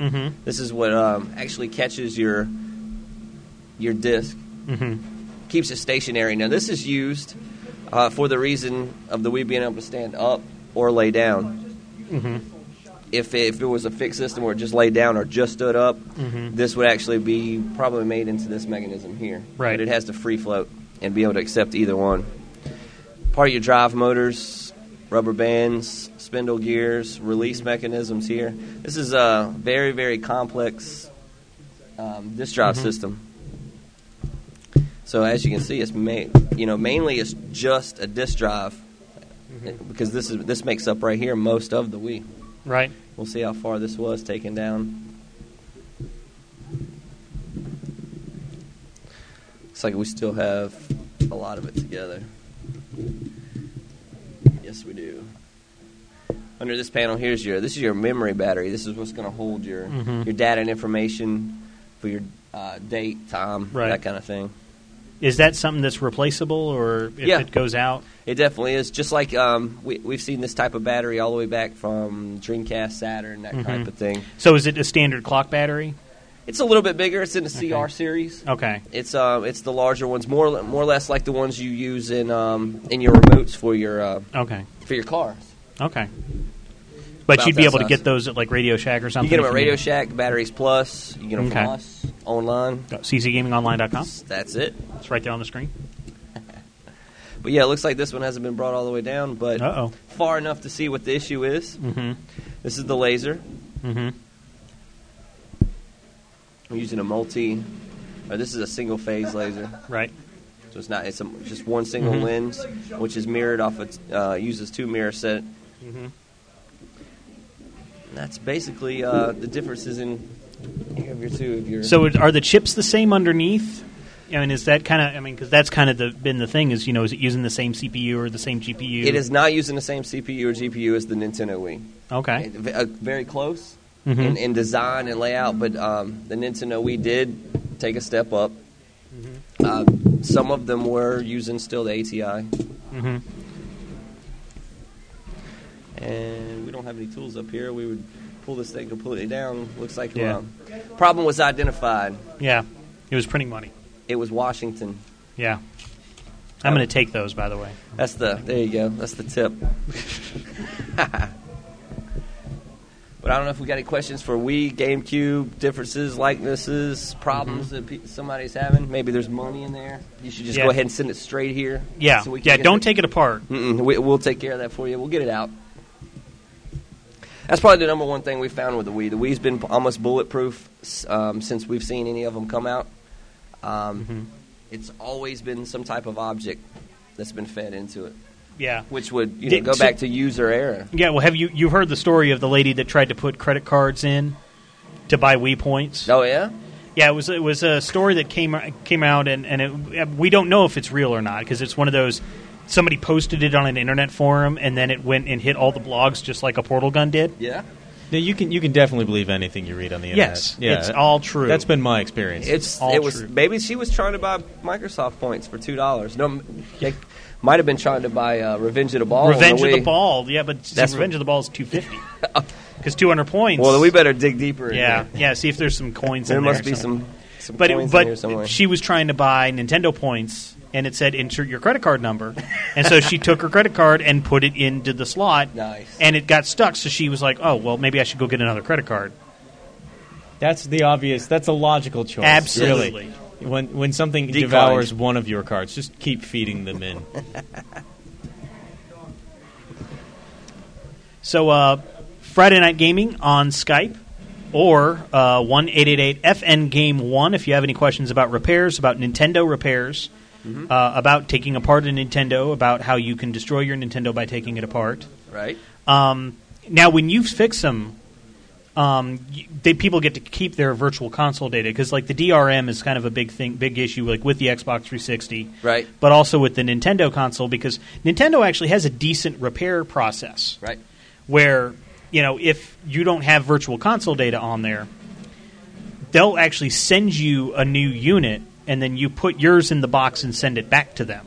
Speaker 1: Mhm.
Speaker 4: This is what um, actually catches your your disc,
Speaker 1: Mhm.
Speaker 4: keeps it stationary. Now this is used uh, for the reason of the Wii being able to stand up or lay down.
Speaker 1: Mhm.
Speaker 4: If it, if it was a fixed system where it just laid down or just stood up,
Speaker 1: Mhm.
Speaker 4: this would actually be probably made into this mechanism here.
Speaker 1: Right.
Speaker 4: But it has to free float and be able to accept either one. Part of your drive motors, rubber bands, spindle gears, release mechanisms here. This is a very, very complex um, disk drive
Speaker 1: Mhm.
Speaker 4: system. So as you can see, it's ma- you know mainly it's just a disk drive because this is this makes up right here most of the Wii.
Speaker 1: Right.
Speaker 4: We'll see how far this was taken down. Looks like we still have a lot of it together. Yes, we do. Under this panel, here's your this is your memory battery. This is what's going to hold your
Speaker 1: Mhm.
Speaker 4: your data and information for your uh, date, time,
Speaker 1: Right.
Speaker 4: that kind of thing.
Speaker 1: Is that something that's replaceable, or if
Speaker 4: Yeah.
Speaker 1: it goes out?
Speaker 4: It definitely is. Just like um, we, we've seen this type of battery all the way back from Dreamcast, Saturn, that
Speaker 1: Mhm.
Speaker 4: type of thing.
Speaker 1: So is it a standard clock battery?
Speaker 4: It's a little bit bigger. It's in the CR series.
Speaker 1: Okay.
Speaker 4: It's uh, it's the larger ones, more more or less like the ones you use in um, in your remotes for your uh,
Speaker 1: Okay.
Speaker 4: for your cars.
Speaker 1: Okay. But you'd be able to get those at like Radio Shack or something.
Speaker 4: You get them at Radio Shack, Batteries Plus. You get them
Speaker 1: Okay.
Speaker 4: from us online.
Speaker 1: CCGamingOnline.com.
Speaker 4: That's it.
Speaker 1: It's right there on the screen.
Speaker 4: But yeah, it looks like this one hasn't been brought all the way down, but
Speaker 1: Uh-oh.
Speaker 4: far enough to see what the issue is.
Speaker 1: Mhm.
Speaker 4: This is the laser.
Speaker 1: Mm-hmm.
Speaker 4: I'm using a multi. Or this is a single phase laser.
Speaker 1: Right.
Speaker 4: So it's not. It's a, just one single
Speaker 1: Mhm.
Speaker 4: lens, which is mirrored off. Of, uh, uses two mirror set.
Speaker 1: Mm-hmm.
Speaker 4: That's basically uh, the differences in you your two of your.
Speaker 1: So it- are the chips the same underneath? I mean, is that kind of? I mean, because that's kind of the, been the thing. Is you know, is it using the same CPU or the same GPU?
Speaker 4: it is not using the same CPU or GPU as the Nintendo Wii.
Speaker 1: Okay.
Speaker 4: It- uh, very close
Speaker 1: Mhm.
Speaker 4: in, in design and layout, but um, the Nintendo Wii did take a step up.
Speaker 1: Mm-hmm.
Speaker 4: Uh, some of them were using still the ATI,
Speaker 1: Mm-hmm.
Speaker 4: And we don't have any tools up here. We would pull this thing completely down. Looks like
Speaker 1: Yeah.
Speaker 4: um, problem was identified.
Speaker 1: Yeah. It was printing money.
Speaker 4: It was Washington.
Speaker 1: Yeah. I'm going to take those, by the way.
Speaker 4: That's the there you go. That's the tip. but I don't know if we got any questions for Wii, GameCube, differences, likenesses, problems that pe- somebody's having. Maybe there's money in there. You should just
Speaker 1: Yeah.
Speaker 4: go ahead and send it straight here.
Speaker 1: Yeah,
Speaker 4: so we can
Speaker 1: yeah. Don't take it apart.
Speaker 4: We, we'll take care of that for you. We'll get it out. That's probably the number one thing we found with the Wii. The Wii's been almost bulletproof um, since we've seen any of them come out. Um,
Speaker 1: Mm-hmm.
Speaker 4: It's always been some type of object that's been fed into it,
Speaker 1: Yeah.
Speaker 4: which would you know,
Speaker 1: Did-
Speaker 4: go
Speaker 1: so-
Speaker 4: back to user error.
Speaker 1: Yeah, well, have you you heard the story of the lady that tried to put credit cards in to buy Wii points?
Speaker 4: Oh yeah,
Speaker 1: Yeah, it was it was a story that came came out, and and it, we don't know if it's real or not because it's one of those. Somebody posted it on an internet forum, and then it went and hit all the blogs just like a portal gun did.
Speaker 4: yeah.
Speaker 5: No, you can you can definitely believe anything you read on the internet.
Speaker 1: Yes,
Speaker 5: yeah,
Speaker 1: it's all true.
Speaker 5: That's been my experience.
Speaker 4: It's
Speaker 1: all
Speaker 4: it was
Speaker 1: true.
Speaker 4: maybe she was trying to buy Microsoft points for two dollars. No, they might have been trying to buy uh, Revenge of the Ball. on
Speaker 1: Revenge of the Ball, yeah, but see, Revenge of the Ball is two fifty because two hundred points.
Speaker 4: Well, we better dig deeper. in
Speaker 1: yeah, yeah. See if there's some coins.
Speaker 4: There
Speaker 1: in
Speaker 4: must be
Speaker 1: somewhere.
Speaker 4: some some
Speaker 1: But
Speaker 4: coins
Speaker 1: it,
Speaker 4: in here somewhere.
Speaker 1: but she was trying to buy Nintendo points, and it said insert your credit card number, and so she took her credit card and put it into the slot,
Speaker 4: Nice.
Speaker 1: and it got stuck. So she was like, "Oh, well, maybe I should go get another credit card."
Speaker 5: That's the obvious. That's a logical choice.
Speaker 1: Absolutely.
Speaker 5: Really. When when something
Speaker 4: Declined.
Speaker 5: devours one of your cards, just keep feeding them in.
Speaker 1: So uh, Friday Night Gaming on Skype or uh, one eight eight eight FN Game One if you have any questions about repairs, about Nintendo repairs, uh, about taking apart a Nintendo, about how you can destroy your Nintendo by taking it apart.
Speaker 4: right.
Speaker 1: Um, now, when you fix them, um, they, people get to keep their virtual console data because, like, the DRM is kind of a big thing, big issue, like with the Xbox 360,
Speaker 4: Right.
Speaker 1: But also with the Nintendo console because Nintendo actually has a decent repair process
Speaker 4: Right.
Speaker 1: where you know if you don't have virtual console data on there they'll actually send you a new unit and then you put yours in the box and send it back to them.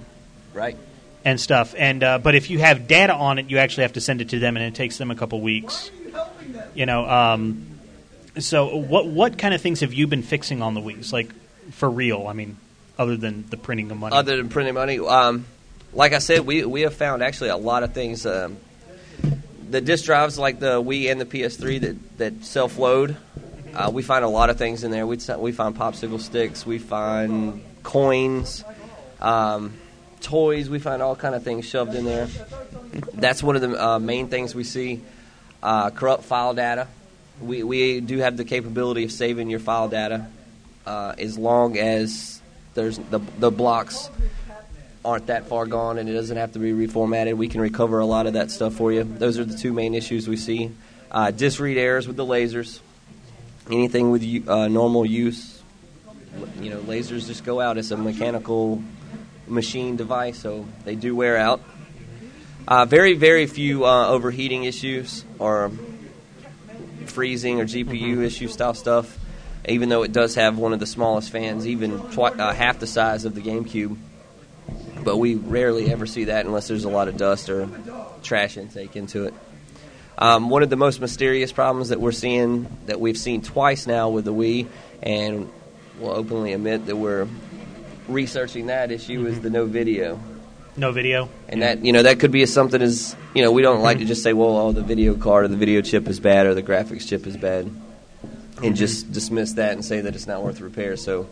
Speaker 4: Right.
Speaker 1: and stuff. And uh, but if you have data on it you actually have to send it to them and it takes them a couple weeks. You know um, so what what kind of things have you been fixing on the Wii's like for real? I mean other than the printing of money.
Speaker 4: Other than printing money, um, like I said, we we have found actually a lot of things. Um, the disk drives, like the Wii and the PS3, that that self load. Uh, we find a lot of things in there. We we find popsicle sticks. We find coins, um, toys. We find all kind of things shoved in there. That's one of the uh, main things we see. Uh, corrupt file data. We we do have the capability of saving your file data uh, as long as there's the the blocks aren't that far gone and it doesn't have to be reformatted. We can recover a lot of that stuff for you. Those are the two main issues we see. Uh, disk read errors with the lasers. Anything with uh, normal use, you know, lasers just go out. It's a mechanical machine device, so they do wear out. Uh, very, very few uh, overheating issues or freezing or GPU issue style stuff. Even though it does have one of the smallest fans, even twi- uh, half the size of the GameCube, but we rarely ever see that unless there's a lot of dust or trash intake into it. Um, one of the most mysterious problems that we're seeing, that we've seen twice now with the Wii, and we'll openly admit that we're researching that issue, is the no video.
Speaker 1: no video
Speaker 4: And that you know that could be something as you know we don't like to just say well oh the video card or the video chip is bad or the graphics chip is bad, and just dismiss that and say that it's not worth repair. So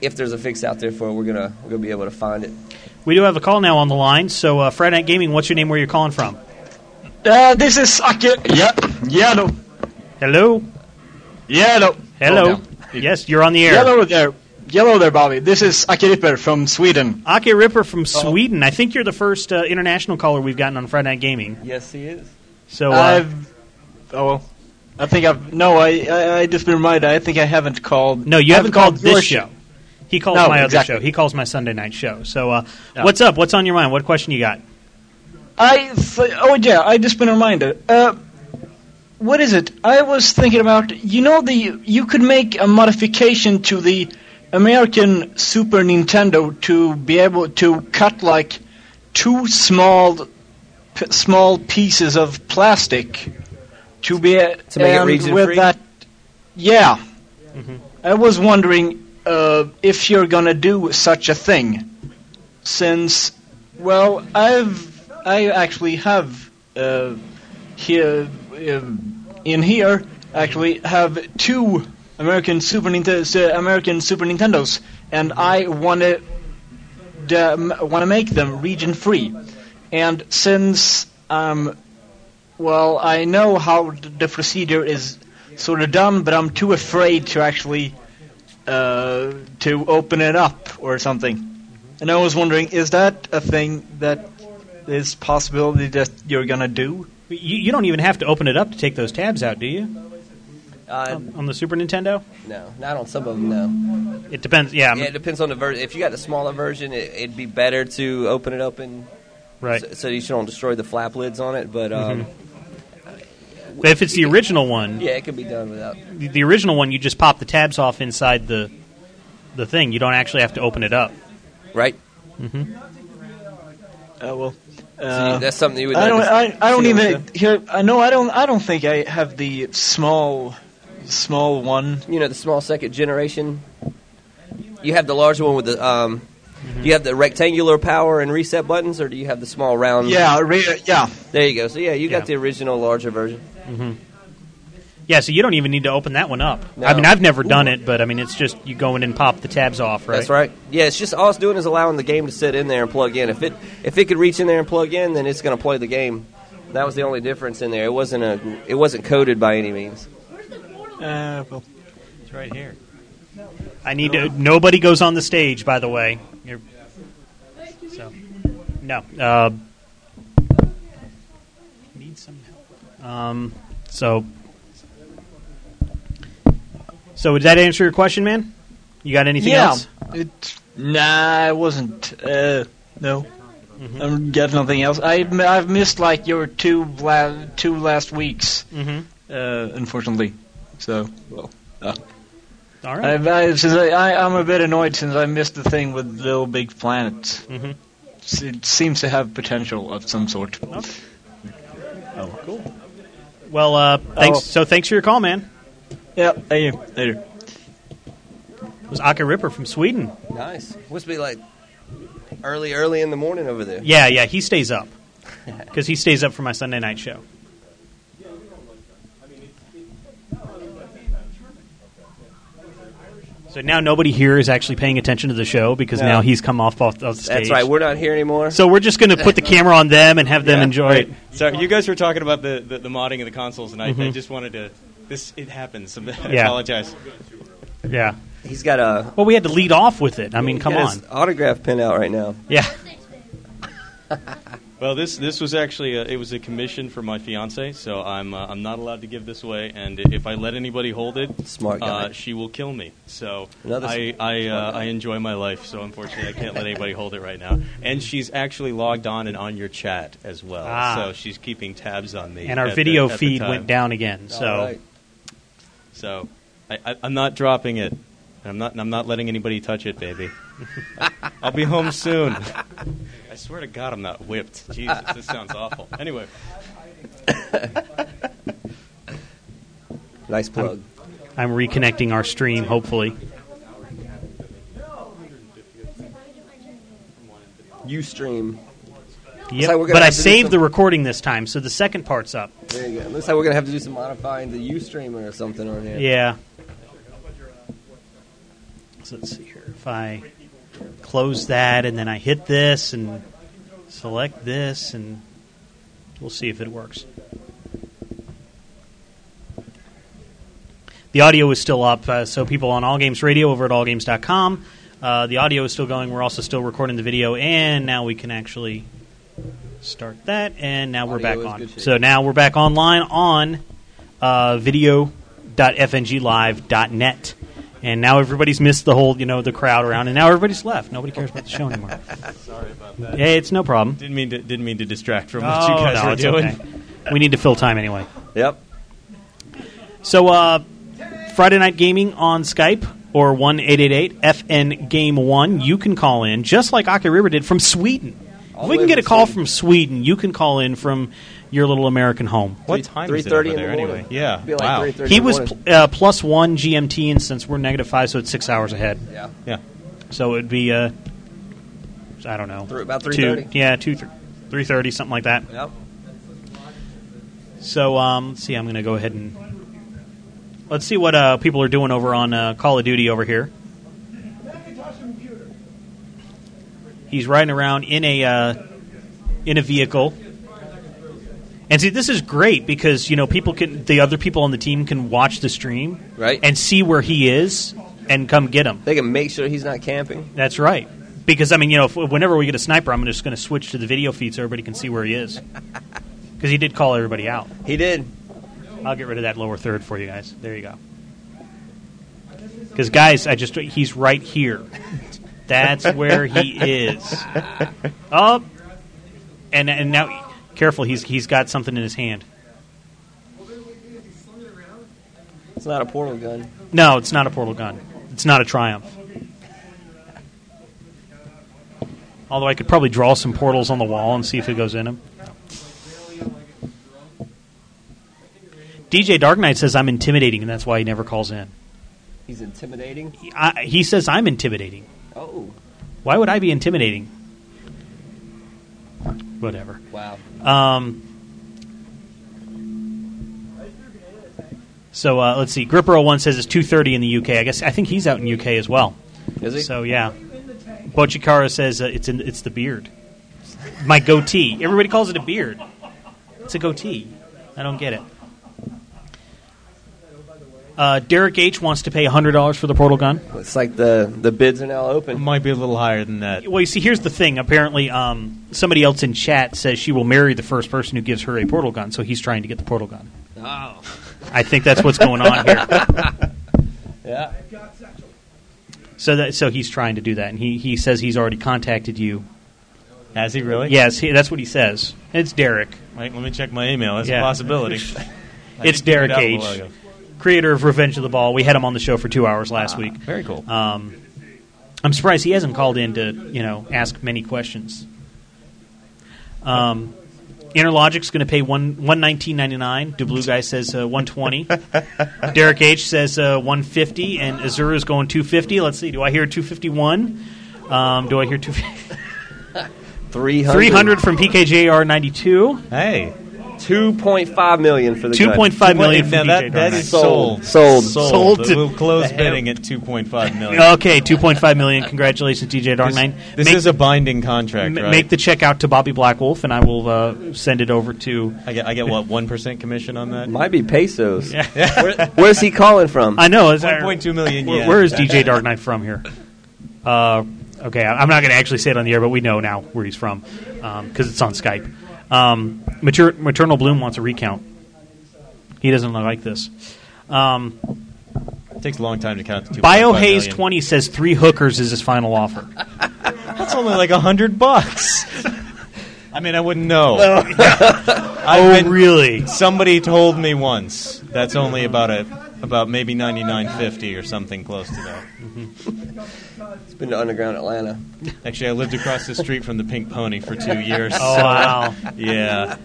Speaker 4: if there's a fix out there for it, we're gonna we're gonna be able to find it.
Speaker 1: we do have a call now on the line so uh, Friday Night Gaming what's your name where you're calling from
Speaker 10: Uh, this is Ake. Yeah, yellow,
Speaker 1: hello
Speaker 10: yellow.
Speaker 1: hello
Speaker 10: Oh,
Speaker 1: yes you're on the air
Speaker 10: Yellow there, yellow there, Bobby. This is Ake Ripper from Sweden.
Speaker 1: Ake Ripper from Sweden. I think you're the first uh, international caller we've gotten on Friday Night Gaming.
Speaker 4: Yes, he is.
Speaker 1: So, uh,
Speaker 10: I've. Oh well. I think I've. No, I. I, I just been reminded. I think I haven't called.
Speaker 1: no, you
Speaker 10: I
Speaker 1: haven't called
Speaker 10: your
Speaker 1: this
Speaker 10: sh-
Speaker 1: show. He calls
Speaker 10: No,
Speaker 1: my
Speaker 10: exactly.
Speaker 1: other show. He calls my Sunday night show. So, uh,
Speaker 10: Yeah.
Speaker 1: what's up? What's on your mind? What question you got?
Speaker 10: I. Th- oh yeah, I just been reminded. Uh, what is it? I was thinking about. You know the. You could make a modification to the American Super Nintendo to be able to cut like two small, p- small pieces of plastic to be
Speaker 4: To make it
Speaker 10: and
Speaker 4: region
Speaker 10: with
Speaker 4: free?
Speaker 10: that. Yeah, I was wondering uh, if you're gonna do such a thing, since well, I've I actually have uh, here uh, in here actually have two American Super Nintendo, American Super Nintendos, and I want to make them region free. And since um, well, I know how th- the procedure is sort of done, but I'm too afraid to actually uh, to open it up or something. And I was wondering, is that a thing that is possibility that you're gonna do?
Speaker 1: You, you don't even have to open it up to take those tabs out, do you?
Speaker 4: Uh,
Speaker 1: On the Super Nintendo?
Speaker 4: no, not on some of them. No.
Speaker 1: It depends. Yeah,
Speaker 4: Yeah, it depends on the version. If you got the smaller version, it, it'd be better to open it open,
Speaker 1: right.
Speaker 4: so, so you don't destroy the flap lids on it. But um,
Speaker 1: But if it's the original one,
Speaker 4: yeah, it can be done without.
Speaker 1: the, the original one, you just pop the tabs off inside the the thing. You don't actually have to open it up.
Speaker 4: Right.
Speaker 1: Mm-hmm.
Speaker 10: Oh well. Uh,
Speaker 4: you- that's something you would.
Speaker 10: I don't. I, I don't even. Here, I know. I don't. I don't think I have the small, small one.
Speaker 4: You know the small second generation. You have the larger one with the. Um,
Speaker 10: Mm-hmm.
Speaker 4: Do you have the rectangular power and reset buttons, or do you have the small round?
Speaker 10: Yeah, re- yeah.
Speaker 4: There you go. So yeah, you got
Speaker 1: Yeah.
Speaker 4: the original larger version.
Speaker 1: Mm-hmm. Yeah, so you don't even need to open that one up.
Speaker 4: No.
Speaker 1: I mean, I've never done it, but I mean, it's just you go in and pop the tabs off, right?
Speaker 4: That's right. Yeah, it's just all it's doing is allowing the game to sit in there and plug in. If it if it could reach in there and plug in, then it's going to play the game. That was the only difference in there. It wasn't a it wasn't coded by any means.
Speaker 10: Uh, well,
Speaker 1: It's right here. I need to. Nobody goes on the stage, by the way. You're, so, no. Uh, need some help. Um, so, so did that answer your question, man? You got anything
Speaker 10: yeah.
Speaker 1: else?
Speaker 10: It, nah, it wasn't. Uh, no.
Speaker 1: Mm-hmm.
Speaker 10: I've got nothing else. I I've missed like your two la- two last weeks.
Speaker 1: Mm-hmm.
Speaker 10: Uh, unfortunately. So well. Uh,
Speaker 1: All right.
Speaker 10: I've, I, since I, I, I'm a bit annoyed since I missed the thing with Little Big Planet.
Speaker 1: Mm-hmm.
Speaker 10: It seems to have potential of some sort.
Speaker 1: Oh, cool. Well, uh, thanks.
Speaker 10: Oh.
Speaker 1: So thanks for your call, man.
Speaker 10: Yep. thank you. Later.
Speaker 1: It was Aka Ripper from Sweden.
Speaker 4: Nice. Must be like early early in the morning over there.
Speaker 1: Yeah, yeah, he stays up because he stays up for my Sunday night show. So now nobody here is actually paying attention to the show because
Speaker 4: No.
Speaker 1: now he's come off off the stage.
Speaker 4: That's right. We're not here anymore.
Speaker 1: so we're just going to put the camera on them and have them
Speaker 5: Yeah,
Speaker 1: enjoy
Speaker 5: right.
Speaker 1: it.
Speaker 5: So you guys were talking about the, the, the modding of the consoles, and I, I
Speaker 1: Mhm.
Speaker 5: just wanted to. This it happens. I
Speaker 1: Yeah.
Speaker 5: apologize.
Speaker 1: Yeah.
Speaker 4: He's got a.
Speaker 1: Well, we had to lead off with it. I mean, come
Speaker 4: got
Speaker 1: on.
Speaker 4: his autograph pen out right now.
Speaker 1: Yeah.
Speaker 5: Well, this this was actually a, it was a commission for my fiance, so I'm uh, I'm not allowed to give this away, and if I let anybody hold it,
Speaker 4: Smart guy.
Speaker 5: uh, she will kill me. So
Speaker 4: Another
Speaker 5: I
Speaker 4: s-
Speaker 5: I,
Speaker 4: smart
Speaker 5: uh. I enjoy my life, so unfortunately I can't let anybody hold it right now. And she's actually logged on and on your chat as well,
Speaker 1: Ah.
Speaker 5: so she's keeping tabs on me.
Speaker 1: And our video
Speaker 5: the
Speaker 1: feed went down again. So
Speaker 4: All right.
Speaker 5: So I, I, I'm not dropping it. I'm not. I'm not letting anybody touch it, baby. I'll be home soon. I swear to God, I'm not whipped. Jesus, this sounds awful. Anyway,
Speaker 4: Nice plug.
Speaker 1: I'm reconnecting our stream, hopefully.
Speaker 4: UStream.
Speaker 1: Yep.
Speaker 4: like
Speaker 1: but I
Speaker 4: have to do
Speaker 1: saved the recording this time, so the second part's up.
Speaker 4: There you go. Looks like we're gonna have to do some modifying the UStreamer or something on here.
Speaker 1: Yeah. So let's see here. If I close that and then I hit this and select this, and we'll see if it works. The audio is still up, uh, so people on All Games Radio over at allgames.com. Uh, the audio is still going. We're also still recording the video, and now we can actually start that. And now we're back on. So now we're back online on uh, video.fnglive.net. And now everybody's missed the whole, you know, the crowd around, and now everybody's left. Nobody cares about the show anymore.
Speaker 5: sorry about that.
Speaker 1: Hey, it's no problem.
Speaker 5: Didn't mean to. Didn't mean to distract from what
Speaker 1: Oh,
Speaker 5: you guys
Speaker 1: no,
Speaker 5: were doing.
Speaker 1: okay. We need to fill time anyway.
Speaker 4: Yep.
Speaker 1: So, uh, Friday Night Gaming on Skype or one eight eight eight FN Game 1. You can call in, just like Aki River did, from Sweden.
Speaker 4: All
Speaker 1: if we can get a call
Speaker 4: Sweden.
Speaker 1: from Sweden, you can call in from your little American home.
Speaker 5: What
Speaker 4: Three-
Speaker 5: time is it
Speaker 4: 3:30
Speaker 5: over
Speaker 4: in the
Speaker 5: there anyway?
Speaker 4: morning.
Speaker 5: Yeah.
Speaker 4: Be like
Speaker 5: wow.
Speaker 4: 3:30
Speaker 1: He
Speaker 4: in the
Speaker 1: was
Speaker 4: morning.
Speaker 1: pl- uh, plus one GMT, and since we're negative five, so it's six hours ahead.
Speaker 4: Yeah.
Speaker 5: Yeah.
Speaker 1: So it would be, uh, I don't know,
Speaker 4: Three- about
Speaker 1: two,
Speaker 4: 3:30.
Speaker 1: yeah, two, three thirty, something like that.
Speaker 4: Yep.
Speaker 1: So um, let's see. I'm going to go ahead and let's see what uh, people are doing over on uh, Call of Duty over here. He's riding around in a uh, in a vehicle. And see, this is great because you know people can the other people on the team can watch the stream,
Speaker 4: Right.
Speaker 1: and see where he is and come get him.
Speaker 4: They can make sure he's not camping.
Speaker 1: That's right. Because I mean, you know, if, whenever we get a sniper, I'm just going to switch to the video feed so everybody can see where he is. Because he did call everybody out.
Speaker 4: He did.
Speaker 1: I'll get rid of that lower third for you guys. There you go. Because guys, I just he's right here. That's where he is. Oh, and and now careful. He's he's got something in his hand.
Speaker 4: It's not a portal gun.
Speaker 1: No, it's not a portal gun. It's not a triumph. Although I could probably draw some portals on the wall and see if it goes in them. DJ Dark Knight says I'm intimidating, and that's why he never calls in.
Speaker 4: He's intimidating.
Speaker 1: I, he says I'm intimidating.
Speaker 4: Oh,
Speaker 1: Why would I be intimidating? Whatever.
Speaker 4: wow.
Speaker 1: Um, so uh, let's see. Gripper 01 says it's 2:30 in the UK. I guess I think he's out in UK as well.
Speaker 4: Is he?
Speaker 1: So yeah. Bochikara says uh, it's in, it's the beard. My goatee. Everybody calls it a beard. It's a goatee. I don't get it. Uh, Derek H wants to pay hundred dollars for the portal gun.
Speaker 4: It's like the the bids are now open.
Speaker 5: It Might be a little higher than that.
Speaker 1: Well, you see, here's the thing. Apparently, um, somebody else in chat says she will marry the first person who gives her a portal gun. So he's trying to get the portal gun.
Speaker 4: Oh,
Speaker 1: I think that's what's going on here.
Speaker 4: yeah.
Speaker 1: So that so he's trying to do that, and he, he says he's already contacted you.
Speaker 5: Has he really?
Speaker 1: Yes, he, that's what he says. It's Derek.
Speaker 5: Wait, let me check my email. That's
Speaker 1: Yeah.
Speaker 5: a possibility.
Speaker 1: It's
Speaker 5: did figure it
Speaker 1: Derek
Speaker 5: out a
Speaker 1: H,
Speaker 5: while ago.
Speaker 1: Creator of Revenge of the Ball. We had him on the show for two hours last
Speaker 5: Ah,
Speaker 1: week.
Speaker 5: Very cool.
Speaker 1: Um, I'm surprised he hasn't called in to you know ask many questions. Um, Interlogic's going to pay one one nineteen ninety nine. The blue guy says uh, one twenty. Derek H says uh, one fifty, and Azura is going two fifty. Let's see. Do I hear two fifty one? Um, do I hear two
Speaker 4: Three
Speaker 1: three hundred from PKJR ninety two?
Speaker 5: Hey,
Speaker 4: Two point five million for the
Speaker 1: Two
Speaker 4: gun.
Speaker 1: point five million
Speaker 5: now
Speaker 1: from
Speaker 5: that,
Speaker 1: PJ
Speaker 5: that
Speaker 1: Dark
Speaker 5: is
Speaker 1: Knight.
Speaker 5: sold.
Speaker 4: Sold.
Speaker 5: Sold.
Speaker 1: Sold to-
Speaker 5: we'll close bidding at 2.5 million.
Speaker 1: Okay, two point five million. Congratulations, DJ Dark Knight.
Speaker 5: this
Speaker 1: Make-
Speaker 5: is a binding contract,
Speaker 1: M-
Speaker 5: right?
Speaker 1: Make the check out to Bobby Blackwolf, and I will uh, send it over to.
Speaker 5: I get, I get what one percent commission on that.
Speaker 4: Might be pesos.
Speaker 1: Yeah.
Speaker 4: Where, where's he calling from?
Speaker 1: I know. It's, uh,
Speaker 5: 1.2 million
Speaker 1: where-
Speaker 5: yen.
Speaker 1: where is DJ Dark Knight from here? Uh, okay, I- I'm not going to actually say it on the air, but we know now where he's from because it's on Skype. Um, Mater- Maternal Bloom wants a recount. He doesn't like this. Um,
Speaker 5: It takes a long time to count to 2.5
Speaker 1: Biohaze. 20 says three hookers is his final offer.
Speaker 5: That's only like a hundred bucks. I mean, I wouldn't know.
Speaker 1: oh,
Speaker 5: been-
Speaker 1: really?
Speaker 5: Somebody told me once that's only about a about maybe ninety nine fifty or something close to that.
Speaker 4: It's been to Underground Atlanta.
Speaker 5: Actually, I lived across the street from the Pink Pony for two years.
Speaker 1: Oh,
Speaker 5: so-
Speaker 1: wow.
Speaker 5: Yeah,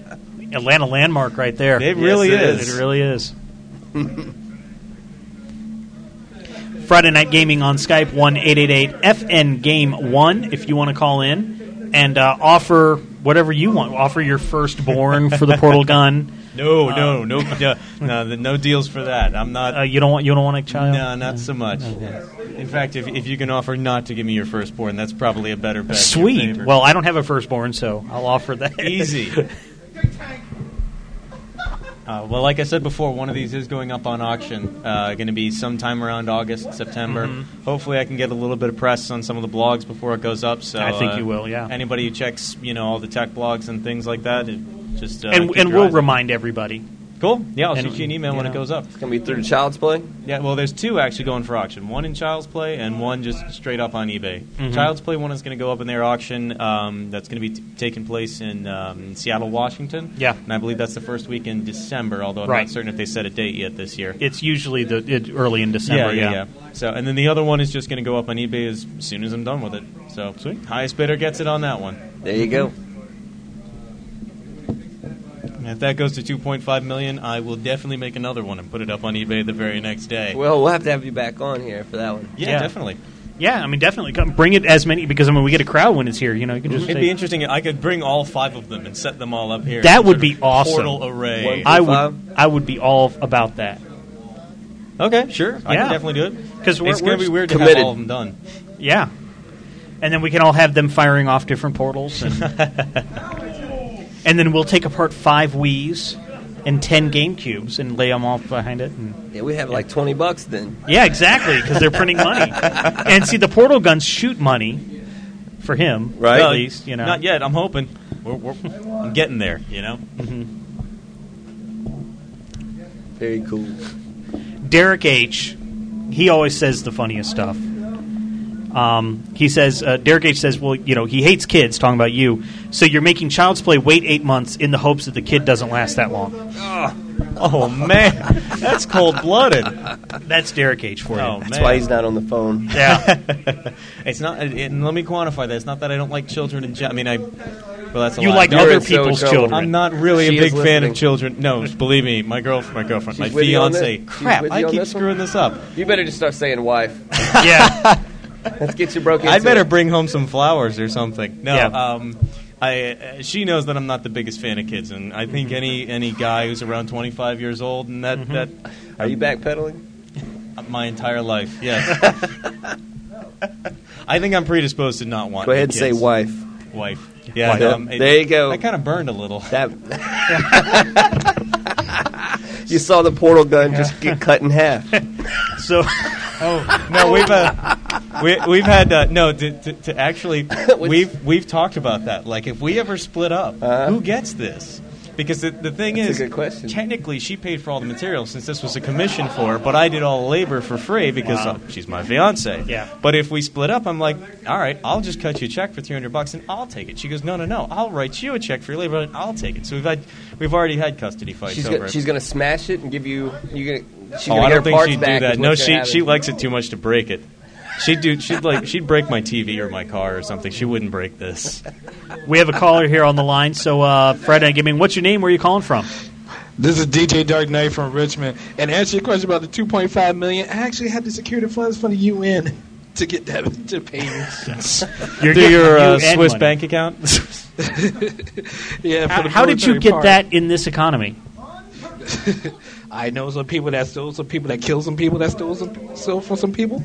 Speaker 1: Atlanta landmark right there.
Speaker 5: it really
Speaker 4: it
Speaker 5: is.
Speaker 1: It really is. Friday Night Gaming on Skype, 1 FN Game 1, if you want to call in and uh, offer whatever you want. Offer your firstborn for the portal gun.
Speaker 5: No, no, no, no, no, no deals for that. I'm not.
Speaker 1: Uh, you don't want you don't want a child.
Speaker 5: no, not so much. In fact, if, if you can offer not to give me your firstborn, that's probably a better bet.
Speaker 1: Sweet. Well, I don't have a firstborn, so I'll offer that.
Speaker 5: Easy. Uh, well, like I said before, one of these is going up on auction. Uh, going to be sometime around August, September.
Speaker 1: Mm-hmm.
Speaker 5: Hopefully, I can get a little bit of press on some of the blogs before it goes up. So
Speaker 1: I think
Speaker 5: uh,
Speaker 1: you will, yeah.
Speaker 5: Anybody who checks, you know, all the tech blogs and things like that, it just uh,
Speaker 1: and and we'll remind everybody.
Speaker 5: Cool. Yeah, I'll
Speaker 1: and,
Speaker 5: shoot you an email
Speaker 1: you
Speaker 5: when
Speaker 1: know.
Speaker 5: it goes up.
Speaker 4: It's gonna be through Child's Play.
Speaker 5: Yeah, well, there's two actually going for auction. One in Child's Play and one just straight up on eBay.
Speaker 1: Mhm.
Speaker 5: Child's Play one is going to go up in their auction. Um, that's going to be t- taking place in um, Seattle, Washington.
Speaker 1: Yeah.
Speaker 5: and I believe that's the first week in December. Although I'm
Speaker 1: Right.
Speaker 5: not certain if they set a date yet this year.
Speaker 1: It's usually the it, early in December.
Speaker 5: yeah, yeah, yeah. So, and then the other one is just going to go up on eBay as soon as I'm done with it. So, sweet. Highest bidder gets it on that one.
Speaker 4: There you go.
Speaker 5: And if that goes to 2.5 million, I will definitely make another one and put it up on eBay the very next day.
Speaker 4: Well, we'll have to have you back on here for that one.
Speaker 5: yeah,
Speaker 1: Yeah.
Speaker 5: definitely.
Speaker 1: Yeah, I mean, definitely come bring it as many because I mean we get a crowd when it's here. You know, you can just
Speaker 5: It'd
Speaker 1: say-
Speaker 5: be interesting. I could bring all five of them and set them all up here.
Speaker 1: That would be awesome.
Speaker 5: Portal array.
Speaker 1: I would I would be all about that.
Speaker 5: Okay, sure. I
Speaker 1: Yeah.
Speaker 5: can definitely do it.
Speaker 1: Because we're,
Speaker 5: it's going to be weird to
Speaker 1: committed.
Speaker 5: have all of them done.
Speaker 1: Yeah, and then we can all have them firing off different portals, and, and then we'll take apart five Wii's and ten Game Cubes and lay them all behind it. And,
Speaker 4: Yeah, we have like twenty bucks then.
Speaker 1: yeah, exactly, because they're printing money. and see, the portal guns shoot money for him,
Speaker 5: Right.
Speaker 1: At least, you know.
Speaker 5: Not yet. I'm hoping. We're, we're, I'm getting there. You know. Mm-hmm.
Speaker 4: Very cool.
Speaker 1: Derek H. He always says the funniest stuff. Um, he says, uh, Derek H. says, well, you know, he hates kids, talking about you. So you're making Child's Play wait eight months in the hopes that the kid doesn't last that long.
Speaker 5: Oh man, that's cold blooded.
Speaker 1: That's Derek H. for you.
Speaker 5: Oh,
Speaker 4: That's
Speaker 5: man.
Speaker 4: why he's not on the phone.
Speaker 1: Yeah.
Speaker 5: it's not. It, and let me quantify that. It's not that I don't like children in general. I mean, I. Well, that's a
Speaker 1: You
Speaker 5: lie.
Speaker 1: like
Speaker 5: No,
Speaker 1: other
Speaker 5: it's so
Speaker 1: people's children.
Speaker 5: I'm not really
Speaker 4: She
Speaker 5: a big fan of children. No, believe me, my girl, my girlfriend, my
Speaker 4: She's with you on
Speaker 5: fiance. Crap, I keep
Speaker 4: this one?
Speaker 5: screwing this up.
Speaker 4: You better just start saying wife.
Speaker 1: yeah.
Speaker 4: Let's get you broke into
Speaker 5: I better
Speaker 4: it.
Speaker 5: bring home some flowers or something. No,
Speaker 1: Yeah.
Speaker 5: um, I uh, she knows that I'm not the biggest fan of kids, and I think any any guy who's around 25 years old and that that
Speaker 4: Are you backpedaling?
Speaker 5: my entire life, yes. I think I'm predisposed to not want.
Speaker 4: Go ahead and say wife.
Speaker 5: Wife. Yeah, um, it-
Speaker 4: There you go.
Speaker 5: That kind of burned a little.
Speaker 4: That. you saw the portal gun just get cut in half.
Speaker 1: So,
Speaker 5: Oh no, we've uh, we, we've had uh, no to, to, to actually we've we've talked about that. Like if we ever split up, who gets this? Because the, the thing.
Speaker 4: That's
Speaker 5: is,
Speaker 4: a good question.
Speaker 5: technically, she paid for all the materials since this was a commission for her, but I did all the labor for free because
Speaker 1: Wow.
Speaker 5: uh, she's my fiance.
Speaker 1: Yeah.
Speaker 5: But if we split up, I'm like, all right, I'll just cut you a check for 300 bucks and I'll take it. She goes, no, no, no, I'll write you a check for your labor and I'll take it. So we've had we've already had custody fights
Speaker 4: She's
Speaker 5: over
Speaker 4: gonna,
Speaker 5: it.
Speaker 4: she's gonna smash it and give you. You gonna. She's
Speaker 5: oh,
Speaker 4: gonna
Speaker 5: I
Speaker 4: get
Speaker 5: don't
Speaker 4: her
Speaker 5: think
Speaker 4: parts
Speaker 5: she'd do
Speaker 4: back
Speaker 5: that.
Speaker 4: is
Speaker 5: No, she she likes it too much to break it. She'd do. She'd like. She'd break my TV or my car or something. She wouldn't break this.
Speaker 1: we have a caller here on the line. So, uh, Fred, give me what's your name? Where are you calling from?
Speaker 11: This is DJ Dark Knight from Richmond. And to answer your question about the 2.5 million, I actually had to secure the funds from the UN to get that to pay me.
Speaker 1: You're
Speaker 5: Through
Speaker 1: getting
Speaker 5: your uh, Swiss
Speaker 1: money.
Speaker 5: bank account.
Speaker 11: yeah. For
Speaker 1: How,
Speaker 11: the
Speaker 1: how did you get
Speaker 11: part.
Speaker 1: that in this economy?
Speaker 11: I know some people that stole some people that killed some people that stole some stole from some people.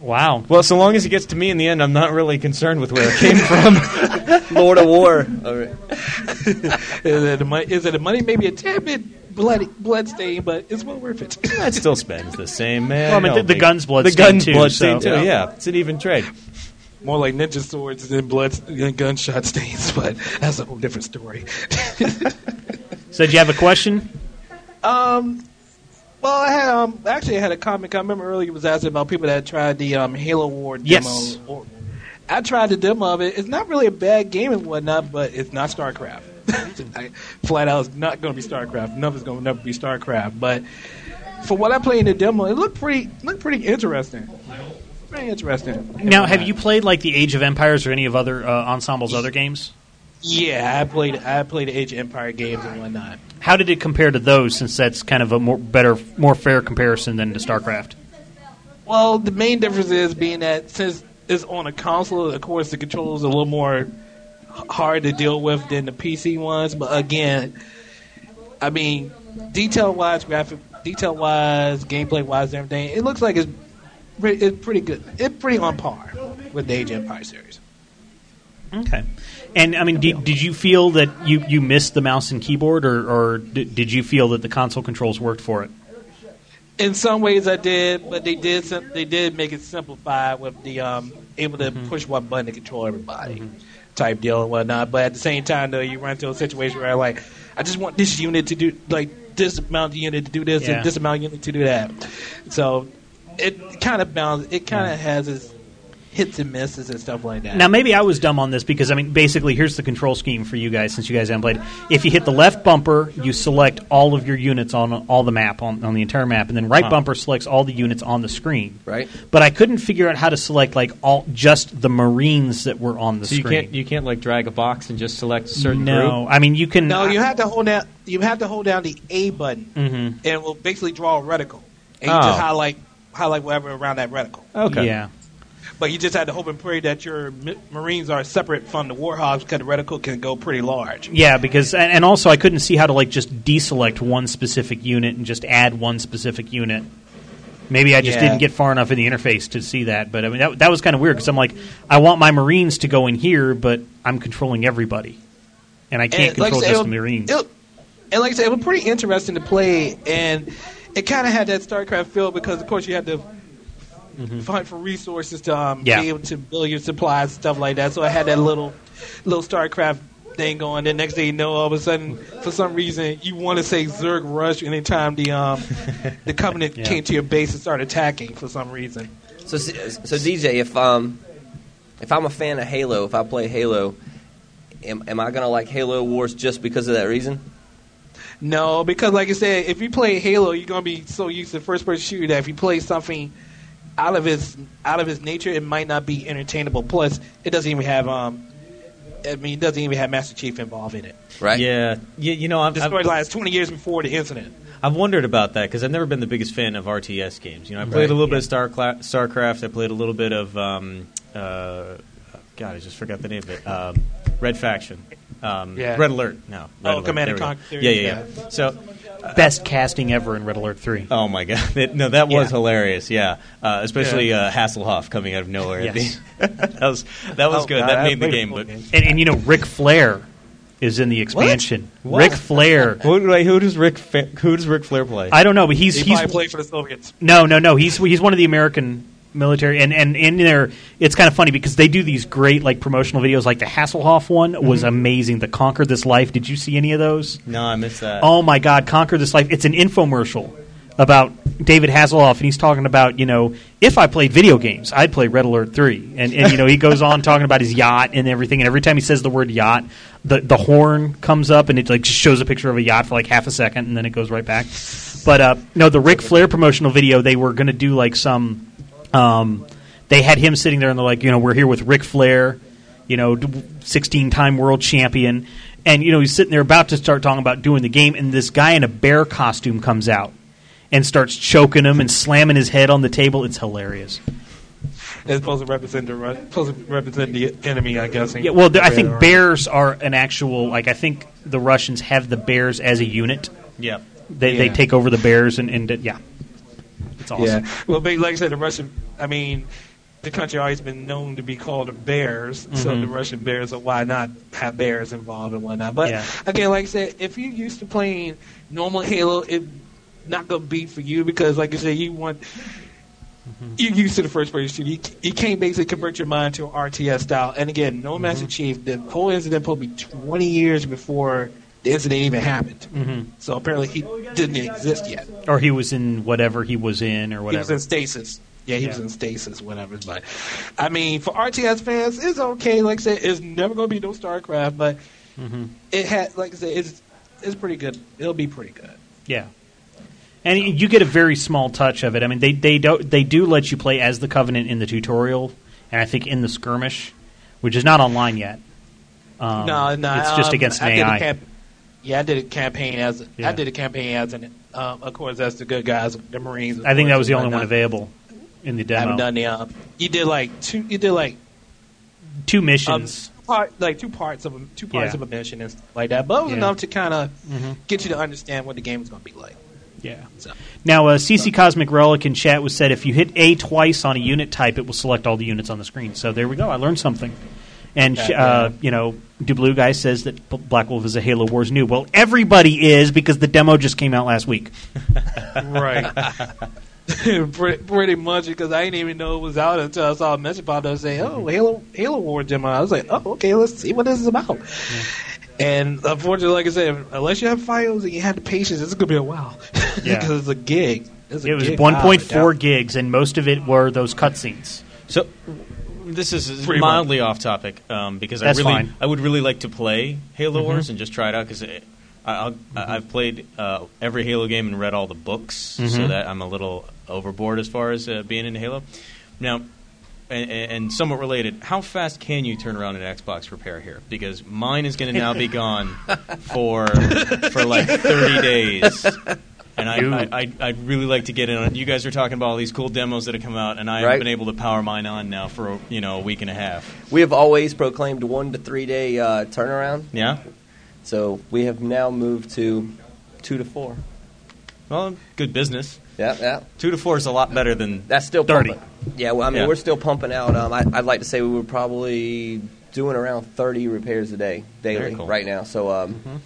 Speaker 1: Wow.
Speaker 5: Well, so long as it gets to me in the end, I'm not really concerned with where it came from.
Speaker 4: Lord of War. All right.
Speaker 11: is it a money? Is it the money? Maybe a tad bit bloody bloodstain, but it's well worth it.
Speaker 5: that still spends the same, man.
Speaker 1: Well, I mean,
Speaker 5: No
Speaker 1: the- the
Speaker 5: big-
Speaker 1: gun's
Speaker 5: The
Speaker 1: bloodstained
Speaker 5: gun's
Speaker 1: too,
Speaker 5: bloodstained
Speaker 1: so-
Speaker 5: too.
Speaker 11: Yeah.
Speaker 5: Yeah, it's an even trade.
Speaker 11: More like ninja swords than blood than gunshot stains, but that's a whole different story.
Speaker 1: So, did you have a question?
Speaker 11: Um, well, I had um actually I had a comment. I remember earlier it was asking about people that tried the um Halo War demo.
Speaker 1: Yes.
Speaker 11: I tried the demo of it. It's not really a bad game and whatnot, but it's not StarCraft. I, flat out, it's not going to be StarCraft. Nothing's going to never be StarCraft. But for what I played in the demo, it looked pretty looked pretty interesting. Very interesting.
Speaker 1: Now, have you played like the Age of Empires or any of other uh, Ensemble's other games?
Speaker 11: Yeah, I played I played Age of Empire games and whatnot.
Speaker 1: How did it compare to those? Since that's kind of a more better, more fair comparison than to StarCraft.
Speaker 11: Well, the main difference is being that since it's on a console, of course, the controls are a little more hard to deal with than the PC ones. But again, I mean, detail wise, graphic, detail wise, gameplay wise, everything, it looks like it's it's pretty good. It's pretty on par with the Age of Empire series.
Speaker 1: Okay. And I mean, did, did you feel that you, you missed the mouse and keyboard, or, or did, did you feel that the console controls worked for it?
Speaker 11: In some ways, I did, but they did sim- they did make it simplified with the um, able to push one button to control everybody type deal and whatnot. But at the same time, though, you run into a situation where like I just want this unit to do like this amount of unit to do this
Speaker 1: Yeah.
Speaker 11: and this amount of unit to do that. So it kind of bounds. It kind of has its hits and misses and stuff like that.
Speaker 1: Now, maybe I was dumb on this because I mean, basically, here's the control scheme for you guys since you guys haven't played. If you hit the left bumper, you select all of your units on all the map on, on the entire map, and then right
Speaker 5: Huh.
Speaker 1: bumper selects all the units on the screen.
Speaker 4: Right.
Speaker 1: But I couldn't figure out how to select like all just the Marines that were on the
Speaker 5: So you
Speaker 1: screen.
Speaker 5: can't you can't like drag a box and just select a certain
Speaker 1: no,
Speaker 5: group.
Speaker 1: I mean you can.
Speaker 11: No, you have to hold down. You have to hold down the A button,
Speaker 1: Mhm.
Speaker 11: and it will basically draw a reticle, and you
Speaker 5: Oh.
Speaker 11: just highlight highlight whatever around that reticle.
Speaker 5: Okay.
Speaker 1: Yeah.
Speaker 11: But you just had to hope and pray that your mi- Marines are separate from the Warthogs because the reticle can go pretty large.
Speaker 1: Yeah, because and and also I couldn't see how to like just deselect one specific unit and just add one specific unit. Maybe I just
Speaker 11: Yeah.
Speaker 1: didn't get far enough in the interface to see that, but I mean that, that was kind of weird because I'm like, I want my Marines to go in here, but I'm controlling everybody, and I can't
Speaker 11: And like I
Speaker 1: control
Speaker 11: said,
Speaker 1: just the Marines.
Speaker 11: it- and like I said, it was pretty interesting to play, and it kind of had that StarCraft feel because, of course, you had to fight for resources to um,
Speaker 1: Yeah.
Speaker 11: be able to build your supplies and stuff like that. So I had that little little StarCraft thing going. Then next day, you know, all of a sudden, for some reason, you want to say Zerg Rush anytime the um, the Covenant
Speaker 4: Yeah.
Speaker 11: came to your base and started attacking for some reason.
Speaker 4: So, so DJ, if um, if I'm a fan of Halo, if I play Halo, am, am I gonna like Halo Wars just because of that reason?
Speaker 11: No, because like I said, if you play Halo, you're gonna be so used to first person shooter that if you play something out of his out of his nature, it might not be entertainable. Plus, it doesn't even have um, I mean, it doesn't even have Master Chief involved in it.
Speaker 4: Right.
Speaker 5: Yeah. You, you know, I've,
Speaker 11: The
Speaker 5: I've,
Speaker 11: story lasts 20 years before the incident.
Speaker 5: I've wondered about that because I've never been the biggest fan of RTS games. You know, I played
Speaker 11: Right,
Speaker 5: a little bit of Star StarCraft. I played a little bit of um, uh, God, I just forgot the name of it. Um, Red Faction. Um,
Speaker 11: Yeah.
Speaker 5: Red Alert. No. Red
Speaker 11: Oh,
Speaker 5: Alert.
Speaker 11: Command and
Speaker 5: we go.
Speaker 11: Conquer.
Speaker 5: Yeah, yeah, yeah. So.
Speaker 1: Best casting ever in Red Alert Three.
Speaker 5: Oh my god! It- no, that was
Speaker 1: Yeah.
Speaker 5: hilarious. Yeah, uh, especially
Speaker 1: Yeah.
Speaker 5: uh, Hasselhoff coming out of nowhere.
Speaker 1: Yes.
Speaker 5: the- that was that was
Speaker 1: Oh,
Speaker 5: good.
Speaker 1: God,
Speaker 5: that made the game. But.
Speaker 1: And, and you know, Ric Flair is in the expansion.
Speaker 5: What?
Speaker 1: Ric Flair.
Speaker 5: Who, wait, who does Rick? Fa- who does Ric Flair play?
Speaker 1: I don't know, but he's
Speaker 11: He
Speaker 1: he's
Speaker 11: probably played for the Soviets.
Speaker 1: No, no, no. He's he's one of the American military, and and in there, it's kind of funny because they do these great like promotional videos. Like the Hasselhoff one was
Speaker 5: Mhm.
Speaker 1: amazing. The Conquer This Life. Did you see any of those?
Speaker 5: no, I missed that.
Speaker 1: Oh my God, Conquer This Life. It's an infomercial about David Hasselhoff, and he's talking about you know if I played video games, I'd play Red Alert Three, and and you know he goes on talking about his yacht and everything, and every time he says the word yacht, the the horn comes up and it like just shows a picture of a yacht for like half a second, and then it goes right back. But uh, no, the Ric Flair promotional video, they were going to do like some. Um, they had him sitting there and they're like, you know, we're here with Ric Flair, you know, 16 time world champion. And, you know, he's sitting there about to start talking about doing the game, and this guy in a bear costume comes out and starts choking him and slamming his head on the table. It's hilarious.
Speaker 11: It's supposed to represent the supposed to represent the enemy, I guess.
Speaker 1: Yeah, well, I think bears are an actual, like, I think the Russians have the bears as a unit.
Speaker 5: Yep.
Speaker 1: They, they take over the bears, and, and yeah. It's awesome.
Speaker 11: Yeah. Well, like I said, the Russian. I mean, the country always been known to be called the Bears, so
Speaker 1: Mhm.
Speaker 11: the Russian Bears. So why not have bears involved and whatnot? But
Speaker 1: Yeah.
Speaker 11: again, like I said, if you're used to playing normal Halo, it not gonna be for you because, like I said, you want. You're used to the first person shooter. You, you can't basically convert your mind to an RTS style. And again, no Master Chief. The whole incident to 20 years before the incident even happened.
Speaker 1: Mhm.
Speaker 11: So apparently he didn't exist yet.
Speaker 1: Or he was in whatever he was in, or whatever.
Speaker 11: He was in stasis. Yeah, he was in stasis, whatever. But I mean, for RTS fans, it's okay. Like I said, it's never going to be no StarCraft, but
Speaker 1: Mhm.
Speaker 11: it had, like I said, it's it's pretty good. It'll be pretty good.
Speaker 1: Yeah, and you get a very small touch of it. I mean, they they don't they do let you play as the Covenant in the tutorial, and I think in the skirmish, which is not online yet. Um,
Speaker 11: no, no,
Speaker 1: it's just
Speaker 11: um,
Speaker 1: against an
Speaker 11: I
Speaker 1: AI.
Speaker 11: Yeah, I did a campaign as
Speaker 1: Yeah.
Speaker 11: I did a campaign as an, um, of course, that's the good guys, the Marines.
Speaker 1: I think that was the only one available in the
Speaker 11: I
Speaker 1: demo.
Speaker 11: haven't done the. Um, you did like two. You did like
Speaker 1: Two
Speaker 11: um,
Speaker 1: missions.
Speaker 11: part, like two parts of a, two parts
Speaker 1: Yeah.
Speaker 11: of a mission and stuff like that. But it was
Speaker 1: Yeah.
Speaker 11: enough to kind of
Speaker 1: Mhm.
Speaker 11: get you to understand what the game is going to be like.
Speaker 1: Yeah.
Speaker 11: So.
Speaker 1: Now, uh, CC Cosmic Relic in chat was said if you hit A twice on a unit type, it will select all the units on the screen. So there we go. I learned something. And sh-
Speaker 11: Yeah,
Speaker 1: uh, you know, Dublue guy says that B- Black Wolf is a Halo Wars new. Well, everybody is because the demo just came out last week.
Speaker 11: right. pretty, pretty much because I didn't even know it was out until I saw a message pop up and say, "Oh, Halo Halo War demo." I was like, "Oh, okay, let's see what this is about." And unfortunately, like I said, unless you have files and you have the patience, it's gonna be a while
Speaker 1: Yeah.
Speaker 11: because it's a gig. It's a
Speaker 1: It was
Speaker 11: gig
Speaker 1: 1.4 gigs, and most of it were those cutscenes.
Speaker 5: So this is
Speaker 1: Pretty
Speaker 5: mildly off topic um, because
Speaker 1: That's
Speaker 5: I really
Speaker 1: fine.
Speaker 5: I would really like to play Halo
Speaker 1: Mhm.
Speaker 5: Wars and just try it out because I'll, I've played uh, every Halo game and read all the books, so
Speaker 1: Mhm.
Speaker 5: that I'm a little overboard as far as uh, being in Halo. Now, and, and somewhat related, how fast can you turn around an Xbox repair here? Because mine is going to now be gone for for like 30 days, and I, I, I, I'd really like to get in on it. You guys are talking about all these cool demos that have come out, and I
Speaker 4: Right.
Speaker 5: haven't been able to power mine on now for a, you know a week and a half.
Speaker 4: We have always proclaimed one to three day uh, turnaround.
Speaker 5: Yeah.
Speaker 4: So we have now moved to two to four.
Speaker 5: Well, good business.
Speaker 4: Yeah, yeah.
Speaker 5: Two to four is a lot better than
Speaker 4: That's still
Speaker 5: 30.
Speaker 4: pumping. Yeah, well, I mean,
Speaker 5: Yeah.
Speaker 4: we're still pumping out. Um, I, I'd like to say we were probably doing around 30 repairs a day daily
Speaker 1: Very cool.
Speaker 4: right now. So, um,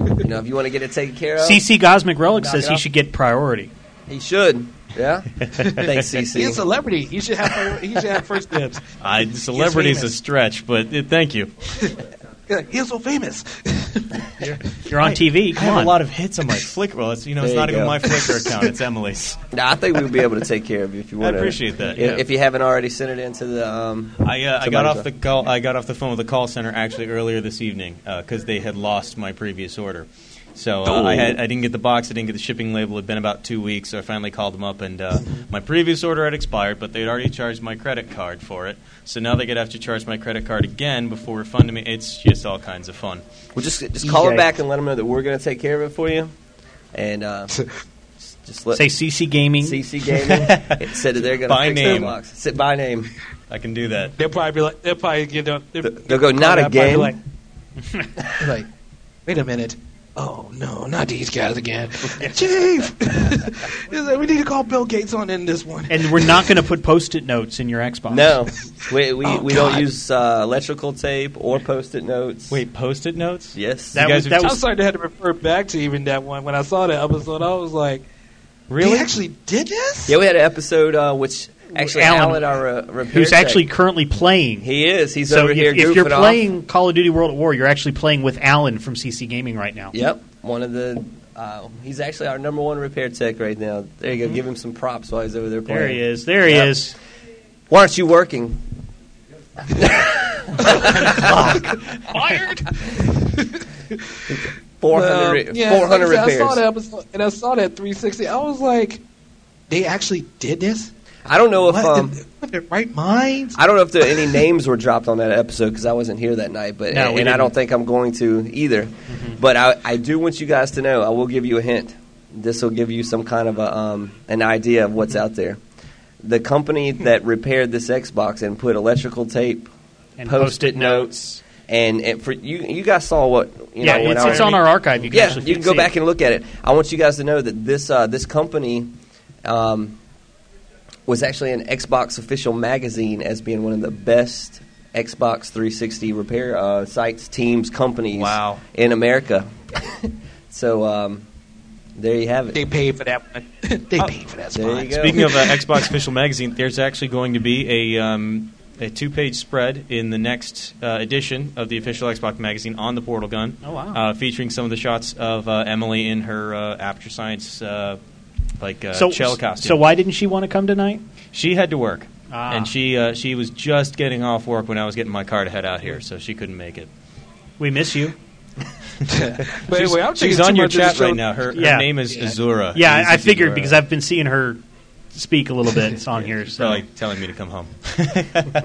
Speaker 4: you know, if you want to get it taken care of,
Speaker 1: CC Cosmic Relic says he should get priority.
Speaker 4: He should. Yeah. Thanks, CC.
Speaker 11: He's a celebrity. He should have. He should have first dibs.
Speaker 5: I, celebrity's a stretch, but uh, thank you.
Speaker 11: He's so famous.
Speaker 1: You're on TV.
Speaker 5: I have
Speaker 1: on.
Speaker 5: a lot of hits on my Flickr. Well, it's you know it's
Speaker 4: There
Speaker 5: not
Speaker 4: you
Speaker 5: even my Flickr account; it's Emily's.
Speaker 4: Nah, I think we'll be able to take care of you if you want.
Speaker 5: I appreciate that,
Speaker 4: If,
Speaker 5: yeah.
Speaker 4: if you haven't already sent it into the. Um,
Speaker 5: I, uh, I got off the call. I got off the phone with the call center actually earlier this evening because they had lost my previous order. So uh, I had I didn't get the box. I didn't get the shipping label. It'd been about two weeks. So I finally called them up, and uh, my previous order had expired, but they'd already charged my credit card for it. So now they're gonna have to charge my credit card again before refunding me. It's just all kinds of fun.
Speaker 4: Well, just just call
Speaker 1: EJ.
Speaker 4: it back and let them know that we're going to take care of it for you, and uh, just, just let
Speaker 1: Say CC Gaming.
Speaker 4: CC Gaming it said that they're going to
Speaker 5: By
Speaker 4: fix
Speaker 5: name.
Speaker 4: the box. Sit by name.
Speaker 5: I can do that.
Speaker 11: They'll probably be like. They'll probably get. They'll,
Speaker 4: They'll go, "Not again."
Speaker 11: Like, like, wait a minute. Oh no, not these guys again, Chief. We need to call Bill Gates on in this one.
Speaker 1: And we're not going to put post-it notes in your Xbox.
Speaker 4: No, we we,
Speaker 11: Oh,
Speaker 4: we don't use uh, electrical tape or post-it notes.
Speaker 5: Wait, post-it notes?
Speaker 4: Yes,
Speaker 1: That was
Speaker 5: guys
Speaker 1: that
Speaker 5: are
Speaker 11: I'm
Speaker 1: was
Speaker 11: sorry to have to refer back to even that one. When I saw that episode, I was like,
Speaker 5: Really?
Speaker 11: They actually did this?
Speaker 4: yeah. We had an episode uh, which actually
Speaker 1: Alan,
Speaker 4: Alan, our uh, repair
Speaker 1: who's
Speaker 4: tech-
Speaker 1: actually currently playing.
Speaker 4: he is. He's
Speaker 1: so
Speaker 4: over
Speaker 1: if,
Speaker 4: here.
Speaker 1: if you're
Speaker 4: goofing off.
Speaker 1: playing Call of Duty World at War, you're actually playing with Alan from CC Gaming right now.
Speaker 4: Yep, one of the. Uh, he's actually our number one repair tech right now. There you go. Give him some props while he's over there playing.
Speaker 1: There he is. There he is.
Speaker 4: Why aren't you working?
Speaker 11: Fired?
Speaker 4: Four
Speaker 11: Well,
Speaker 4: hundred.
Speaker 11: yeah,
Speaker 4: Four hundred
Speaker 11: like I saw
Speaker 4: repairs.
Speaker 11: that episode, and I saw that 360. I was like, they actually did this?
Speaker 4: I don't know if
Speaker 11: What?
Speaker 4: um,
Speaker 11: right minds?
Speaker 4: I don't know if there, any names were dropped on that episode because I wasn't here that night. But
Speaker 1: No, we
Speaker 4: and I don't think I'm going to either. But I, I do want you guys to know. I will give you a hint. This will give you some kind of a um, an idea of what's out there. The company that repaired this Xbox and put electrical tape,
Speaker 1: And
Speaker 4: post-it
Speaker 1: post-it
Speaker 4: notes, and, and for you, you guys saw what you
Speaker 1: yeah,
Speaker 4: know.
Speaker 1: it's,
Speaker 4: I
Speaker 1: it's on our archive. You can
Speaker 4: yeah, you can go back
Speaker 1: it.
Speaker 4: and look at it. I want you guys to know that this uh, this company um, was actually an Xbox official magazine as being one of the best Xbox 360 repair uh, sites, teams, companies
Speaker 5: Wow.
Speaker 4: in America. so um, there you have it.
Speaker 11: They paid for that one. they paid for that
Speaker 4: There
Speaker 11: spot.
Speaker 4: you go.
Speaker 5: Speaking of uh, Xbox official magazine, there's actually going to be a um, a two-page spread in the next uh, edition of the official Xbox magazine on the portal gun.
Speaker 1: Oh, wow.
Speaker 5: Uh, featuring some of the shots of uh, Emily in her uh, Aperture Science uh, like uh,
Speaker 1: so,
Speaker 5: shell costume.
Speaker 1: so why didn't she want to come tonight?
Speaker 5: she had to work,
Speaker 1: Ah.
Speaker 5: and she uh, she was just getting off work when I was getting my car to head out here, so she couldn't make it.
Speaker 1: We miss you.
Speaker 11: But
Speaker 5: she's
Speaker 11: anyway, I'm
Speaker 5: she's on your
Speaker 11: much of the
Speaker 5: chat right now. Her, her
Speaker 1: Yeah.
Speaker 5: name is Azura.
Speaker 1: Yeah, I, I figured
Speaker 5: Azura.
Speaker 1: because I've been seeing her speak a little bit It's on here. So
Speaker 5: probably telling me to come home.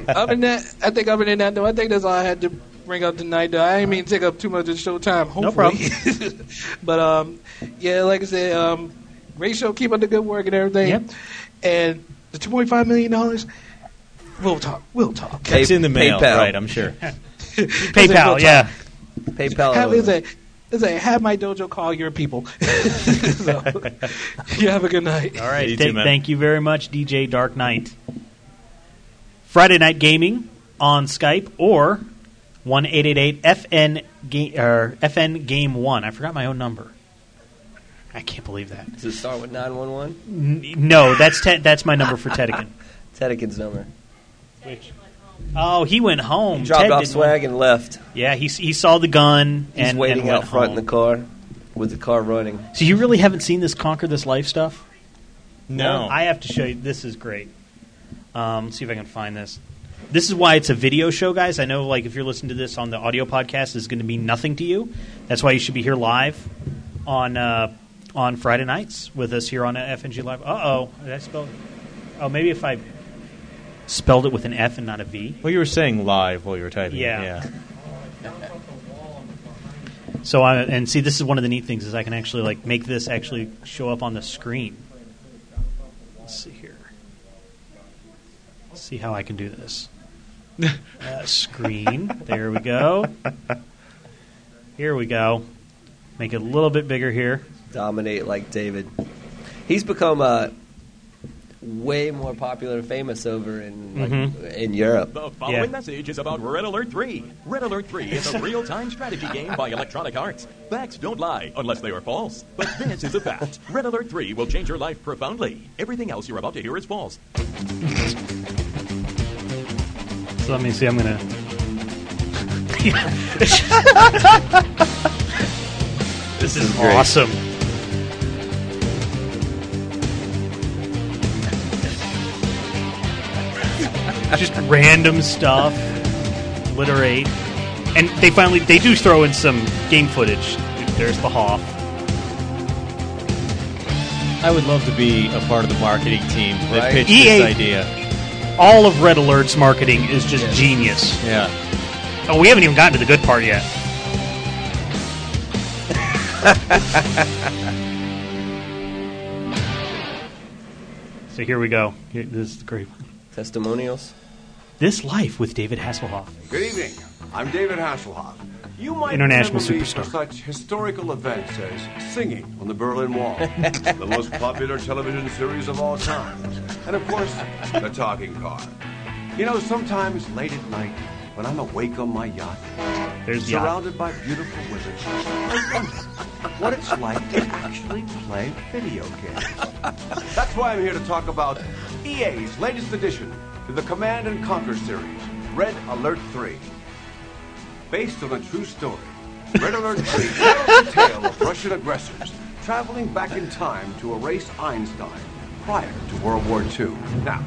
Speaker 11: Other than that, I think other than that, though, I think that's all I had to bring up tonight. Though I didn't mean to take up too much of the show time.
Speaker 1: No
Speaker 11: Hopefully. but um, yeah, like I said, um, great show. Keep up the good work and everything.
Speaker 1: Yep.
Speaker 11: And the two point five million dollars. We'll talk. We'll talk.
Speaker 5: That's in the mail,
Speaker 4: PayPal.
Speaker 5: right? I'm sure.
Speaker 1: PayPal,
Speaker 11: We'll
Speaker 1: yeah.
Speaker 4: PayPal.
Speaker 11: Have, is a, is a have my dojo call your people. so, you have a good night.
Speaker 1: All right.
Speaker 5: You
Speaker 1: Thank-
Speaker 5: too, man.
Speaker 1: thank you very much, DJ Dark Knight. Friday Night Gaming on Skype or one eight eight eight FN ga- or FN Game One. I forgot my own number. I can't believe that.
Speaker 4: Does it start with 911?
Speaker 1: N- No, that's te- that's my number for Tedekin.
Speaker 4: Tedekin's number.
Speaker 1: Oh, he went home.
Speaker 4: He dropped
Speaker 1: Ted
Speaker 4: off swag and left.
Speaker 1: Yeah, he he saw the gun
Speaker 4: He's
Speaker 1: and
Speaker 4: waiting
Speaker 1: and
Speaker 4: out
Speaker 1: went
Speaker 4: front
Speaker 1: home.
Speaker 4: in the car with the car running.
Speaker 1: So you really haven't seen this conquer this life stuff?
Speaker 5: No.
Speaker 1: Well, I have to show you. This is great. Um, let's see if I can find this. This is why it's a video show, guys. I know, like, if you're listening to this on the audio podcast, it's going to mean nothing to you. That's why you should be here live on uh, on Friday nights with us here on FNG Live. Uh oh, did I spell? Oh, maybe if I spelled it with an F and not a V.
Speaker 5: Well, you were saying live while you were typing.
Speaker 1: Yeah.
Speaker 5: Yeah.
Speaker 1: So I and see this is one of the neat things is I can actually like make this actually show up on the screen. Let's see here. Let's see how I can do this. uh, screen. There we go. Here we go. Make it a little bit bigger here.
Speaker 4: Dominate like David. He's become uh, way more popular and famous over in like,
Speaker 1: Mhm.
Speaker 4: in Europe.
Speaker 12: The following message is about Red Alert 3. Red Alert 3 is a real time strategy game by Electronic Arts. Facts don't lie unless they are false. But this is a fact. Red Alert 3 will change your life profoundly. Everything else you're about to hear is false.
Speaker 1: So let me see. I'm gonna. this is
Speaker 4: great.
Speaker 1: awesome. Just random stuff, literate, and they finally they do throw in some game footage. There's the Hoff.
Speaker 5: I would love to be a part of the marketing team that
Speaker 1: Right.
Speaker 5: pitched
Speaker 1: EA
Speaker 5: this idea.
Speaker 1: All of Red Alert's marketing is just genius.
Speaker 5: Yeah.
Speaker 1: Oh, we haven't even gotten to the good part yet. so here we go. Here, this is the great one.
Speaker 4: Testimonials.
Speaker 1: This life with David Hasselhoff.
Speaker 13: Good evening. I'm David Hasselhoff. You might
Speaker 1: International
Speaker 13: remember me
Speaker 1: superstar.
Speaker 13: for such historical events as singing on the Berlin Wall, the most popular television series of all time, and of course, the talking car. You know, sometimes late at night, when I'm awake on my yacht,
Speaker 1: There's the yacht.
Speaker 13: surrounded by beautiful women, I wonder what it's like to actually play video games. That's why I'm here to talk about EA's latest addition to the Command and Conquer series, Red Alert 3. Based on a true story, Red Alert 3 tells the tale of Russian aggressors traveling back in time to erase Einstein prior to World War II. Now,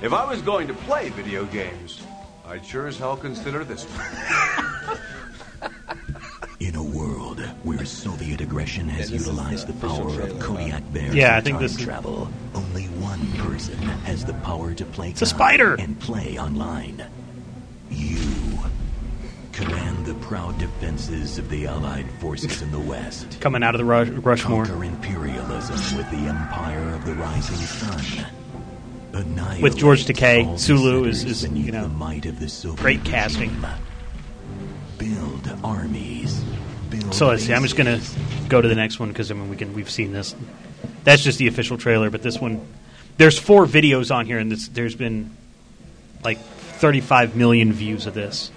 Speaker 13: if I was going to play video games, I'd sure as hell consider this one.
Speaker 14: In a world where Soviet aggression has utilized the power of Kodiak bears
Speaker 1: Yeah, I
Speaker 14: and
Speaker 1: think
Speaker 14: time
Speaker 1: this is-
Speaker 14: travel, only one person has the power to play
Speaker 1: It's a spider.
Speaker 14: and play online. You command the proud defenses of the Allied forces in the West.
Speaker 1: Coming out of the Rush- Rushmore.
Speaker 14: Conquer imperialism with the Empire of the Rising Sun. Annihilate
Speaker 1: With George Takei, Sulu is, is you know
Speaker 14: the might of the
Speaker 1: great casting.
Speaker 14: regime. Build armies.
Speaker 1: So let's see. I'm just gonna go to the next one because I mean we can we've seen this. That's just the official trailer, but this one, there's four videos on here, and this, there's been like 35 million views of this.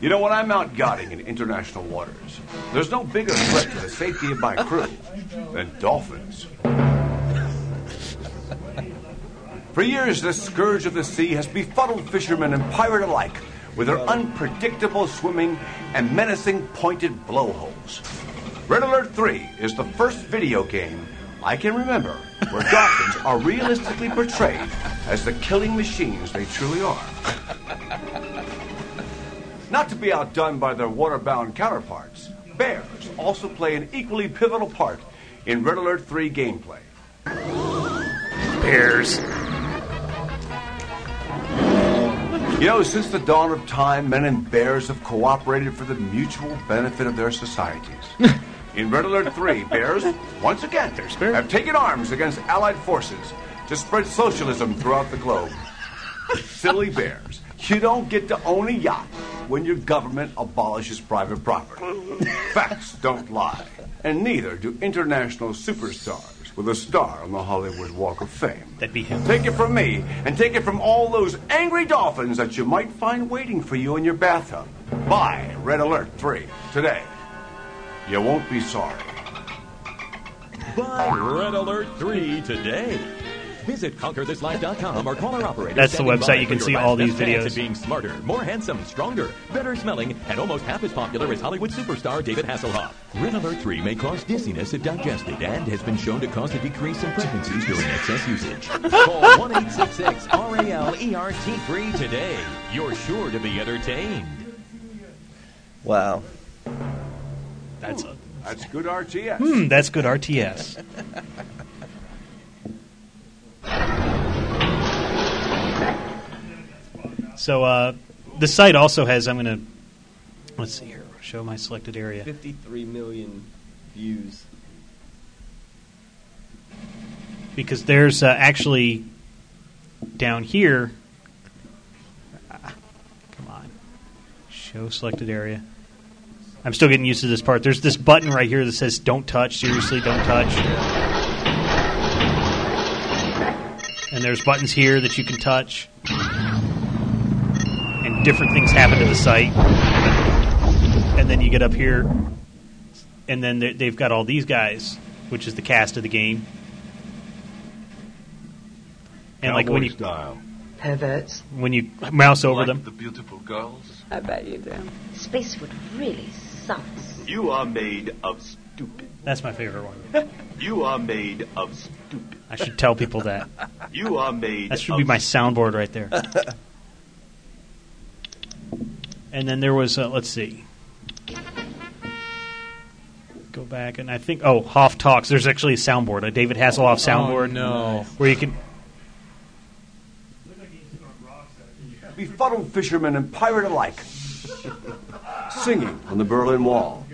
Speaker 13: You know, when I'm out yachting in international waters, there's no bigger threat to the safety of my crew than dolphins. For years, the scourge of the sea has befuddled fishermen and pirate alike with their unpredictable swimming and menacing pointed blowholes. Red Alert 3 is the first video game I can remember where dolphins are realistically portrayed as the killing machines they truly are. Not to be outdone by their waterbound counterparts, bears also play an equally pivotal part in Red Alert 3 gameplay.
Speaker 1: Bears.
Speaker 13: You know, since the dawn of time, men and bears have cooperated for the mutual benefit of their societies. In Red Alert 3, bears, once again, have taken arms against Allied forces to spread socialism throughout the globe. Silly bears, you don't get to own a yacht when your government abolishes private property. Facts don't lie, and neither do international superstars with a star on the Hollywood Walk of Fame.
Speaker 1: That'd be him.
Speaker 13: Take it from me, and take it from all those angry dolphins that you might find waiting for you in your bathtub. Buy Red Alert 3 today. You won't be sorry.
Speaker 12: Buy Red Alert 3 today. Visit conquerthislife.com or call our operator.
Speaker 1: That's the website you can see all these
Speaker 12: chance
Speaker 1: videos.
Speaker 12: At being smarter, more handsome, stronger, better smelling, and almost half as popular as Hollywood superstar David Hasselhoff. Red Alert 3 may cause dizziness if digested and has been shown to cause a decrease in pregnancies during excess usage. Call 1 866 RALERT 3 today. You're sure to be entertained.
Speaker 4: Wow.
Speaker 1: That's a,
Speaker 13: That's good RTS.
Speaker 1: hmm, that's good RTS. So uh, the site also has. I'm going to let's see here. Show my selected area.
Speaker 4: 53 million views.
Speaker 1: because there's uh, actually down here. ah, come on, show selected area. I'm still getting used to this part. There's this button right here that says "Don't touch." Seriously, don't touch. And there's buttons here that you can touch, and different things happen to the site. And then you get up here, and then they- they've got all these guys, which is the cast of the game. And like when you
Speaker 15: style.
Speaker 16: Perverts.
Speaker 1: when you mouse over
Speaker 15: like
Speaker 1: them,
Speaker 15: the beautiful girls.
Speaker 16: I bet you do. Spacewood really sucks.
Speaker 15: You are made of stupid.
Speaker 1: That's my favorite one.
Speaker 15: You are made of stupid.
Speaker 1: I should tell people that.
Speaker 15: You are made.
Speaker 1: That should
Speaker 15: of
Speaker 1: be my soundboard right there. And then there was, uh, let's see. Go back, and I think, oh, Hoff Talks. There's actually a soundboard, a David Hasselhoff soundboard.
Speaker 5: no.
Speaker 1: Where you can.
Speaker 13: Befuddled fishermen and pirate alike. Singing on the Berlin Wall.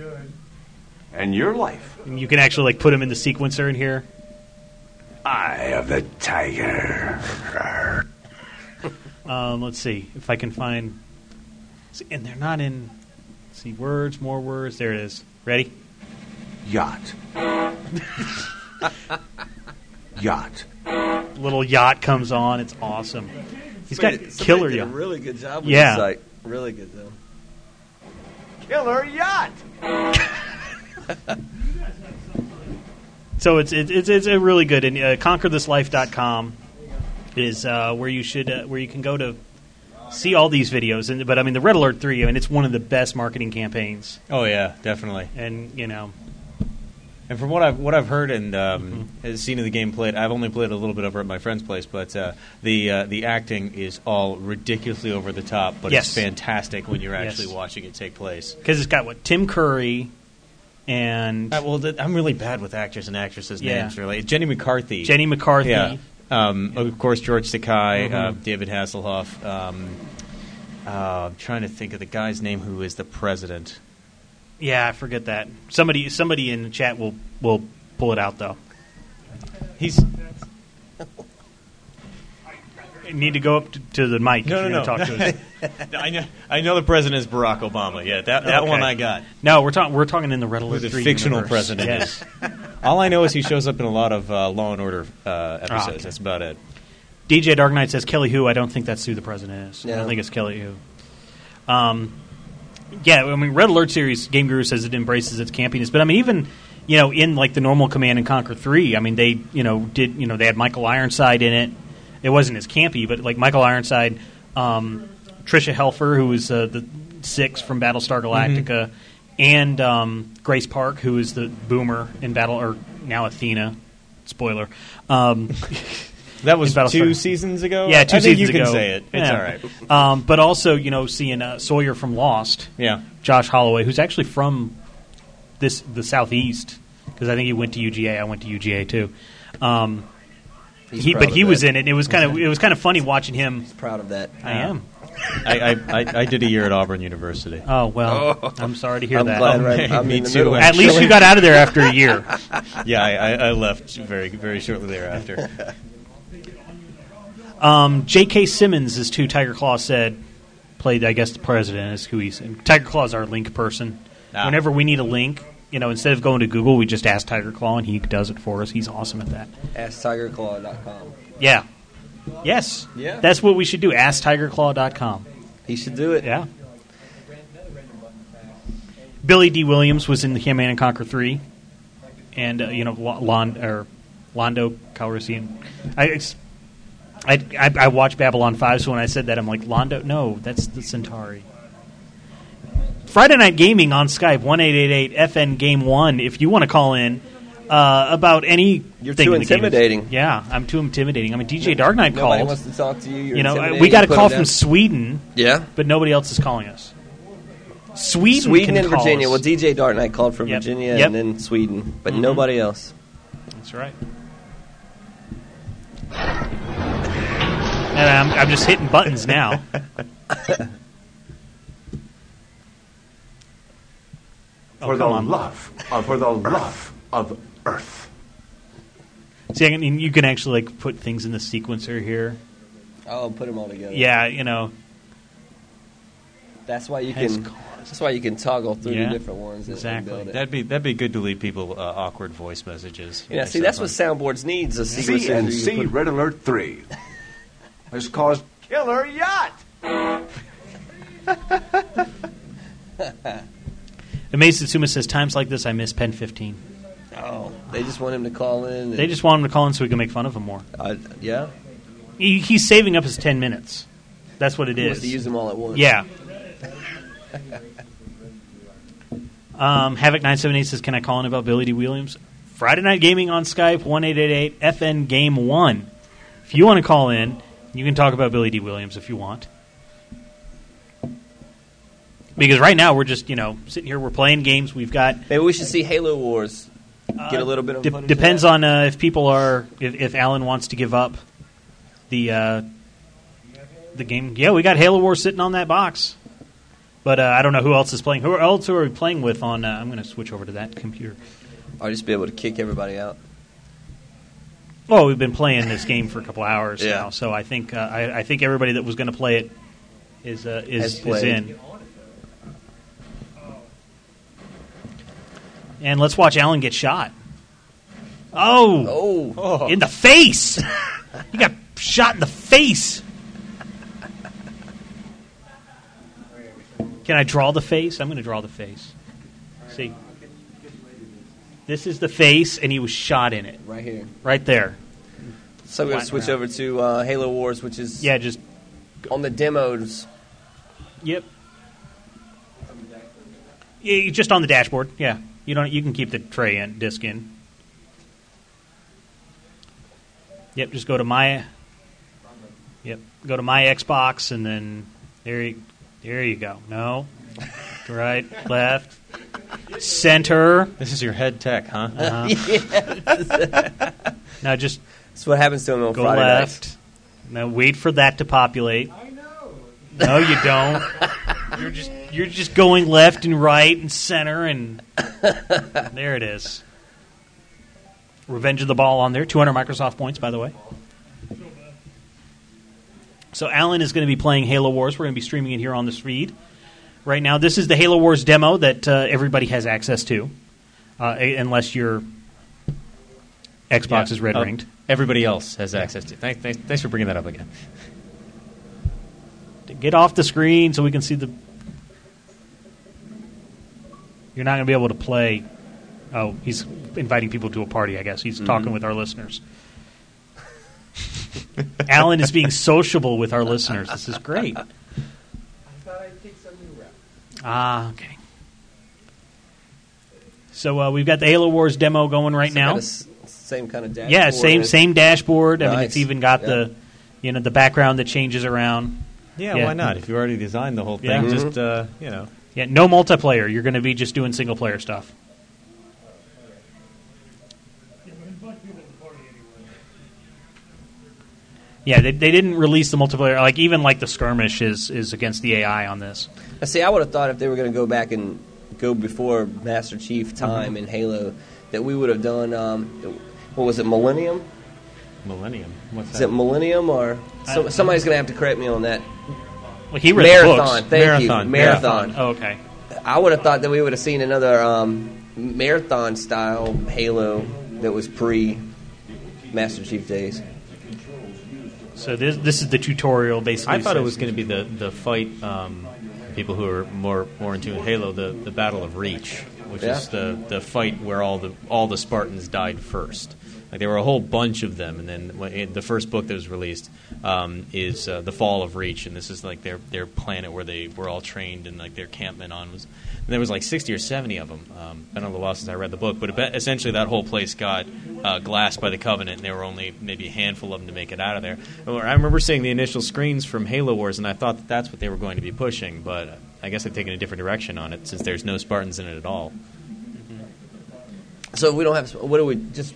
Speaker 13: And your life.
Speaker 1: You can actually like put them in the sequencer in here.
Speaker 13: Eye of the tiger.
Speaker 1: Um, let's see if I can find. see, And they're not in. let's see words, more words. There it is. Ready?
Speaker 13: Yacht. Yacht.
Speaker 1: Little yacht comes on. It's awesome. He's got
Speaker 4: Somebody- somebody
Speaker 1: killer yacht.
Speaker 4: Really good job with
Speaker 1: Yeah.
Speaker 4: the site. Really good though.
Speaker 13: Killer yacht.
Speaker 1: So it's it's it's, a really good and uh, conquerthislife.com is uh, where you should uh, where you can go to see all these videos and but I mean the Red Alert 3 I mean it's one of the best marketing campaigns
Speaker 5: Oh yeah, definitely.
Speaker 1: and you know
Speaker 5: And from what I've what I've heard and um, has seen of the game played, I've only played a little bit over at my friend's place, but uh, the uh, the acting is all ridiculously over the top, but
Speaker 1: Yes.
Speaker 5: it's fantastic when you're actually
Speaker 1: Yes.
Speaker 5: watching it take place.
Speaker 1: because it's got what Tim Curry and
Speaker 5: Uh, well, th- I'm really bad with actors and actresses'
Speaker 1: Yeah.
Speaker 5: names. Really, Jenny McCarthy.
Speaker 1: Jenny McCarthy.
Speaker 5: Yeah. Um, of course, George Takei,
Speaker 1: Mhm.
Speaker 5: uh, David Hasselhoff. Um, uh, I'm trying to think of the guy's name who is the president.
Speaker 1: yeah I forget that somebody somebody in the chat will will pull it out though
Speaker 5: he's
Speaker 1: need to go up to, to the mic
Speaker 5: No,
Speaker 1: if
Speaker 5: no,
Speaker 1: you're
Speaker 5: no.
Speaker 1: talk to us.
Speaker 5: I know. I know the president is Barack Obama. Yeah, that that
Speaker 1: Okay.
Speaker 5: one I got.
Speaker 1: no we're talking we're talking in the Red
Speaker 5: Who
Speaker 1: Alert
Speaker 5: the fictional
Speaker 1: universe.
Speaker 5: president
Speaker 1: yes.
Speaker 5: is. All I know is he shows up in a lot of uh, Law and Order uh, episodes.
Speaker 1: Ah, okay.
Speaker 5: That's about it.
Speaker 1: DJ Dark Knight says Kelly Hu. I don't think that's who the president is. I don't think it's Kelly Hu. Um, yeah, I mean, Red Alert series Game Guru says it embraces its campiness, but I mean, even you know, in like the normal Command and Conquer three, I mean, they you know did you know they had Michael Ironside in it. It wasn't as campy, but like Michael Ironside, um, Tricia Helfer, who was uh, the six from Battlestar Galactica, and um, Grace Park, who is the Boomer in Battle or now Athena. Spoiler. Um,
Speaker 5: That was two seasons ago.
Speaker 1: Yeah, two
Speaker 5: I
Speaker 1: seasons
Speaker 5: you can
Speaker 1: ago.
Speaker 5: say it. It's
Speaker 1: Yeah.
Speaker 5: all right.
Speaker 1: Um, but also, you know, seeing uh, Sawyer from Lost.
Speaker 5: Yeah.
Speaker 1: Josh Holloway, who's actually from this the southeast, because I think he went to UGA. I went to UGA too. Um, he, but
Speaker 4: of
Speaker 1: he was in it. It was kind of it was kind of funny watching him.
Speaker 4: Proud of that.
Speaker 1: I am.
Speaker 5: I, I, I, I did a year at Auburn University.
Speaker 1: Oh well,
Speaker 4: Oh.
Speaker 1: I'm sorry to hear
Speaker 4: I'm
Speaker 1: that.
Speaker 4: glad right- I'm
Speaker 5: Me too,
Speaker 4: middle.
Speaker 1: At least you got out of there after a year.
Speaker 5: yeah, I, I, I left very very shortly thereafter.
Speaker 1: Um, J.K. Simmons is who Tiger Claw said played. I guess the president is who he's. Tiger Claw is our link person.
Speaker 5: Ah.
Speaker 1: Whenever we need a link, you know, instead of going to Google, we just ask Tiger Claw, and he does it for us. He's awesome at that.
Speaker 4: AskTigerClaw.com.
Speaker 1: Yeah. Yes.
Speaker 4: Yeah.
Speaker 1: That's what we should do. AskTigerClaw.com.
Speaker 4: He should do it.
Speaker 1: Yeah. Billy Dee Williams was in the Command and Conquer three, and uh, you know Lon or Londo Calrissian. I, it's- I, I I watched Babylon five, so when I said that, I'm like Londo. No, that's the Centauri. Friday Night Gaming on Skype one eight eight eight FN Game One. If you want to call in uh, about any,
Speaker 4: You're
Speaker 1: thing
Speaker 4: too
Speaker 1: in the game.
Speaker 4: intimidating.
Speaker 1: Yeah, I'm too intimidating. I mean, DJ Dark Knight
Speaker 4: Nobody
Speaker 1: called.
Speaker 4: wants to talk to you. You're
Speaker 1: you know, we got a
Speaker 4: Put
Speaker 1: call from
Speaker 4: down.
Speaker 1: Sweden.
Speaker 4: Yeah.
Speaker 1: but nobody else is calling us. Sweden,
Speaker 4: Sweden
Speaker 1: can
Speaker 4: and
Speaker 1: call
Speaker 4: Virginia.
Speaker 1: us.
Speaker 4: Well, DJ Dark Knight called from
Speaker 1: Yep.
Speaker 4: Virginia
Speaker 1: Yep.
Speaker 4: and then Sweden, but
Speaker 1: Mhm.
Speaker 4: nobody else.
Speaker 1: That's right. And I'm, I'm just hitting buttons now.
Speaker 13: For the
Speaker 1: on.
Speaker 13: love, of, for the love of Earth.
Speaker 1: See, I mean, you can actually like put things in the sequencer here.
Speaker 4: Oh, put them all together.
Speaker 1: Yeah, you know.
Speaker 4: That's why you
Speaker 1: Has
Speaker 4: can. That's why you can toggle through
Speaker 5: Yeah,
Speaker 4: the different ones. and- and build it.
Speaker 5: That'd be that'd be good to leave people uh, awkward voice messages.
Speaker 4: Yeah, see, that's what soundboards needs. A sequencer.
Speaker 13: C and C Red Alert 3 has caused killer yacht.
Speaker 1: Amazed Satsuma says, times like this, I miss Pen 15.
Speaker 4: Oh, they just want him to call in.
Speaker 1: They just want him to call in so we can make fun of him more.
Speaker 4: Uh, yeah.
Speaker 1: He, he's saving up his 10 minutes. That's what it
Speaker 4: He
Speaker 1: is.
Speaker 4: to use them all at once.
Speaker 1: Yeah. Um, Havoc978 says, Can I call in about Billy Dee Williams? Friday Night Gaming on Skype, 1888 FN Game 1. If you want to call in, you can talk about Billy Dee Williams if you want. Because right now we're just, you know, sitting here, we're playing games. We've got.
Speaker 4: Maybe we should see Halo Wars. Get a little bit of
Speaker 1: De- depends on uh, if people are if, if Alan wants to give up the uh, the game. Yeah, we got Halo Wars sitting on that box, but uh, I don't know who else is playing. Who else are we playing with? On uh, I'm going to switch over to that computer.
Speaker 4: I'll just be able to kick everybody out.
Speaker 1: Well, we've been playing this game for a couple hours
Speaker 4: Yeah.
Speaker 1: now, so I think uh, I, I think everybody that was going to play it is uh, is is in. And let's watch Alan get shot. Oh,
Speaker 4: oh,
Speaker 1: in the face! he got shot in the face. Can I draw the face? I'm going to draw the face. See, this is the face, and he was shot in it.
Speaker 4: Right here.
Speaker 1: Right there.
Speaker 4: So we're going to switch over to uh, Halo Wars, which is
Speaker 1: Yeah, just
Speaker 4: on the demos.
Speaker 1: Yep. Yeah, just on the dashboard. Yeah, you don't. You can keep the tray in disc in. Yep. Just go to my. Yep. Go to my Xbox and then there you there you go. No. right. Left. Center.
Speaker 5: This is your head tech, huh?
Speaker 1: Uh-huh. now just.
Speaker 4: That's what happens to him on
Speaker 1: go
Speaker 4: Friday
Speaker 1: left.
Speaker 4: nights.
Speaker 1: Now wait for that to populate. No, you don't. You're just you're just going left and right and center and there it is. Revenge of the Ball on there. 200 Microsoft points, by the way. So Alan is going to be playing Halo Wars. We're going to be streaming it here on this feed right now. This is the Halo Wars demo that uh, everybody has access to, uh, a- unless your Xbox
Speaker 5: Yeah.
Speaker 1: is red ringed.
Speaker 5: everybody else has access to. Thanks, thanks, thanks for bringing that up again.
Speaker 1: Get off the screen so we can see the. You're not going to be able to play. Oh, he's inviting people to a party. I guess he's talking
Speaker 4: Mhm.
Speaker 1: with our listeners. Alan is being sociable with our listeners. This is great.
Speaker 9: I thought I'd take some new rep.
Speaker 1: Ah, okay. So uh, we've got the Halo Wars demo going right
Speaker 4: So
Speaker 1: now.
Speaker 4: got a s- same kind of dashboard.
Speaker 1: yeah, same same dashboard. I mean, it's even got
Speaker 4: Yeah.
Speaker 1: the you know the background that changes around.
Speaker 5: Yeah, why not? If you already designed the whole thing,
Speaker 1: Yeah.
Speaker 5: just uh, you know.
Speaker 1: Yeah, no multiplayer. You're going to be just doing single player stuff. Yeah, they, they didn't release the multiplayer. Like even like the skirmish is is against the AI on this.
Speaker 4: I see, I would have thought if they were going to go back and go before Master Chief time in Halo, that we would have done. Um, what was it, Millennium?
Speaker 5: Millennium. What's
Speaker 4: Is
Speaker 5: that?
Speaker 4: it Millennium or so,
Speaker 1: I-
Speaker 4: somebody's going to have to correct me on that.
Speaker 1: Well, he read the
Speaker 4: Marathon.
Speaker 1: books.
Speaker 4: Thank
Speaker 1: Marathon,
Speaker 4: you, Marathon.
Speaker 1: Marathon. Oh, okay.
Speaker 4: I would have thought that we would have seen another um, marathon style Halo that was pre Master Chief days.
Speaker 1: So this this is the tutorial basically.
Speaker 5: I thought it was going to be the the fight. Um, people who are more more into Halo, the the Battle of Reach, which
Speaker 4: Yeah.
Speaker 5: is the the fight where all the all the Spartans died first. Like there were a whole bunch of them, and then the first book that was released um, is uh, the Fall of Reach, and this is like their their planet where they were all trained and like their campment on was. And there was like sixty or seventy of them. Um, been a little while since I read the book, but it, essentially that whole place got uh, glassed by the Covenant, and there were only maybe a handful of them to make it out of there. I remember seeing the initial screens from Halo Wars, and I thought that that's what they were going to be pushing, but I guess they've taken a different direction on it since there's no Spartans in it at all.
Speaker 4: So we don't have. What do we just?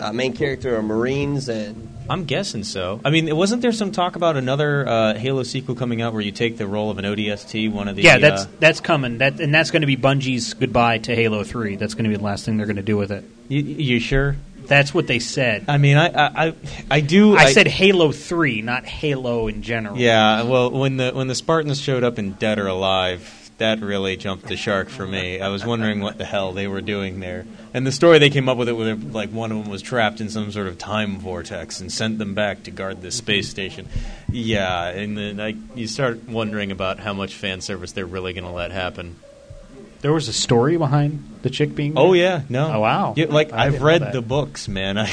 Speaker 4: Uh, main character are Marines and
Speaker 5: I'm guessing so. I mean, wasn't there some talk about another uh, Halo sequel coming out where you take the role of an ODST, one of the
Speaker 1: yeah, that's
Speaker 5: uh,
Speaker 1: that's coming. That and that's going to be Bungie's goodbye to Halo Three. That's going to be the last thing they're going to do with it.
Speaker 5: You, you sure?
Speaker 1: That's what they said.
Speaker 5: I mean, I I, I, I do.
Speaker 1: I, said Halo Three, not Halo in general.
Speaker 5: Yeah, well, when the when the Spartans showed up in Dead or Alive, that really jumped the shark for me. I was wondering what the hell they were doing there. And the story they came up with it, was like one of them was trapped in some sort of time vortex and sent them back to guard this space station. Yeah, and then like you start wondering about how much fan service they're really going to let happen.
Speaker 1: There was a story behind the chick being.
Speaker 5: Oh
Speaker 1: there?
Speaker 5: yeah, no.
Speaker 1: Oh wow.
Speaker 5: Yeah, like
Speaker 1: I
Speaker 5: I've read the books, man.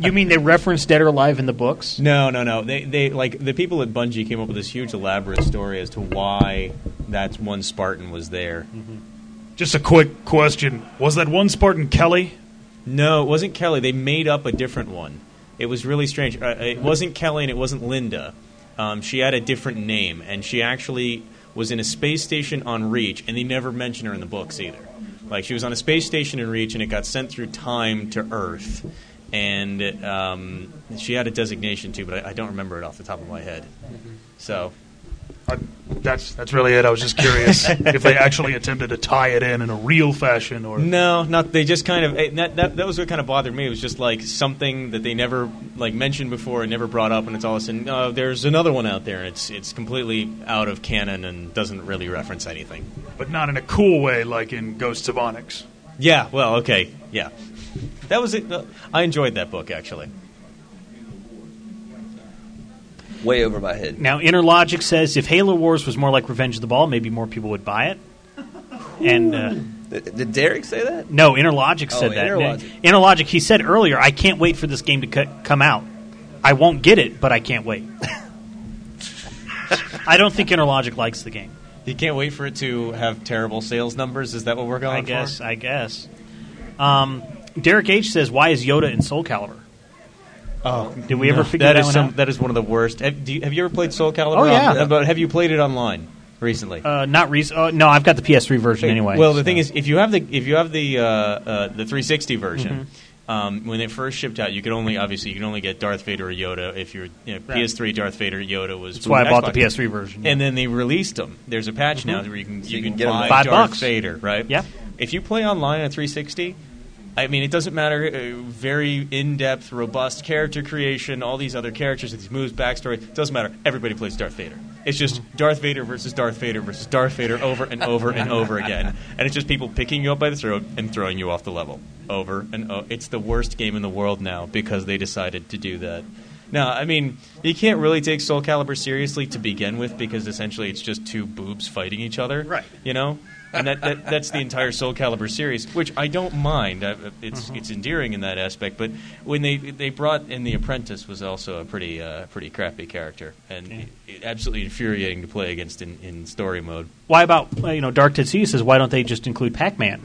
Speaker 1: You mean they referenced Dead or Alive in the books?
Speaker 5: No, no, no. They, they like the people at Bungie came up with this huge elaborate story as to why that one Spartan was there.
Speaker 17: Just a quick question: Was that one Spartan Kelly?
Speaker 5: No, it wasn't Kelly. They made up a different one. It was really strange. Uh, it wasn't Kelly and it wasn't Linda. Um, she had a different name, and she actually was in a space station on Reach, and they never mention her in the books either. Like she was on a space station in Reach, and it got sent through time to Earth, and um, she had a designation too, but I, I don't remember it off the top of my head. So
Speaker 17: That's that's really it. I was just curious if they actually attempted to tie it in in a real fashion, or
Speaker 5: No, not they just kind of eh, that, that that was what kind of bothered me. It was just like something that they never like mentioned before and never brought up, and it's all of a sudden uh, there's another one out there, and it's it's completely out of canon and doesn't really reference anything.
Speaker 17: but not in a cool way like in Ghosts of Onyx.
Speaker 5: Yeah, well, okay, yeah, that was it. I enjoyed that book actually.
Speaker 4: Way over my head.
Speaker 1: Now, Inner Logic says if Halo Wars was more like Revenge of the Ball, maybe more people would buy it. And uh,
Speaker 4: Did, did Derek say that?
Speaker 1: no, Inner Logic
Speaker 4: Oh,
Speaker 1: said that.
Speaker 4: Inner Logic.
Speaker 1: Inner Logic, he said earlier, I can't wait for this game to co- come out. I won't get it, but I can't wait. I don't think Inner Logic likes the game.
Speaker 5: You can't wait for it to have terrible sales numbers. Is that what we're going for?
Speaker 1: I
Speaker 5: for?
Speaker 1: guess. I guess. Um, Derek H says, "Why is Yoda in Soul Calibur?"
Speaker 5: Oh,
Speaker 1: Did we ever figure
Speaker 5: that
Speaker 1: that
Speaker 5: is
Speaker 1: one
Speaker 5: some,
Speaker 1: out?
Speaker 5: That is one of the worst. Have, do you, have you ever played Soul Calibur?
Speaker 1: Oh, yeah.
Speaker 5: on- But have you played it online recently?
Speaker 1: Uh, not recent. Oh, no, I've got the PS3 version anyway.
Speaker 5: Well, the
Speaker 1: so.
Speaker 5: thing is, if you have the if you have the uh, uh, the 360 version,
Speaker 1: Mm-hmm.
Speaker 5: um, when it first shipped out, you could only obviously you could only get Darth Vader or Yoda. If you're you know,
Speaker 1: Right.
Speaker 5: PS3, Darth Vader, Yoda was.
Speaker 1: That's why I
Speaker 5: from
Speaker 1: bought the PS3 version,
Speaker 5: And then they released them. There's a patch now
Speaker 1: Mhm.
Speaker 5: where you can
Speaker 1: So
Speaker 5: you,
Speaker 1: you
Speaker 5: can,
Speaker 1: can get 'em
Speaker 5: buy
Speaker 1: five
Speaker 5: Darth
Speaker 1: bucks.
Speaker 5: Vader, right?
Speaker 1: Yeah.
Speaker 5: If you play online on 360. I mean, it doesn't matter. Uh, very in-depth, robust character creation, all these other characters, these moves, backstory. It doesn't matter. Everybody plays Darth Vader. It's just Darth Vader versus Darth Vader versus Darth Vader over and over and over again, and it's just people picking you up by the throat and throwing you off the level over and over. It's the worst game in the world now because they decided to do that. Now, I mean, you can't really take Soul Calibur seriously to begin with because essentially it's just two boobs fighting each other. Right. You know? And that, that that's the entire Soul Calibur series, which I don't mind. I, it's it's endearing in that aspect. But when they they brought in the Apprentice was also a pretty uh, pretty crappy character and it- it- absolutely infuriating to play against in, in story mode.
Speaker 1: why about uh, you know Dark Tetsuya says why don't they just include Pac-Man?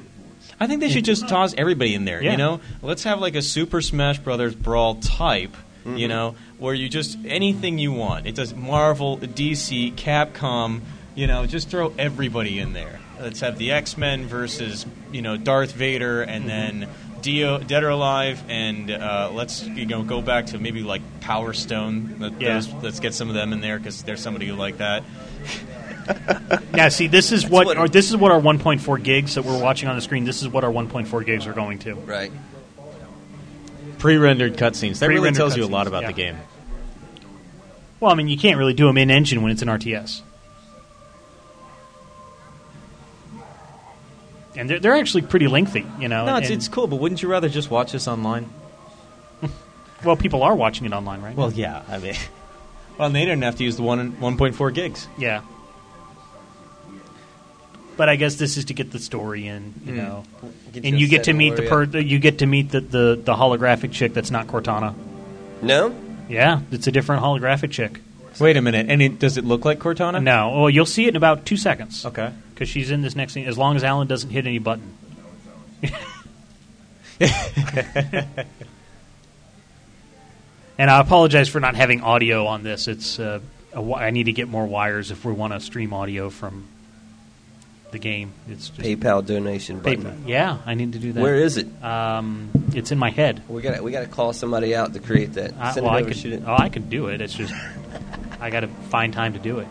Speaker 5: I think they should just toss everybody in there.
Speaker 1: Yeah.
Speaker 5: You know, let's have like a Super Smash Brothers brawl type. You know, where you just anything you want. It does Marvel, DC, Capcom. You know, just throw everybody in there. Let's have the X Men versus you know Darth Vader, and then Dio, Dead or Alive, and uh, let's you know go back to maybe like Power Stone. Let,
Speaker 1: Yeah.
Speaker 5: those- let's get some of them in there because there's somebody who like that.
Speaker 1: Yeah, see, this is what, or this is what our 1.4 gigs that we're watching on the screen. This is what our 1.4 gigs are going to.
Speaker 4: Right.
Speaker 5: Pre-rendered cutscenes. That really
Speaker 1: Pre-rendered
Speaker 5: tells you a lot about
Speaker 1: yeah.
Speaker 5: the game.
Speaker 1: Well, I mean, you can't really do them in engine when it's an RTS. And they're, they're actually pretty lengthy, you know.
Speaker 5: No, it's,
Speaker 1: and-
Speaker 5: it's cool, but wouldn't you rather just watch this online?
Speaker 1: well, people are watching it online, right?
Speaker 5: Well, yeah. I mean, well, they didn't have to use the one one point four gigs.
Speaker 1: Yeah. But I guess this is to get the story in, you
Speaker 5: Mm.
Speaker 1: know,
Speaker 4: Get
Speaker 1: and
Speaker 4: you
Speaker 1: you get to meet the
Speaker 4: or-
Speaker 1: per- you get to meet the, the, the holographic chick that's not Cortana.
Speaker 4: No.
Speaker 1: Yeah, it's a different holographic chick.
Speaker 5: Wait a minute, and it, does it look like Cortana?
Speaker 1: No, well, you'll see it in about two seconds.
Speaker 5: Okay,
Speaker 1: because she's in this next thing. As long as Alan doesn't hit any button. and I apologize for not having audio on this. It's uh, a wi- I need to get more wires if we want to stream audio from the game. It's just
Speaker 4: PayPal donation button.
Speaker 1: PayPal. Yeah, I need to do that.
Speaker 4: Where is it?
Speaker 1: Um, it's in my head.
Speaker 4: We got we got to call somebody out to create that.
Speaker 1: I,
Speaker 4: Send
Speaker 1: well,
Speaker 4: it
Speaker 1: I could.
Speaker 4: shoot it.
Speaker 1: Oh, I could do it. It's just I got to find time to do it.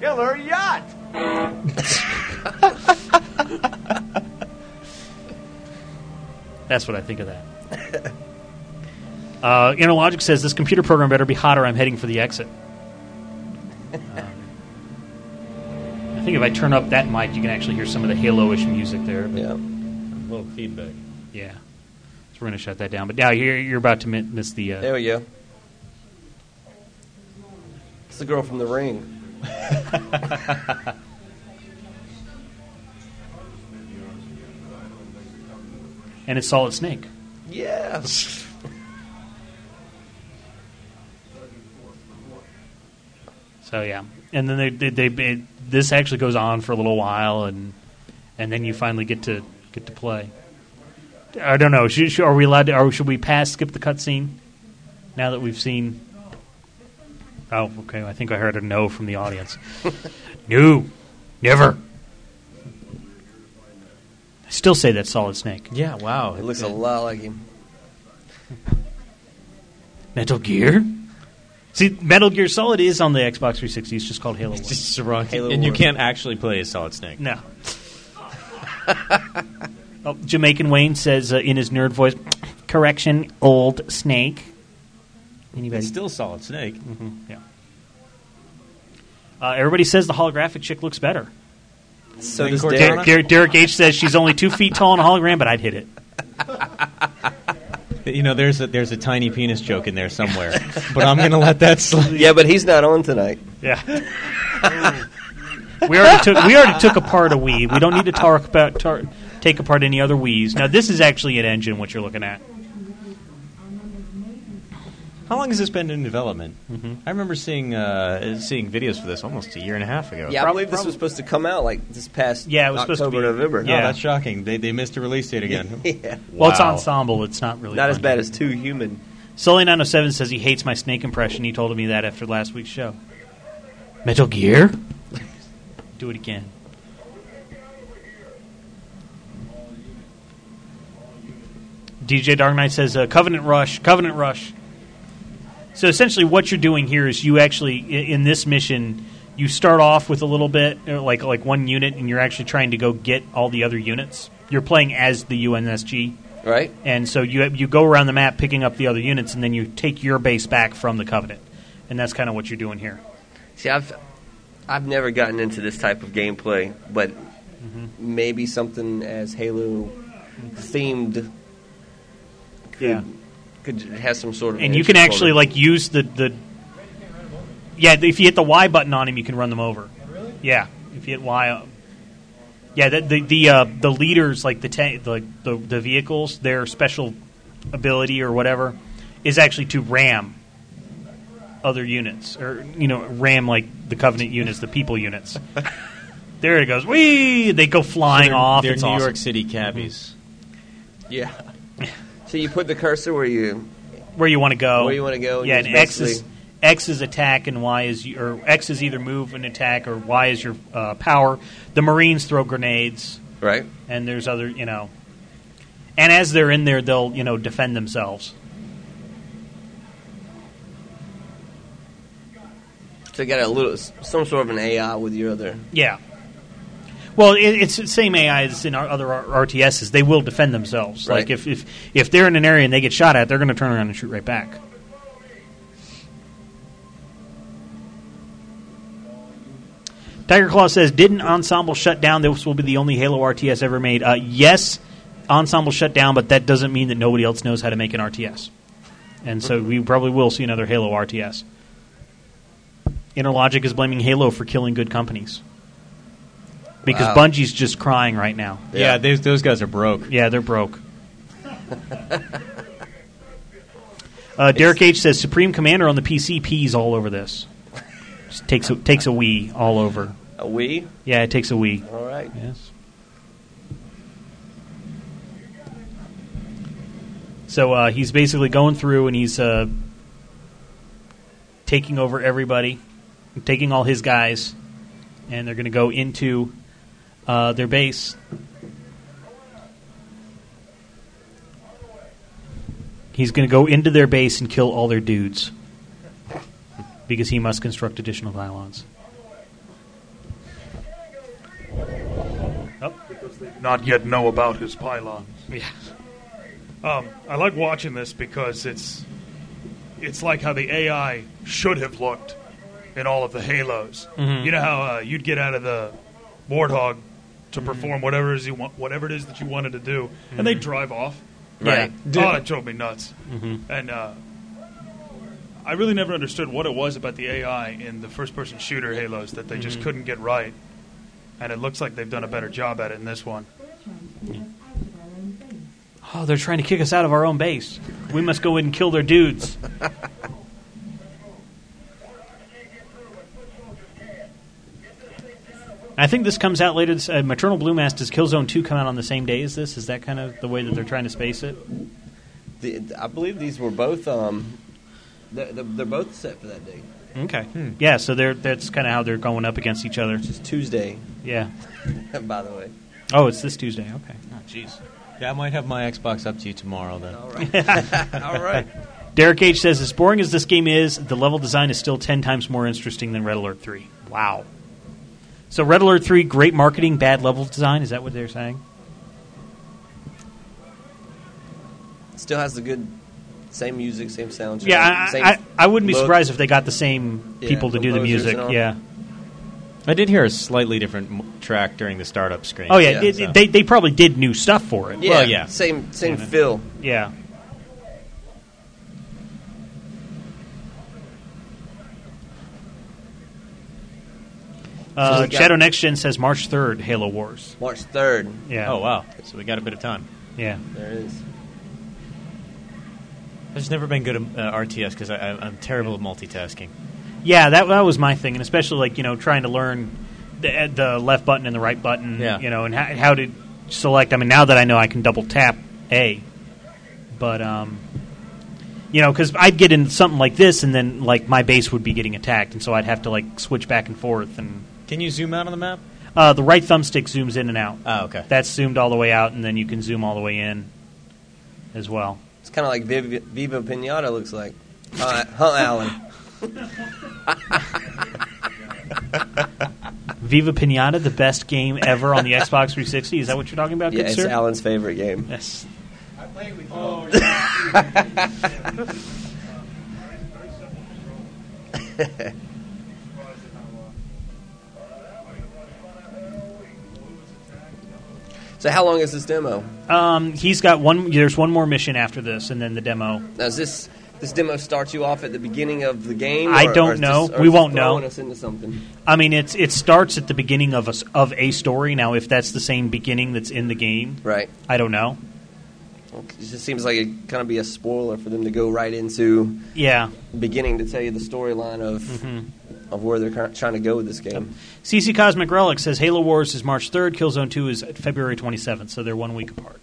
Speaker 13: Killer yacht!
Speaker 1: That's what I think of that. uh, Interlogic says this computer program better be hot or I'm heading for the exit. Um, I think if I turn up that mic, you can actually hear some of the Halo-ish music there.
Speaker 4: Yeah,
Speaker 5: a little feedback.
Speaker 1: Yeah, so we're going to shut that down. But now you're, you're about to mi- miss the. Uh,
Speaker 4: There we go. It's the girl from the ring.
Speaker 1: and it's Solid Snake.
Speaker 4: Yes.
Speaker 1: So yeah, and then they, they, they it, this actually goes on for a little while, and and then you finally get to get to play. I don't know. Should, should, are we allowed to? Or should we pass skip the cutscene now that we've seen? Oh, okay. I think I heard a no from the audience. no, never. I still say that Solid Snake.
Speaker 5: Yeah, wow.
Speaker 4: It looks a lot like him.
Speaker 1: Metal Gear. See, Metal Gear Solid is on the Xbox 360. It's just called Halo.
Speaker 5: It's
Speaker 1: Wars.
Speaker 5: just wrong.
Speaker 1: Halo
Speaker 5: and you can't actually play as Solid Snake.
Speaker 1: No. Oh, Jamaican Wayne says uh, in his nerd voice, "Correction, old Snake." Anybody?
Speaker 5: It's still a Solid Snake.
Speaker 1: hmm yeah. Uh, everybody says the holographic chick looks better.
Speaker 4: So
Speaker 5: does
Speaker 1: Derek, Derek, Derek H says she's only two feet tall in a hologram, but I'd hit it.
Speaker 5: You know, there's a there's a tiny penis joke in there somewhere, but I'm gonna let that slide.
Speaker 4: Yeah, but he's not on tonight.
Speaker 1: Yeah. we already took we already took apart a Wii. We don't need to talk about tar- take apart any other Wii's. Now this is actually an engine. What you're looking at.
Speaker 5: How long has this been in development?
Speaker 1: Mm-hmm.
Speaker 5: I remember seeing uh, seeing videos for this almost a year and a half ago.
Speaker 4: Yeah, I believe this was supposed to come out like this past
Speaker 1: Yeah, it was
Speaker 4: October,
Speaker 1: supposed to be-
Speaker 4: November.
Speaker 5: No, that's shocking. They they missed a release date again.
Speaker 4: yeah.
Speaker 1: Well, it's ensemble. It's not really
Speaker 4: Not as bad as Too Human.
Speaker 1: Sully 907 says he hates my snake impression. He told me that after last week's show. Metal Gear? Do it again. DJ Dark Knight says uh, Covenant Rush, Covenant Rush. So essentially, what you're doing here is you actually in this mission you start off with a little bit uh, like like one unit, and you're actually trying to go get all the other units. You're playing as the UNSC,
Speaker 4: right?
Speaker 1: And so you you go around the map picking up the other units, and then you take your base back from the Covenant, and that's kind of what you're doing here.
Speaker 4: See, I've I've never gotten into this type of gameplay, but
Speaker 1: Mm-hmm.
Speaker 4: maybe something as Halo themed could,
Speaker 1: Yeah.
Speaker 4: Could have some sort of
Speaker 1: and you can
Speaker 4: interest
Speaker 1: actually like use the the yeah if you hit the Y button on him you can run them over. Really? Yeah, if you hit Y. uh, Yeah, the the the, uh, the leaders like the, ta- the the the vehicles their special ability or whatever is actually to ram other units or you know ram like the Covenant units, the people units. there it goes. Wee! They go flying
Speaker 5: they're-
Speaker 1: off.
Speaker 5: they're
Speaker 1: it's
Speaker 5: New
Speaker 1: awesome.
Speaker 5: York City cabbies.
Speaker 4: Yeah. so you put the cursor where you
Speaker 1: where you want to go.
Speaker 4: Where you wanna go, and
Speaker 1: Yeah, and X is X is attack and Y is or X is either move and attack or Y is your uh, power. The Marines throw grenades,
Speaker 4: right?
Speaker 1: And there's other, you know, and as they're in there, they'll you know defend themselves.
Speaker 4: So you got a little some sort of an AI with your other.
Speaker 1: Yeah. Well, it, it's the same AI as in our other R- RTSs. They will defend themselves.
Speaker 4: Right.
Speaker 1: Like if, if if they're in an area and they get shot at, they're going to turn around and shoot right back. Tiger Claw says, "Didn't Ensemble shut down? This will be the only Halo RTS ever made." Uh, yes, Ensemble shut down, but that doesn't mean that nobody else knows how to make an RTS. And so we probably will see another Halo RTS. Interlogic is blaming Halo for killing good companies because
Speaker 5: Wow.
Speaker 1: Bungie's just crying right now.
Speaker 5: Yeah, those, those guys are broke.
Speaker 1: Yeah, they're broke. Uh, Derek H says Supreme Commander on the PC pees all over this. Just takes a, takes a wee all over.
Speaker 4: A wee?
Speaker 1: Yeah, it takes a wee.
Speaker 4: All right.
Speaker 1: Yes. So uh, he's basically going through and he's uh, taking over everybody, taking all his guys, and they're going to go into uh, their base. He's going to go into their base and kill all their dudes because he must construct additional pylons.
Speaker 17: Because they do not yet know about his pylons.
Speaker 1: Yeah.
Speaker 17: Um, I like watching this because it's it's like how the AI should have looked in all of the Halos.
Speaker 1: Mhm.
Speaker 17: You know how uh, you'd get out of the Warthog to
Speaker 1: Mhm.
Speaker 17: perform whatever it is you want, whatever it is that you wanted to do, and they
Speaker 1: Mhm.
Speaker 17: drive off.
Speaker 1: Right.
Speaker 17: Oh, that drove me nuts.
Speaker 1: Mhm.
Speaker 17: And uh, I really never understood what it was about the AI in the first-person shooter Halos that they just
Speaker 1: Mhm.
Speaker 17: couldn't get right. And it looks like they've done a better job at it in this one.
Speaker 1: Oh, they're trying to kick us out of our own base. We must go in and kill their dudes. I think this comes out later. This, uh, Maternal Blue Mass does Killzone Two come out on the same day as this? Is that kind of the way that they're trying to space it?
Speaker 4: The, I believe these were both. Um, they're, they're they're both set for that date.
Speaker 1: Okay. Yeah, so they're that's kind of how they're going up against each other.
Speaker 4: It's Tuesday.
Speaker 1: Yeah.
Speaker 4: By the way.
Speaker 1: Oh, it's this Tuesday. Okay.
Speaker 5: Oh, jeez. Yeah, I might have my Xbox up to you tomorrow then.
Speaker 4: All right. All right.
Speaker 1: Derek H says, as boring as this game is, the level design is still 10 times more interesting than Red Alert 3. Wow. So, Red Alert 3, great marketing, bad level design? Is that what they're saying?
Speaker 4: Still has the good, same music, same soundtrack.
Speaker 1: Yeah, I,
Speaker 4: same
Speaker 1: I, I wouldn't be
Speaker 4: look.
Speaker 1: surprised if they got the same
Speaker 4: Yeah,
Speaker 1: people to do the
Speaker 4: composers
Speaker 1: music.
Speaker 4: and all.
Speaker 1: Yeah.
Speaker 5: I did hear a slightly different m- track during the startup screen.
Speaker 1: Oh, yeah. it-
Speaker 5: so.
Speaker 1: they, they probably did new stuff for it.
Speaker 4: Yeah,
Speaker 5: Well, yeah.
Speaker 4: Same same
Speaker 1: Yeah.
Speaker 4: feel.
Speaker 1: Yeah. Uh,
Speaker 4: So got-
Speaker 1: Shadow Next Gen says March 3rd, Halo Wars.
Speaker 4: March third.
Speaker 1: Yeah.
Speaker 5: Oh, wow. So we got a bit of time.
Speaker 1: Yeah.
Speaker 4: There it is.
Speaker 5: I've just never been good at uh, RTS because I'm terrible at multitasking.
Speaker 1: Yeah, that that was my thing, and especially like you know trying to learn the, the left button and the right button,
Speaker 5: Yeah.
Speaker 1: you know, and how, how to select. I mean, now that I know I can double tap A, but um, you know, because I'd get in something like this, and then like my base would be getting attacked, and so I'd have to like switch back and forth. And
Speaker 5: Can you zoom out on the map?
Speaker 1: uh, the right thumbstick zooms in and out.
Speaker 5: Oh, okay.
Speaker 1: That's zoomed all the way out, and then you can zoom all the way in as well.
Speaker 4: It's kind of like Viva, Viva Pinata looks like. Huh, huh Alan?
Speaker 1: Viva Pinata, the best game ever on the Xbox 360. Is that what you're talking about,
Speaker 4: Yeah,
Speaker 1: good
Speaker 4: it's
Speaker 1: sir?
Speaker 4: Alan's favorite game.
Speaker 1: Yes.
Speaker 4: So how long is this demo?
Speaker 1: Um, he's got one. There's one more mission after this, and then the demo.
Speaker 4: Now, is this this demo start you off at the beginning of the game?
Speaker 1: I don't
Speaker 4: or
Speaker 1: know.
Speaker 4: this-
Speaker 1: We won't know.
Speaker 4: us into something.
Speaker 1: I mean, it's it starts at the beginning of a of a story. Now, if that's the same beginning that's in the game,
Speaker 4: Right.
Speaker 1: I don't know.
Speaker 4: It just seems like it kind of be a spoiler for them to go right into
Speaker 1: Yeah.
Speaker 4: beginning to tell you the storyline of
Speaker 1: Mhm.
Speaker 4: Of where they're trying to go with this game.
Speaker 1: CC Cosmic Relic says Halo Wars is March 3rd. Killzone 2 is February 27th, so they're one week apart.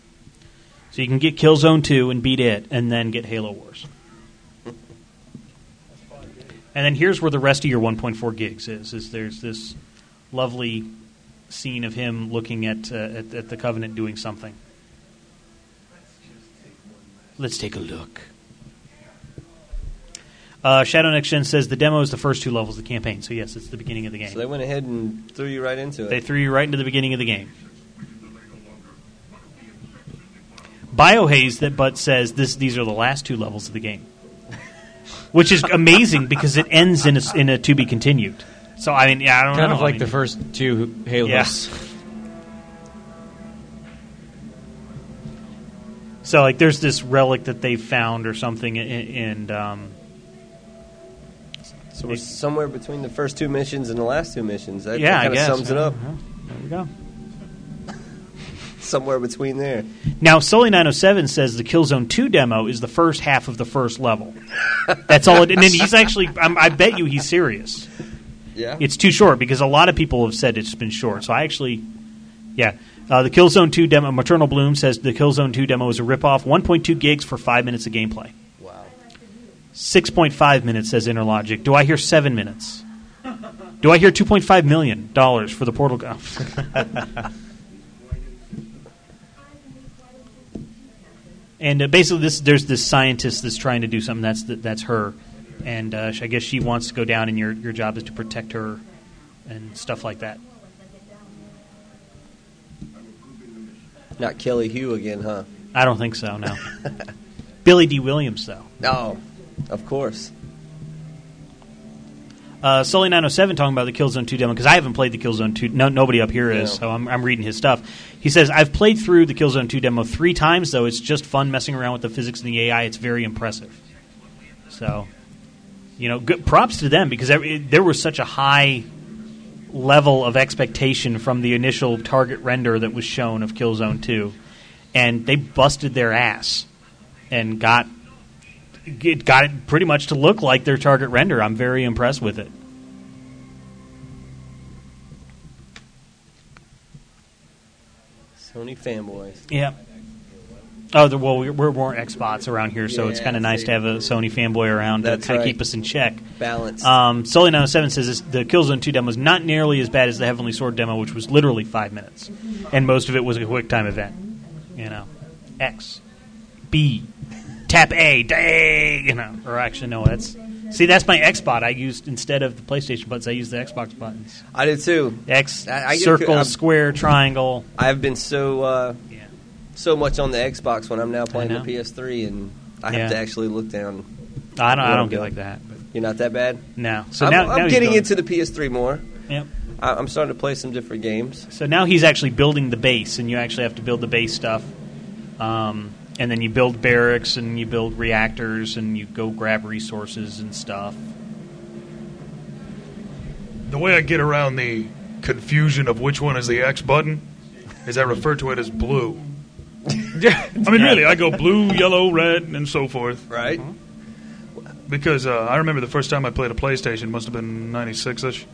Speaker 1: So you can get Killzone 2 and beat it, and then get Halo Wars. And then here's where the rest of your 1.4 gigs is. Is there's this lovely scene of him looking at, uh, at at the Covenant doing something. Let's take a look. Uh, Shadow Next Gen says the demo is the first two levels of the campaign. So yes, it's the beginning of the game.
Speaker 4: So they went ahead and threw you right into it.
Speaker 1: They threw you right into the beginning of the game. Biohaze that but says this these are the last two levels of the game, which is amazing because it ends in a, s- in a to be continued. So I mean, yeah, I don't know.
Speaker 5: Kind
Speaker 1: know.
Speaker 5: of like
Speaker 1: I
Speaker 5: the first two Halos.
Speaker 1: Yeah. So like, there's this relic that they found or something, and, and um,
Speaker 4: So we're somewhere between the first two missions and the last two missions. That,
Speaker 1: yeah,
Speaker 4: that kind of
Speaker 1: guess
Speaker 4: sums it up.
Speaker 1: Uh-huh. There we go.
Speaker 4: Somewhere between there.
Speaker 1: Now, Sully907 says the Killzone 2 demo is the first half of the first level. That's all it And then he's actually, I'm, I bet you he's serious.
Speaker 4: Yeah.
Speaker 1: It's too short because a lot of people have said it's been short. So I actually, yeah. Uh, the Killzone 2 demo, Maternal Bloom says the Killzone 2 demo is a ripoff. 1.2 gigs for 5 minutes of gameplay.
Speaker 4: Wow.
Speaker 1: 6.5 minutes, says Interlogic. Do I hear 7 minutes? Do I hear two point five million dollars for the portal gun? and uh, basically, this there's this scientist that's trying to do something. That's that's her, and uh, I guess she wants to go down, and your your job is to protect her and stuff like that.
Speaker 4: Not Kelly Hu again, huh?
Speaker 1: I don't think so. No. Billy Dee Williams, though.
Speaker 4: Oh, of course.
Speaker 1: Uh, Sully 907 talking about the Killzone 2 demo because I haven't played the Killzone 2. No, nobody up here is,
Speaker 4: No.
Speaker 1: so I'm, I'm reading his stuff. He says I've played through the Killzone 2 demo three times though. It's just fun messing around with the physics and the AI. It's very impressive. So, you know, good props to them because every, there was such a high level of expectation from the initial target render that was shown of Killzone 2, and they busted their ass and got it got it pretty much to look like their target render. I'm very impressed with it.
Speaker 4: Sony fanboys.
Speaker 1: Yeah. Oh, the, well, we're, we're more Xbox around here, so it's kind of nice to have a Sony fanboy around
Speaker 4: That's
Speaker 1: to kind of
Speaker 4: right.
Speaker 1: keep us in check.
Speaker 4: Balance.
Speaker 1: Um, Sully 907 says this, the Killzone 2 demo is not nearly as bad as the Heavenly Sword demo, which was literally five minutes, and most of it was a quick time event. You know, X, B, tap A, day, you know, or actually no, that's see that's my X bot I used instead of the PlayStation buttons. I used the Xbox buttons.
Speaker 4: I did too.
Speaker 1: X,
Speaker 4: I- I
Speaker 1: circle,
Speaker 4: I'm-
Speaker 1: square, triangle.
Speaker 4: I've been so uh, so much on the Xbox when I'm now playing the. PS3, and I have to actually look down.
Speaker 1: I don't, I don't get like that. But
Speaker 4: You're not that bad.
Speaker 1: No. So
Speaker 4: I'm,
Speaker 1: now,
Speaker 4: I'm
Speaker 1: now
Speaker 4: getting into the PS3 more.
Speaker 1: Yep.
Speaker 4: I, I'm starting to play some different games.
Speaker 1: So now he's actually building the base, and you actually have to build the base stuff. Um, and then you build barracks, and you build reactors, and you go grab resources and stuff.
Speaker 17: The way I get around the confusion of which one is the X button is I refer to it as blue. I mean, really, I go blue, yellow, red, and so forth.
Speaker 4: Right.
Speaker 17: Because uh, I remember the first time I played a PlayStation, must have been 96 ish.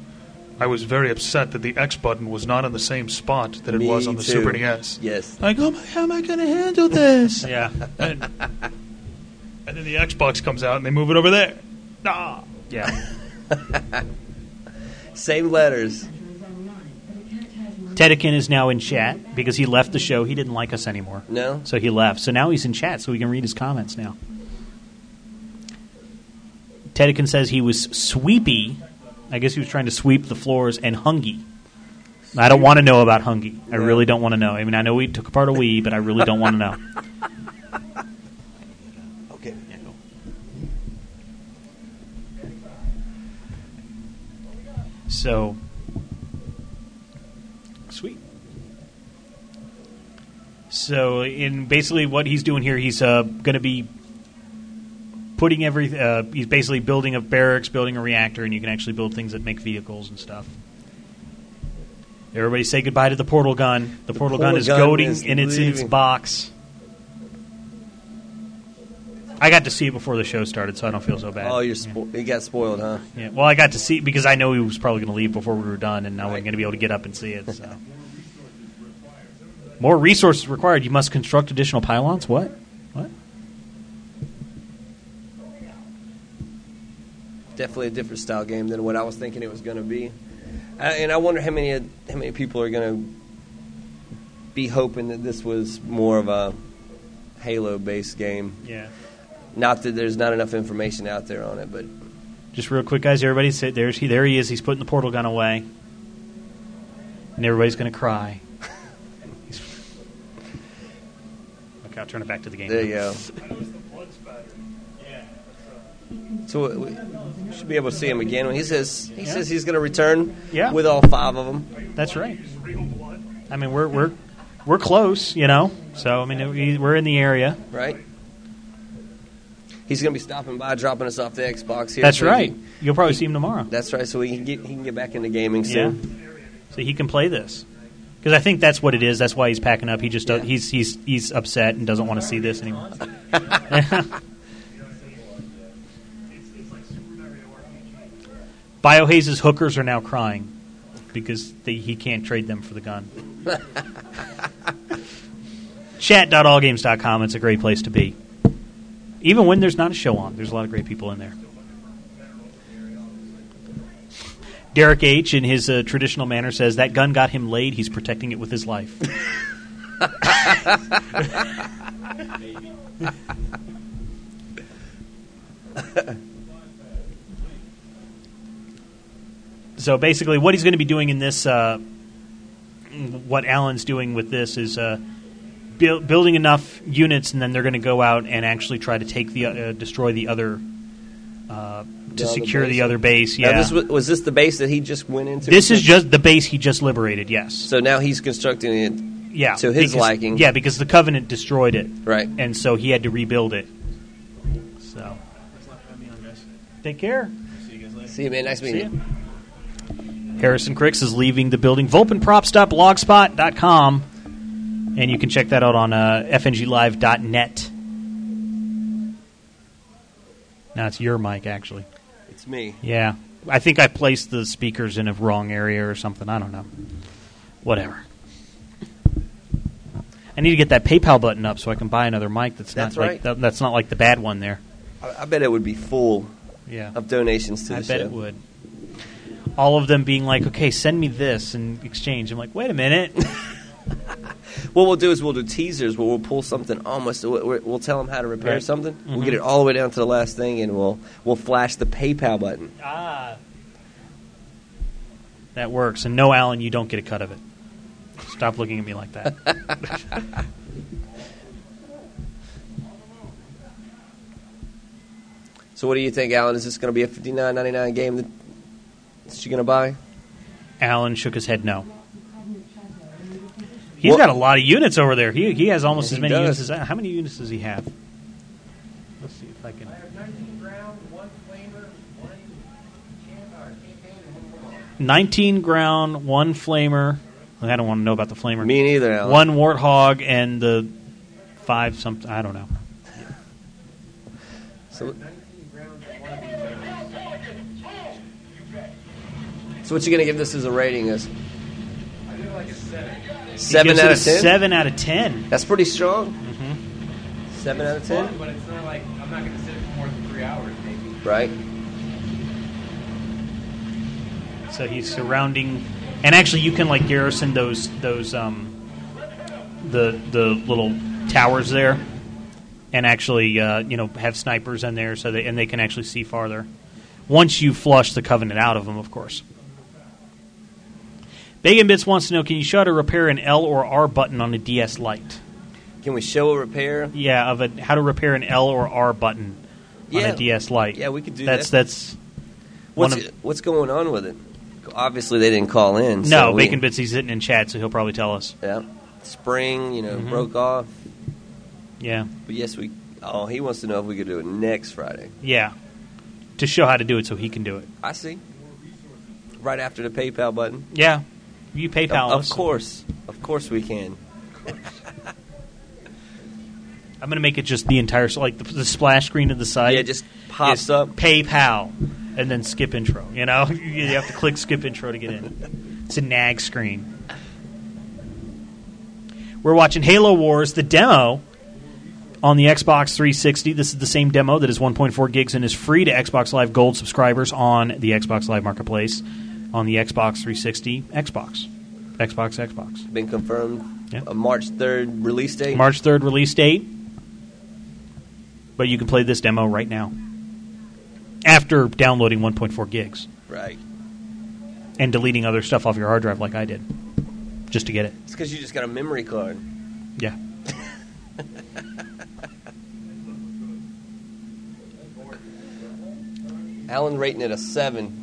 Speaker 17: I was very upset that the X button was not in the same spot that it
Speaker 4: Me
Speaker 17: was on the
Speaker 4: too.
Speaker 17: Super NES.
Speaker 4: Yes.
Speaker 17: Like, oh my, how am I going to handle this?
Speaker 1: Yeah.
Speaker 17: And, and then the Xbox comes out and they move it over there. Ah.
Speaker 1: Yeah.
Speaker 4: Same letters.
Speaker 1: Tedekin is now in chat because he left the show. He didn't like us anymore.
Speaker 4: No.
Speaker 1: So he left. So now he's in chat, so we can read his comments now. Tedekin says he was sweepy. I guess he was trying to sweep the floors and hungy. I don't want to know about hungy. I really don't want to know. I mean, I know we took apart a Wii, but I really don't want to know.
Speaker 3: Okay.
Speaker 1: So, sweet. So, in basically what he's doing here, he's uh, going to be putting every. Uh, he's basically building a barracks, building a reactor, and you can actually build things that make vehicles and stuff. Everybody say goodbye to the portal gun. The, portal, gun is goading,
Speaker 4: is
Speaker 1: and it's in its box. I got to see it before the show started, so I don't feel so bad.
Speaker 4: Oh, you're spo- you got spoiled, huh?
Speaker 1: Yeah. Well, I got to see it because I know he was probably going to leave before we were done, and I wasn't going to be able to get up and see it. So, more resources required. You must construct additional pylons. What?
Speaker 4: Definitely a different style game than what I was thinking it was going to be. And I wonder how many how many people are going to be hoping that this was more of a Halo based game.
Speaker 1: Yeah.
Speaker 4: Not that there's not enough information out there on it, but
Speaker 1: Just real quick, guys. Everybody, sit there's he. There he is. He's putting the portal gun away, and everybody's going to cry. Okay, I'll turn it back to the game.
Speaker 4: there you go. So we should be able to see him again when he says he
Speaker 1: Yeah.
Speaker 4: says he's going to return
Speaker 1: Yeah.
Speaker 4: with all five of them.
Speaker 1: That's right. I mean, we're we're we're close, you know. So I mean, we- we're in the area.
Speaker 4: right? He's going to be stopping by, dropping us off the Xbox here.
Speaker 1: That's
Speaker 4: so
Speaker 1: right.
Speaker 4: can-
Speaker 1: You'll probably see him tomorrow.
Speaker 4: That's right. So he can get he can get back into gaming
Speaker 1: Yeah.
Speaker 4: soon.
Speaker 1: So he can play this. Because I think that's what it is. That's why he's packing up. He just does, he's he's he's upset and doesn't want to see this anymore. Biohaze's hookers are now crying because they, he can't trade them for the gun. Chat.allgames.com. It's a great place to be. Even when there's not a show on, there's a lot of great people in there. Derek H. in his uh, traditional manner says that gun got him laid. He's protecting it with his life. so basically, what he's going to be doing in this, uh, what Alan's doing with this is uh, buil- building enough units, and then they're going to go out and actually try to take the uh, destroy the other uh, to
Speaker 4: The
Speaker 1: secure
Speaker 4: base.
Speaker 1: the other base.
Speaker 4: Now,
Speaker 1: Yeah,
Speaker 4: this was, was this the base that he just went into?
Speaker 1: this is just the base he just liberated. Yes.
Speaker 4: So now he's constructing it
Speaker 1: Yeah,
Speaker 4: to his
Speaker 1: because-
Speaker 4: liking.
Speaker 1: Yeah, because the Covenant destroyed it,
Speaker 4: right?
Speaker 1: And so he had to rebuild it. So, take care.
Speaker 4: See you, guys later. See you man. Nice meeting you.
Speaker 1: Harrison Krix is leaving the building. Volpinprops.blogspot.com. And you can check that out on uh, fnglive.net. Now it's your mic, actually.
Speaker 4: It's me.
Speaker 1: Yeah. I think I placed the speakers in a wrong area or something. I don't know. Whatever. I need to get that PayPal button up so I can buy another mic that's,
Speaker 4: That's
Speaker 1: not like
Speaker 4: right.
Speaker 1: that, that's not like the bad one there.
Speaker 4: I, I bet it would be full
Speaker 1: Yeah.
Speaker 4: of donations to the show.
Speaker 1: I bet it would. All of them being like, "Okay, send me this in exchange." I'm like, "Wait a minute."
Speaker 4: What we'll do is we'll do teasers where we'll pull something almost. We'll, we'll tell them how to repair
Speaker 1: Right.
Speaker 4: something. We'll
Speaker 1: Mhm.
Speaker 4: get it all the way down to the last thing, and we'll we'll flash the PayPal button.
Speaker 1: Ah. That works. And no, Alan, you don't get a cut of it. Stop looking at me like that.
Speaker 4: So what do you think, Alan? Is this going to be a fifty nine ninety nine game you're going to buy?
Speaker 1: Alan shook his head no. He's
Speaker 4: What-
Speaker 1: got a lot of units over there. He he has almost
Speaker 4: Yeah,
Speaker 1: as
Speaker 4: he
Speaker 1: many
Speaker 4: does.
Speaker 1: units as I. How many units does he have? Let's see if I can. 19 ground, one flamer. I don't want to know about the flamer.
Speaker 4: Me neither, Alan.
Speaker 1: One warthog and the five something. I don't know.
Speaker 4: So, so what you going to give this as a rating? Is seven
Speaker 1: gives it
Speaker 4: out
Speaker 1: a
Speaker 4: of ten?
Speaker 1: seven out of ten.
Speaker 4: That's pretty strong.
Speaker 1: Mm-hmm.
Speaker 4: Seven out of ten.
Speaker 18: but it's not like I'm not going to sit for more than three hours, maybe.
Speaker 4: Right.
Speaker 1: So he's surrounding, and actually, you can like garrison those those um the the little towers there, and actually uh, you know have snipers in there so they and they can actually see farther. Once you flush the covenant out of them, of course. Bacon Bits wants to know: Can you show how to repair an L or R button on a DS Lite?
Speaker 4: Can we show a repair?
Speaker 1: Yeah, of a how to repair an L or R button on a DS Lite.
Speaker 4: Yeah, we could do
Speaker 1: that's,
Speaker 4: that.
Speaker 1: That's
Speaker 4: What's
Speaker 1: of-
Speaker 4: what's going on with it? Obviously, they didn't call in.
Speaker 1: no
Speaker 4: so we-
Speaker 1: Bacon Bits. He's sitting in chat, so he'll probably tell us.
Speaker 4: Yeah, spring, you know,
Speaker 1: Mhm.
Speaker 4: broke off.
Speaker 1: Yeah.
Speaker 4: But yes, we. Oh, he wants to know if we could do it next Friday.
Speaker 1: Yeah. To show how to do it so he can do it.
Speaker 4: I see. Right after the PayPal button.
Speaker 1: Yeah. You PayPal
Speaker 4: Of,
Speaker 1: us.
Speaker 4: of course, of course we can.
Speaker 1: I'm going to make it just the entire, like the, the splash screen to the side.
Speaker 4: Yeah, just pops up.
Speaker 1: PayPal and then skip intro. You know, you have to click skip intro to get in. It's a nag screen. We're watching Halo Wars, the demo on the Xbox 360. This is the same demo that is 1.4 gigs and is free to Xbox Live Gold subscribers on the Xbox Live Marketplace on the Xbox 360 Xbox. Xbox, Xbox.
Speaker 4: Been confirmed.
Speaker 1: Yeah.
Speaker 4: A March third release date.
Speaker 1: March 3rd release date. But you can play this demo right now. After downloading 1.4 gigs
Speaker 4: Right.
Speaker 1: and deleting other stuff off your hard drive like I did. Just to get it.
Speaker 4: It's because you just got a memory card.
Speaker 1: Yeah.
Speaker 4: Alan rating it a seven.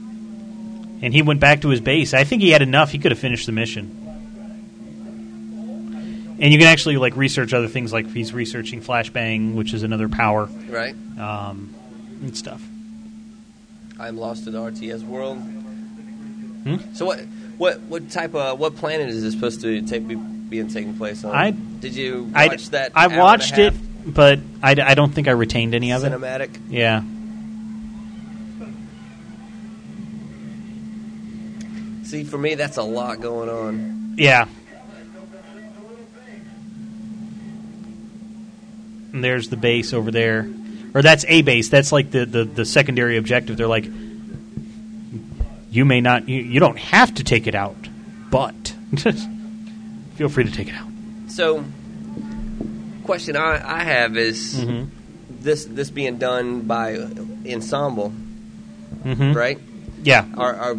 Speaker 1: And he went back to his base. I think he had enough. He could have finished the mission. And you can actually like research other things, like he's researching flashbang, which is another power,
Speaker 4: Right.
Speaker 1: um, and stuff.
Speaker 4: I'm lost in the RTS world.
Speaker 1: Hmm?
Speaker 4: So what? What? What type of? What planet is this supposed to take be, being taking place on?
Speaker 1: I-
Speaker 4: did you
Speaker 1: I
Speaker 4: watch that?
Speaker 1: I
Speaker 4: hour and a
Speaker 1: watched it, but I, I don't think I retained any of it.
Speaker 4: Cinematic.
Speaker 1: Yeah.
Speaker 4: See, for me, that's a lot going on.
Speaker 1: Yeah. And there's the base over there. Or that's a base. That's like the, the, the secondary objective. They're like you may not. You, you don't have to take it out, but feel free to take it out.
Speaker 4: So, question I, I have is
Speaker 1: Mm-hmm.
Speaker 4: this this being done by ensemble,
Speaker 1: Mhm.
Speaker 4: right?
Speaker 1: Yeah.
Speaker 4: Are, are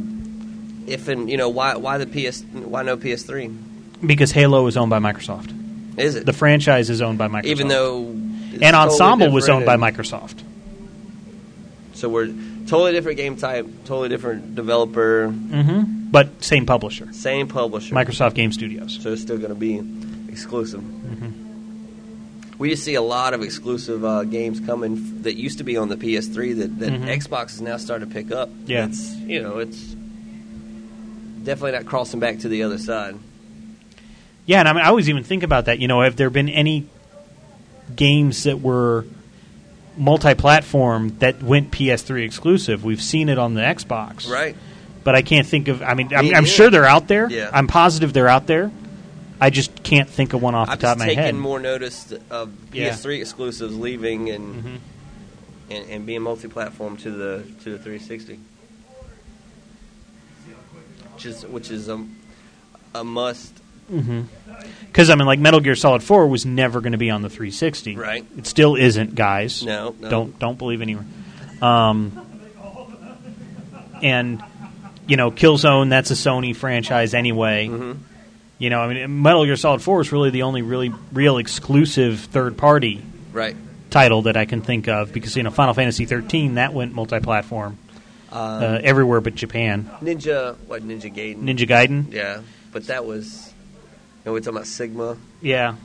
Speaker 4: if and you know why why the PS why no PS3?
Speaker 1: Because Halo is owned by Microsoft.
Speaker 4: Is it?
Speaker 1: The franchise is owned by Microsoft.
Speaker 4: Even though
Speaker 1: and
Speaker 4: totally
Speaker 1: Ensemble was owned by Microsoft.
Speaker 4: So we're totally different game type, totally different developer,
Speaker 1: hmm But same publisher.
Speaker 4: same publisher,
Speaker 1: Microsoft Game Studios.
Speaker 4: So it's still going to be exclusive.
Speaker 1: Mm-hmm.
Speaker 4: We just see a lot of exclusive uh, games coming f- that used to be on the PS3 that, that
Speaker 1: Mhm.
Speaker 4: Xbox is now starting to pick up.
Speaker 1: Yeah.
Speaker 4: it's you know it's definitely not crossing back to the other side.
Speaker 1: Yeah, and I, mean, I always even think about that. You know, have there been any games that were multi-platform that went PS3 exclusive? We've seen it on the Xbox,
Speaker 4: Right.
Speaker 1: But I can't think of. I mean, I'm, I'm sure they're out there.
Speaker 4: Yeah.
Speaker 1: I'm positive they're out there. I just can't think of one off
Speaker 4: I've
Speaker 1: the top of my
Speaker 4: taken
Speaker 1: head.
Speaker 4: more notice of PS3 exclusives leaving and,
Speaker 1: Mm-hmm.
Speaker 4: and and being multi-platform to the to the 360, which is which is a, a must.
Speaker 1: Because Mm-hmm. I mean, like Metal Gear Solid Four was never going to be on the 360.
Speaker 4: Right.
Speaker 1: It still isn't, guys.
Speaker 4: No, no.
Speaker 1: Don't don't believe anyone. Um, and you know, Killzone that's a Sony franchise anyway.
Speaker 4: Mm-hmm.
Speaker 1: You know, I mean, Metal Gear Solid Four is really the only really real exclusive third party
Speaker 4: Right.
Speaker 1: title that I can think of because you know Final Fantasy 13 that went multi-platform
Speaker 4: Um,
Speaker 1: uh, everywhere but Japan.
Speaker 4: Ninja, what Ninja Gaiden?
Speaker 1: Ninja Gaiden.
Speaker 4: Yeah, but that was. You know, we're talking about Sigma.
Speaker 1: Yeah.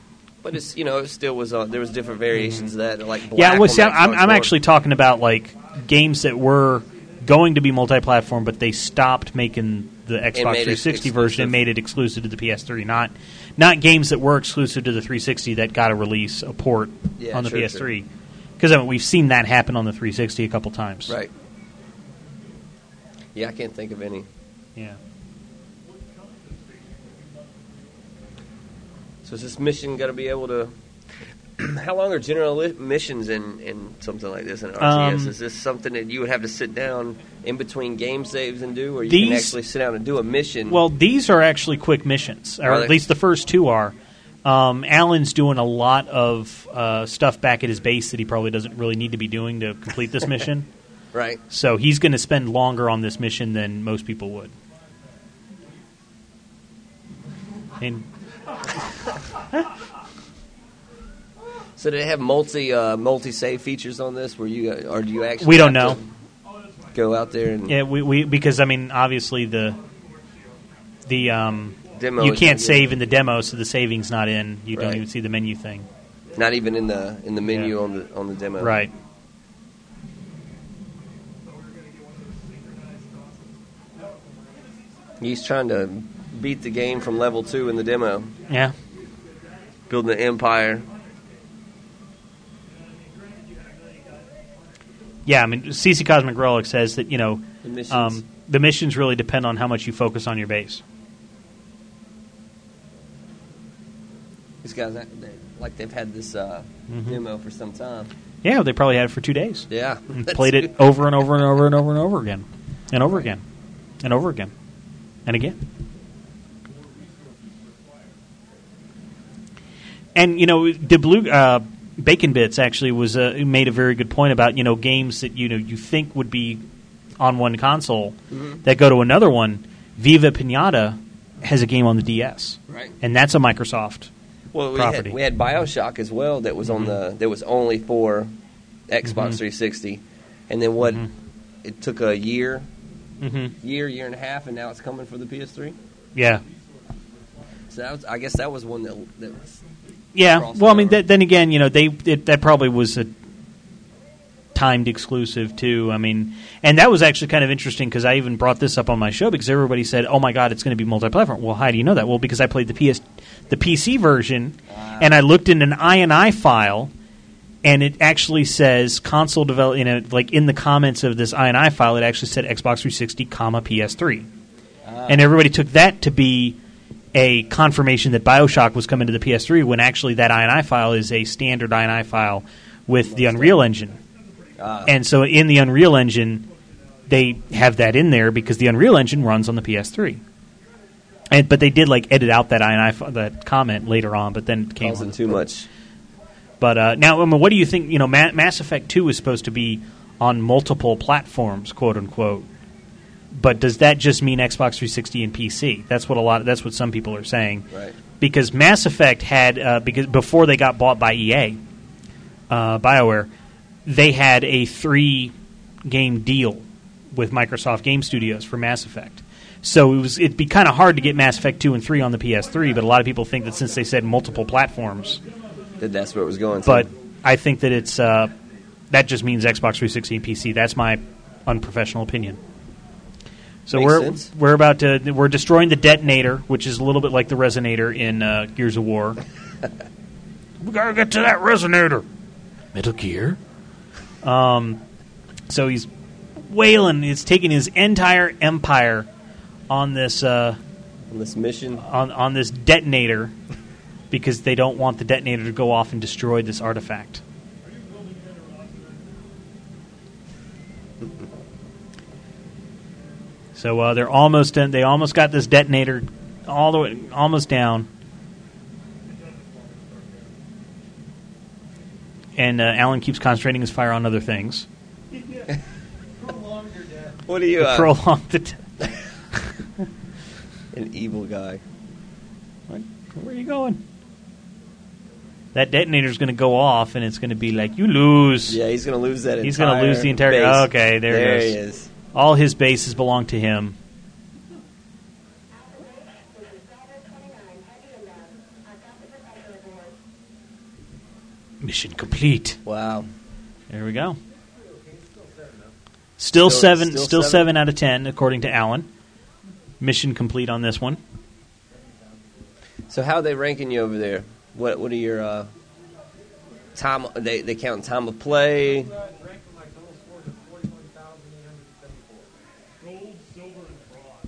Speaker 4: But it's you know it still was on. There was different variations of that like
Speaker 1: yeah, well, see, I'm, I'm actually talking about like games that were going to be multi-platform, but they stopped making the Xbox 360 version and made it exclusive to the PS3. Not not games that were exclusive to the 360 that got a release, a port
Speaker 4: Yeah,
Speaker 1: on the
Speaker 4: sure,
Speaker 1: PS3. Because I mean, we've seen that happen on the 360 a couple times.
Speaker 4: right. Yeah, I can't think of any.
Speaker 1: Yeah.
Speaker 4: So is this mission going to be able to? How long are general missions in, in something like this in RTS?
Speaker 1: Um,
Speaker 4: is this something that you would have to sit down in between game saves and do, or you can actually sit down and do a mission?
Speaker 1: Well, these are actually quick missions, or
Speaker 4: Are
Speaker 1: at
Speaker 4: they?
Speaker 1: least the first two are. Um, Alan's doing a lot of uh, stuff back at his base that he probably doesn't really need to be doing to complete this mission.
Speaker 4: Right.
Speaker 1: So he's going to spend longer on this mission than most people would. And
Speaker 4: So do they have multi uh, multi save features on this, where you or do you actually?
Speaker 1: We don't know.
Speaker 4: Go out there and
Speaker 1: yeah, we, we because I mean obviously the the um,
Speaker 4: Demo
Speaker 1: you can't save in the demo, so the saving's not in. You don't even see the menu thing.
Speaker 4: not even in the in the menu on the on the demo.
Speaker 1: Right.
Speaker 4: He's trying to beat the game from level two in the demo.
Speaker 1: Yeah.
Speaker 4: Building an empire.
Speaker 1: Yeah, I mean, CC Cosmic Relic says that you know
Speaker 4: The missions.
Speaker 1: um, the missions really depend on how much you focus on your base.
Speaker 4: These guys, they, like they've had this uh,
Speaker 1: Mhm.
Speaker 4: demo for some time.
Speaker 1: Yeah, they probably had it for two days.
Speaker 4: Yeah.
Speaker 1: And played it over and over and over and over and over again, and over again, and over again, and again. And you know, the blue uh, Bacon Bits actually was uh, made a very good point about you know games that you know you think would be on one console
Speaker 4: Mhm.
Speaker 1: that go to another one. Viva Pinata has a game on the DS,
Speaker 4: Right.
Speaker 1: and that's a Microsoft
Speaker 4: Well, we
Speaker 1: property.
Speaker 4: had, we had Bioshock as well. That was on
Speaker 1: Mhm.
Speaker 4: the that was only for Xbox
Speaker 1: Mhm.
Speaker 4: 360, and then what?
Speaker 1: Mhm.
Speaker 4: It took a year,
Speaker 1: Mhm.
Speaker 4: year, year and a half, and now it's coming for the PS3.
Speaker 1: yeah,
Speaker 4: So that was, I guess that was one that that was
Speaker 1: Yeah, well, I mean, th- then again, you know, they it, that probably was a timed exclusive too. I mean, and that was actually kind of interesting because I even brought this up on my show because everybody said, "Oh my God, it's going to be multi-platform." Well, how do you know that? Well, because I played the PS, the PC version, and I looked in an INI file, and it actually says console develop. You know, like in the comments of this INI file, it actually said Xbox 360, comma PS3, and everybody took that to be a confirmation that Bioshock was coming to the PS3 when actually that INI file is a standard INI file with the Unreal Engine.
Speaker 4: Ah.
Speaker 1: And so in the Unreal Engine, they have that in there because the Unreal Engine runs on the PS3. And but they did like edit out that I that comment later on, but then it came on.
Speaker 4: too much.
Speaker 1: But uh, now, I mean, what do you think? You know, Ma- Mass Effect Two is supposed to be on multiple platforms, quote unquote. But does that just mean Xbox 360 and PC? That's what a lot. That's what some people are saying.
Speaker 4: Right.
Speaker 1: Because Mass Effect had uh, because before they got bought by EA, uh, Bioware, they had a three game deal with Microsoft Game Studios for Mass Effect. So it was it'd be kind of hard to get Mass Effect two and three on the PS3, but a lot of people think that since they said multiple platforms,
Speaker 4: That that's where it was going. To.
Speaker 1: but I think that it's uh, that just means Xbox 360 and PC. That's my unprofessional opinion. So
Speaker 4: Makes
Speaker 1: we're
Speaker 4: sense.
Speaker 1: we're about to we're destroying the detonator, which is a little bit like the resonator in uh, Gears of War. we gotta get to that resonator. Metal Gear. Um, so he's wailing. He's taking his entire empire on this uh,
Speaker 4: on this mission
Speaker 1: on on this detonator because they don't want the detonator to go off and destroy this artifact. So uh, they're almost done. They almost got this detonator all the way, almost down. And uh, Alan keeps concentrating his fire on other things.
Speaker 4: What are you? Uh,
Speaker 1: Prolong the. T-
Speaker 4: an evil guy.
Speaker 1: Where are you going? That detonator is going to go off, and it's going to be like you lose.
Speaker 4: Yeah, he's going to lose that.
Speaker 1: He's going to lose the entire.
Speaker 4: base.
Speaker 1: Okay, there,
Speaker 4: there he
Speaker 1: is.
Speaker 4: is.
Speaker 1: All his bases belong to him. Mission complete.
Speaker 4: Wow.
Speaker 1: There we go. Still,
Speaker 4: Still-
Speaker 1: seven.
Speaker 4: still
Speaker 1: Still,
Speaker 4: seven?
Speaker 1: seven out of ten, according to Alan. Mission complete on this one.
Speaker 4: So how are they ranking you over there? What What are your uh, time? They they count time of play.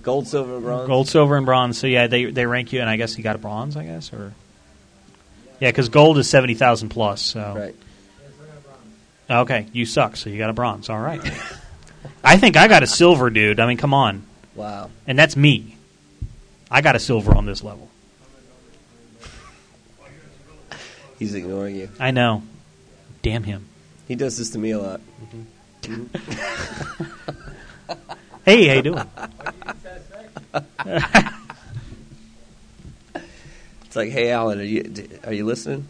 Speaker 4: Gold, silver, and bronze.
Speaker 1: Gold, silver, and bronze. So yeah, they they rank you, and I guess you got a bronze. I guess or yeah, because gold is seventy thousand plus. So
Speaker 4: right.
Speaker 1: Okay, you suck. So you got a bronze. All right. I think I got a silver, dude. I mean, come on.
Speaker 4: Wow.
Speaker 1: And that's me. I got a silver on this level.
Speaker 4: He's ignoring you.
Speaker 1: I know. Damn him.
Speaker 4: He does this to me a lot. Mm-hmm.
Speaker 1: Hey, how you doing?
Speaker 4: It's like, hey, Alan, are you are you listening?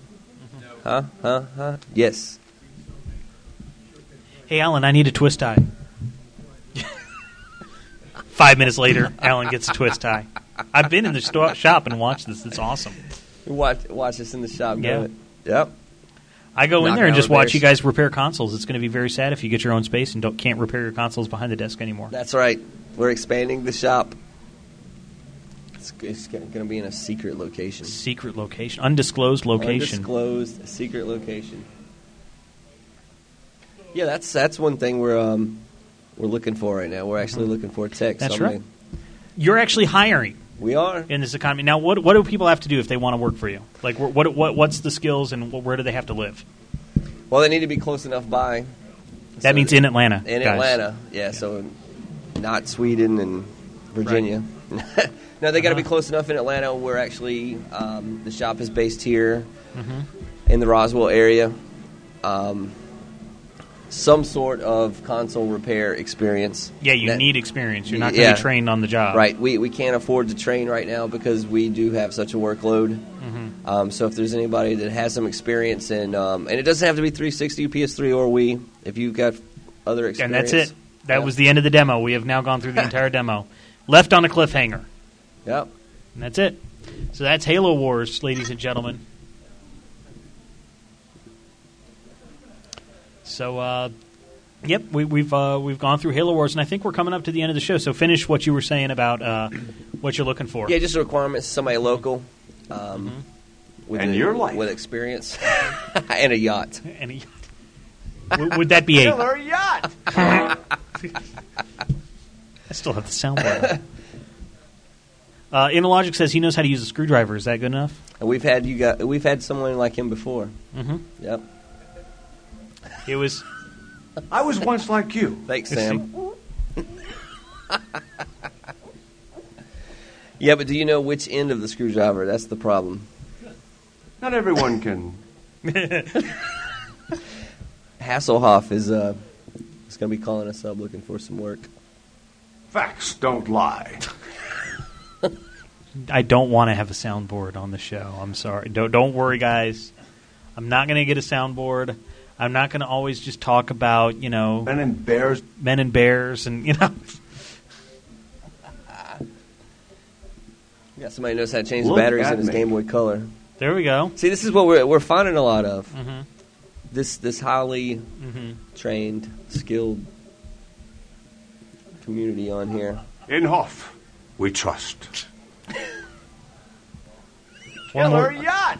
Speaker 4: Huh? Huh? Huh? Yes.
Speaker 1: Hey, Alan, I need a twist tie. Five minutes later, Alan gets a twist tie. I've been in the sto- shop and watched this. It's awesome.
Speaker 4: Watch watch us in the shop.
Speaker 1: Yeah.
Speaker 4: it. Yep.
Speaker 1: I go in there and just watch you guys repair consoles. It's going to be very sad if you get your own space and don't can't repair your consoles behind the desk anymore.
Speaker 4: That's right. We're expanding the shop. It's, it's going to be in a secret location.
Speaker 1: Secret location, undisclosed location.
Speaker 4: Undisclosed secret location. Yeah, that's that's one thing we're um, we're looking for right now. We're actually looking for tech.
Speaker 1: Mm-hmm. That's
Speaker 4: somebody.
Speaker 1: right. You're actually hiring.
Speaker 4: We are
Speaker 1: in this economy now. What what do people have to do if they want to work for you? Like what what what's the skills and wh- where do they have to live?
Speaker 4: Well, they need to be close enough by.
Speaker 1: That means in Atlanta.
Speaker 4: In
Speaker 1: guys.
Speaker 4: Atlanta, yeah. So not Sweden and Virginia. no, they got to be
Speaker 1: Uh-huh.
Speaker 4: close enough in Atlanta. We're actually um, the shop is based here
Speaker 1: Mhm.
Speaker 4: in the Roswell area. Um, some sort of console repair experience.
Speaker 1: Yeah, you
Speaker 4: That-
Speaker 1: need experience. You're not going to
Speaker 4: Yeah.
Speaker 1: be trained on the job.
Speaker 4: Right. We, we can't afford to train right now because we do have such a workload.
Speaker 1: Mhm.
Speaker 4: Um, so if there's anybody that has some experience in, um, and it doesn't have to be 360, PS3, or Wii. If you've got other experience,
Speaker 1: And that's it. That
Speaker 4: Yeah.
Speaker 1: was the end of the demo. We have now gone through the entire demo. Left on a cliffhanger.
Speaker 4: Yep.
Speaker 1: And that's it. So that's Halo Wars, ladies and gentlemen. So, uh, yep, we, we've uh, we've gone through Halo Wars, and I think we're coming up to the end of the show. So finish what you were saying about uh, what you're looking for.
Speaker 4: Yeah, just a requirement. Somebody local, um, with
Speaker 15: And
Speaker 4: a-
Speaker 15: your life.
Speaker 4: with experience, and a yacht.
Speaker 1: And a yacht. would, would that be a?
Speaker 15: Killer yacht.
Speaker 1: I still have the soundboard. Uh, Inalogic says he knows how to use a screwdriver. Is that good enough?
Speaker 4: We've had you got we've had someone like him before.
Speaker 1: Mhm.
Speaker 4: Yep.
Speaker 1: It was.
Speaker 15: I was once like you.
Speaker 4: Thanks, Sam. Yeah, but do you know which end of the screwdriver? That's the problem.
Speaker 13: Not everyone can.
Speaker 4: Hasselhoff is uh, is going to be calling us up looking for some work.
Speaker 13: Facts don't lie.
Speaker 1: I don't want to have a soundboard on the show. I'm sorry. Don't don't worry, guys. I'm not going to get a soundboard. I'm not going to always just talk about you know
Speaker 13: men and bears,
Speaker 1: men and bears, and you know.
Speaker 4: Yeah, somebody knows how to change
Speaker 13: Look
Speaker 4: the batteries in his
Speaker 13: me.
Speaker 4: Game Boy Color.
Speaker 1: There we go.
Speaker 4: See, this is what we're we're finding a lot of.
Speaker 1: Mhm.
Speaker 4: This this highly
Speaker 1: Mhm.
Speaker 4: trained, skilled community on here.
Speaker 13: In Hoff, we trust.
Speaker 1: One more
Speaker 13: yacht.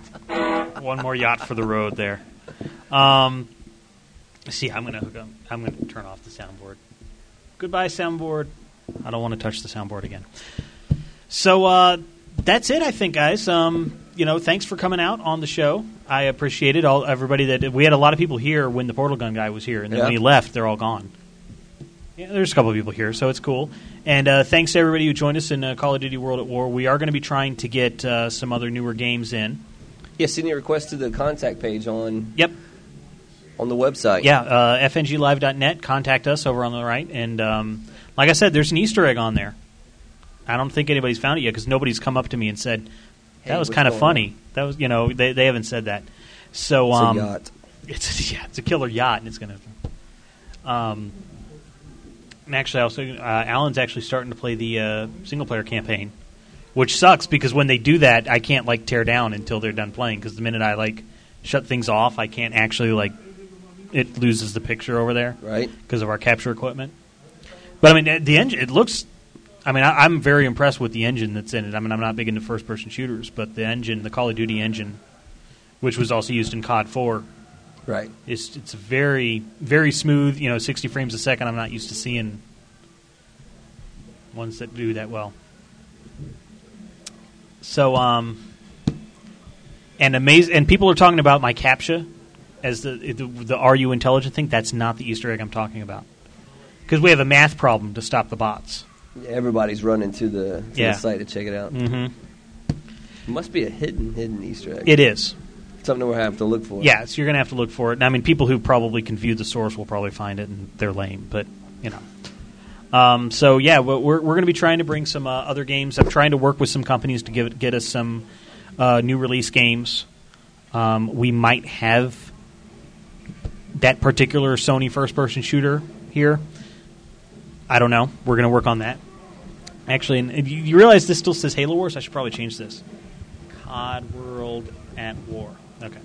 Speaker 1: One more yacht for the road there. Um, see, I'm gonna hook up. I'm gonna turn off the soundboard. Goodbye, soundboard. I don't want to touch the soundboard again. So uh, that's it, I think, guys. Um, you know, thanks for coming out on the show. I appreciate it. All everybody that we had a lot of people here when the portal gun guy was here, and then when he left, they're all gone. Yeah, there's a couple of people here, so it's cool. And uh, thanks to everybody who joined us in uh, Call of Duty World at War. We are going to be trying to get uh, some other newer games in.
Speaker 4: Yeah, send your request to the contact page on.
Speaker 1: Yep.
Speaker 4: On the website.
Speaker 1: Yeah, uh, fnglive.net. Contact us over on the right. And um, like I said, there's an Easter egg on there. I don't think anybody's found it yet because nobody's come up to me and said that
Speaker 4: Hey,
Speaker 1: was kind of funny. That was, you know, they, they haven't said that. So
Speaker 4: It's a
Speaker 1: um,
Speaker 4: yacht.
Speaker 1: It's yeah, it's a killer yacht, and it's gonna. Um, and actually, also, uh, Alan's actually starting to play the uh, single player campaign, which sucks because when they do that, I can't like tear down until they're done playing. Because the minute I like shut things off, I can't actually like it loses the picture over there,
Speaker 4: right?
Speaker 1: Because of our capture equipment. But I mean, the engine it looks. I mean, I, I'm very impressed with the engine that's in it. I mean, I'm not big into first person shooters, but the engine, the Call of Duty engine, which was also used in COD 4,
Speaker 4: Right.
Speaker 1: it's it's very very smooth. You know, 60 frames a second. I'm not used to seeing ones that do that well. So, um, and amazing, and people are talking about my captcha as the, the the are you intelligent thing. That's not the Easter egg I'm talking about because we have a math problem to stop the bots.
Speaker 4: Everybody's running to the, to
Speaker 1: Yeah.
Speaker 4: the site to check it out.
Speaker 1: Mhm.
Speaker 4: It must be a hidden hidden Easter egg.
Speaker 1: It is.
Speaker 4: Something we'll have to look for.
Speaker 1: Yeah, so you're going to have to look for it. And, I mean, people who probably can view the source will probably find it, and they're lame. But you know, um, so yeah, we're we're going to be trying to bring some uh, other games. I'm trying to work with some companies to give get us some uh, new release games. Um, we might have that particular Sony first-person shooter here. I don't know. We're going to work on that. Actually, and you, you realize this still says Halo Wars. I should probably change this. COD World at War. Okay.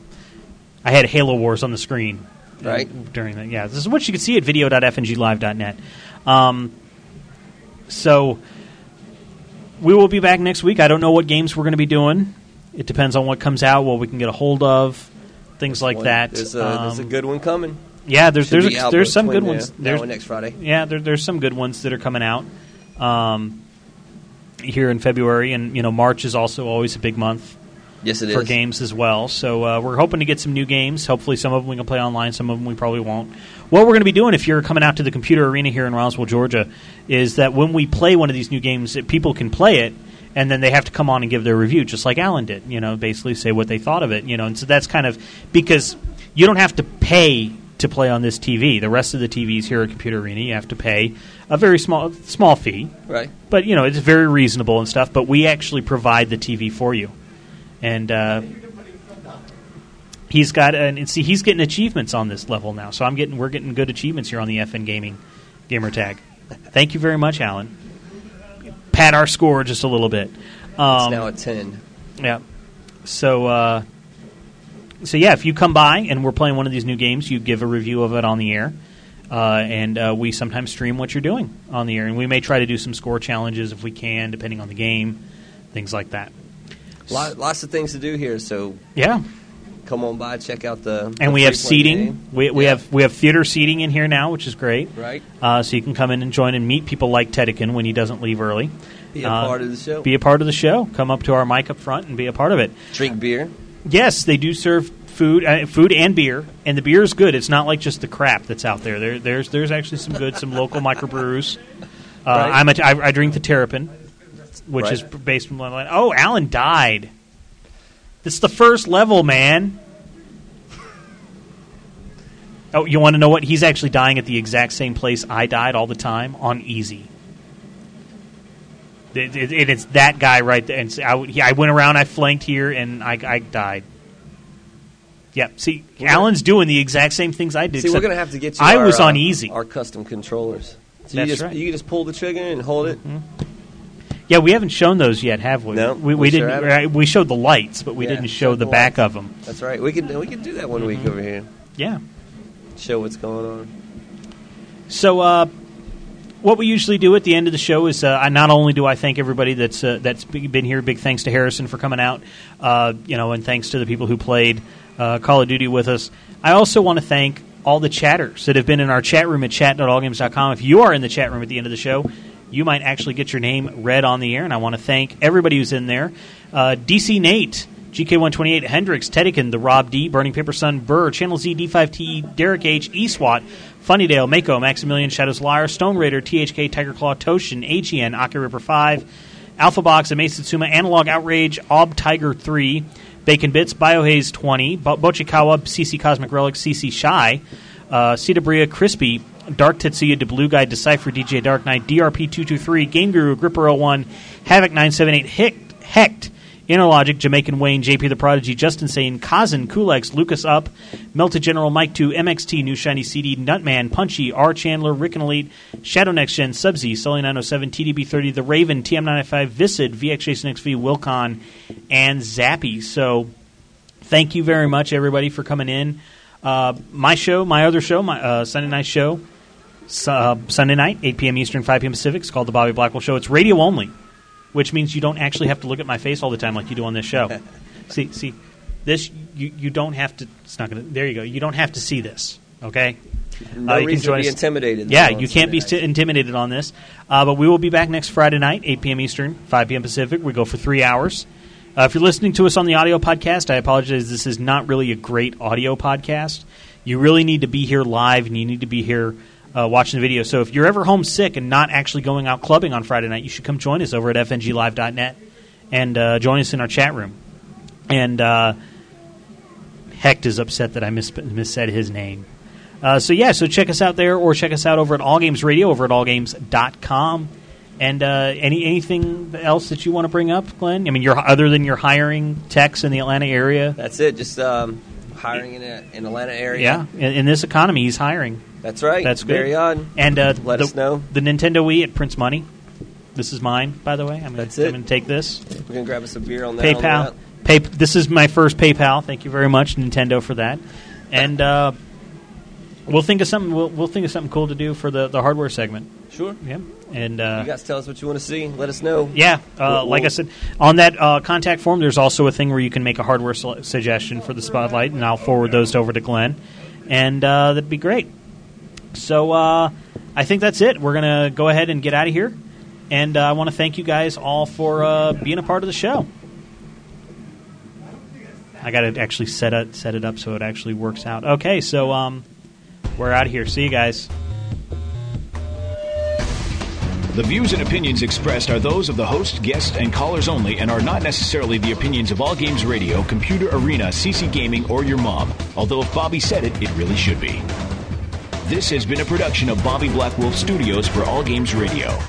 Speaker 1: I had Halo Wars on the screen.
Speaker 4: Right.
Speaker 1: During that. Yeah. This is what you can see at video.fnglive.net. Um, so we will be back next week. I don't know what games we're going to be doing. It depends on what comes out, what we can get a hold of, things like that.
Speaker 4: There's a, there's a
Speaker 1: Um,
Speaker 4: good one coming.
Speaker 1: yeah, there's
Speaker 4: Should
Speaker 1: there's a, there's some good ones.
Speaker 4: there.
Speaker 1: There's
Speaker 4: one next Friday.
Speaker 1: Yeah, there, there's some good ones that are coming out um, here in February, and you know March is also always a big month.
Speaker 4: Yes, it
Speaker 1: for
Speaker 4: is.
Speaker 1: games as well. So uh, we're hoping to get some new games. Hopefully, some of them we can play online. Some of them we probably won't. What we're going to be doing if you're coming out to the computer arena here in Roswell, Georgia, is that when we play one of these new games, that people can play it. And then they have to come on and give their review, just like Alan did. You know, basically say what they thought of it. You know, and so that's kind of because you don't have to pay to play on this TV. The rest of the TVs here at Computer Arena, you have to pay a very small small fee.
Speaker 4: Right.
Speaker 1: But you know, it's very reasonable and stuff. But we actually provide the TV for you, and uh, he's got and see he's getting achievements on this level now. So I'm getting we're getting good achievements here on the FN Gaming gamer tag. Thank you very much, Alan. Pat our score just a little bit. Um,
Speaker 4: it's now at ten.
Speaker 1: yeah. So, uh, so yeah, if you come by and we're playing one of these new games, you give a review of it on the air, uh, and uh, we sometimes stream what you're doing on the air, and we may try to do some score challenges if we can, depending on the game, things like that.
Speaker 4: Lot, lots of things to do here, so
Speaker 1: Yeah.
Speaker 4: Come on by, check out the. the
Speaker 1: And we have seating.
Speaker 4: game.
Speaker 1: We, we
Speaker 4: Yeah.
Speaker 1: have we have theater seating in here now, which is great.
Speaker 4: Right.
Speaker 1: Uh, so you can come in and join and meet people like Tedekin when he doesn't leave early.
Speaker 4: Be a
Speaker 1: Uh,
Speaker 4: part of the show.
Speaker 1: Be a part of the show. Come up to our mic up front and be a part of it.
Speaker 4: Drink beer.
Speaker 1: Yes, they do serve food, uh, food and beer, and the beer is good. It's not like just the crap that's out there. There, there's there's actually some good, some local microbrews Uh,
Speaker 4: Right.
Speaker 1: I'm a, I, I drink the Terrapin, which
Speaker 4: Right.
Speaker 1: is based from Bloodline. Oh, Alan died. This is the first level, man. Oh, you want to know what? He's actually dying at the exact same place I died all the time on easy. It, it, it- it's that guy right there. And so I, he- I went around, I flanked here, and I, I died. Yep. See, Alan's doing the exact same things I did.
Speaker 4: See, we're gonna have to get you.
Speaker 1: I
Speaker 4: our,
Speaker 1: was
Speaker 4: uh,
Speaker 1: on easy.
Speaker 4: Our custom controllers. So
Speaker 1: That's
Speaker 4: you just
Speaker 1: right.
Speaker 4: you can just pull the trigger and hold it.
Speaker 1: Yeah, we haven't shown those yet, have we?
Speaker 4: No,
Speaker 1: we,
Speaker 4: we sure
Speaker 1: didn't.
Speaker 4: haven't.
Speaker 1: uh, we showed the lights, but we
Speaker 4: Yeah,
Speaker 1: didn't show the
Speaker 4: the
Speaker 1: back of them.
Speaker 4: That's right. We could we could do that one week over here.
Speaker 1: Yeah.
Speaker 4: Show what's going on.
Speaker 1: So, uh, what we usually do at the end of the show is uh, I not only do I thank everybody that's uh, that's be- been here. Big thanks to Harrison for coming out, uh, you know, and thanks to the people who played uh, Call of Duty with us. I also want to thank all the chatters that have been in our chat room at chat.allgames.com. If you are in the chat room at the end of the show, you might actually get your name read on the air, and I want to thank everybody who's in there. Uh, DC Nate. GK128, Hendrix, Tedican, The Rob D, Burning Paper Sun, Burr, Channel Z, D5T, Derek H, eSWAT, Funnydale, Mako, Maximilian, Shadows Liar, Stone Raider, THK, Tiger Claw, Toshin, AGN, Aki Ripper 5, Alpha Box, Amaze Analog Outrage, Ob Tiger 3, Bacon Bits, Biohaze 20, Bo- Bochikawa, CC Cosmic Relic, CC Shy, uh, Cedar Bria, Crispy, Dark Tetsuya, The Blue Guy, Decipher, DJ Dark Knight, DRP223, Game Guru, Gripper01, Havoc 978, Hecht, Hecht Interlogic, Jamaican Wayne, JP the Prodigy, Justin Sane, Kazan, Kulex, Lucas Up, Melted General, Mike 2, MXT, New Shiny CD, Nutman, Punchy, R. Chandler, Rick and Elite, Shadow Next Gen, Subsy, Sully 907, TDB30, The Raven, TM95, Visid, VX Jason XV, Wilcon, and Zappy. So thank you very much, everybody, for coming in. Uh, my show, my other show, my uh, Sunday night show, uh, Sunday night, 8 p.m. Eastern, 5 p.m. Pacific. It's called the Bobby Blackwolf Show. It's radio only, which means you don't actually have to look at my face all the time like you do on this show. see, see, this you you don't have to. It's not going to. There you go. You don't have to see this. Okay.
Speaker 4: No
Speaker 1: Uh, you can
Speaker 4: reason to be
Speaker 1: us-
Speaker 4: intimidated,
Speaker 1: Yeah, you can't be sti- intimidated on this. Uh, but we will be back next Friday night, 8 p.m. Eastern, 5 p.m. Pacific. We go for three hours. Uh, if you're listening to us on the audio podcast, I apologize. This is not really a great audio podcast. You really need to be here live, and you need to be here uh, watching the video. So if you're ever homesick and not actually going out clubbing on Friday night, you should come join us over at fnglive.net and uh, join us in our chat room. And uh, Hecht is upset that I mis- missaid his name. Uh, so yeah, so check us out there, or check us out over at All Games Radio over at allgames.com. And uh, any anything else that you want to bring up, Glenn? I mean, you're other than your hiring techs in the Atlanta area.
Speaker 4: That's it. Just um, hiring in a, in Atlanta area.
Speaker 1: Yeah, in, in this economy, he's hiring.
Speaker 4: That's right.
Speaker 1: That's good.
Speaker 4: Very odd.
Speaker 1: And uh,
Speaker 4: Let
Speaker 1: the,
Speaker 4: us know.
Speaker 1: the Nintendo Wii at Prince Money. This is mine, by the way. I'm
Speaker 4: it.
Speaker 1: Going to take this.
Speaker 4: We're gonna grab us a beer on that. on
Speaker 1: PayPal.
Speaker 4: that.
Speaker 1: Pay, this is my first PayPal. Thank you very much, Nintendo, for that. And uh, we'll think of something. We'll, we'll think of something cool to do for the, the hardware segment.
Speaker 4: Sure.
Speaker 1: Yeah. And uh,
Speaker 4: you guys tell us what you want to see. Let us know.
Speaker 1: yeah, uh,
Speaker 4: We'll-
Speaker 1: like I said, on that uh, contact form, there's also a thing where you can make a hardware su- suggestion for the spotlight, and I'll forward those over to Glenn, and uh, that'd be great. So uh, I think that's it. We're gonna go ahead and get out of here, and uh, I want to thank you guys all for uh, being a part of the show. I got to actually set it set it up so it actually works out. Okay, so um, we're out of here. See you guys.
Speaker 2: The views and opinions expressed are those of the host, guests, and callers only and are not necessarily the opinions of All Games Radio, Computer Arena, CC Gaming, or your mom. Although if Bobby said it, it really should be. This has been a production of Bobby Blackwolf Studios for All Games Radio.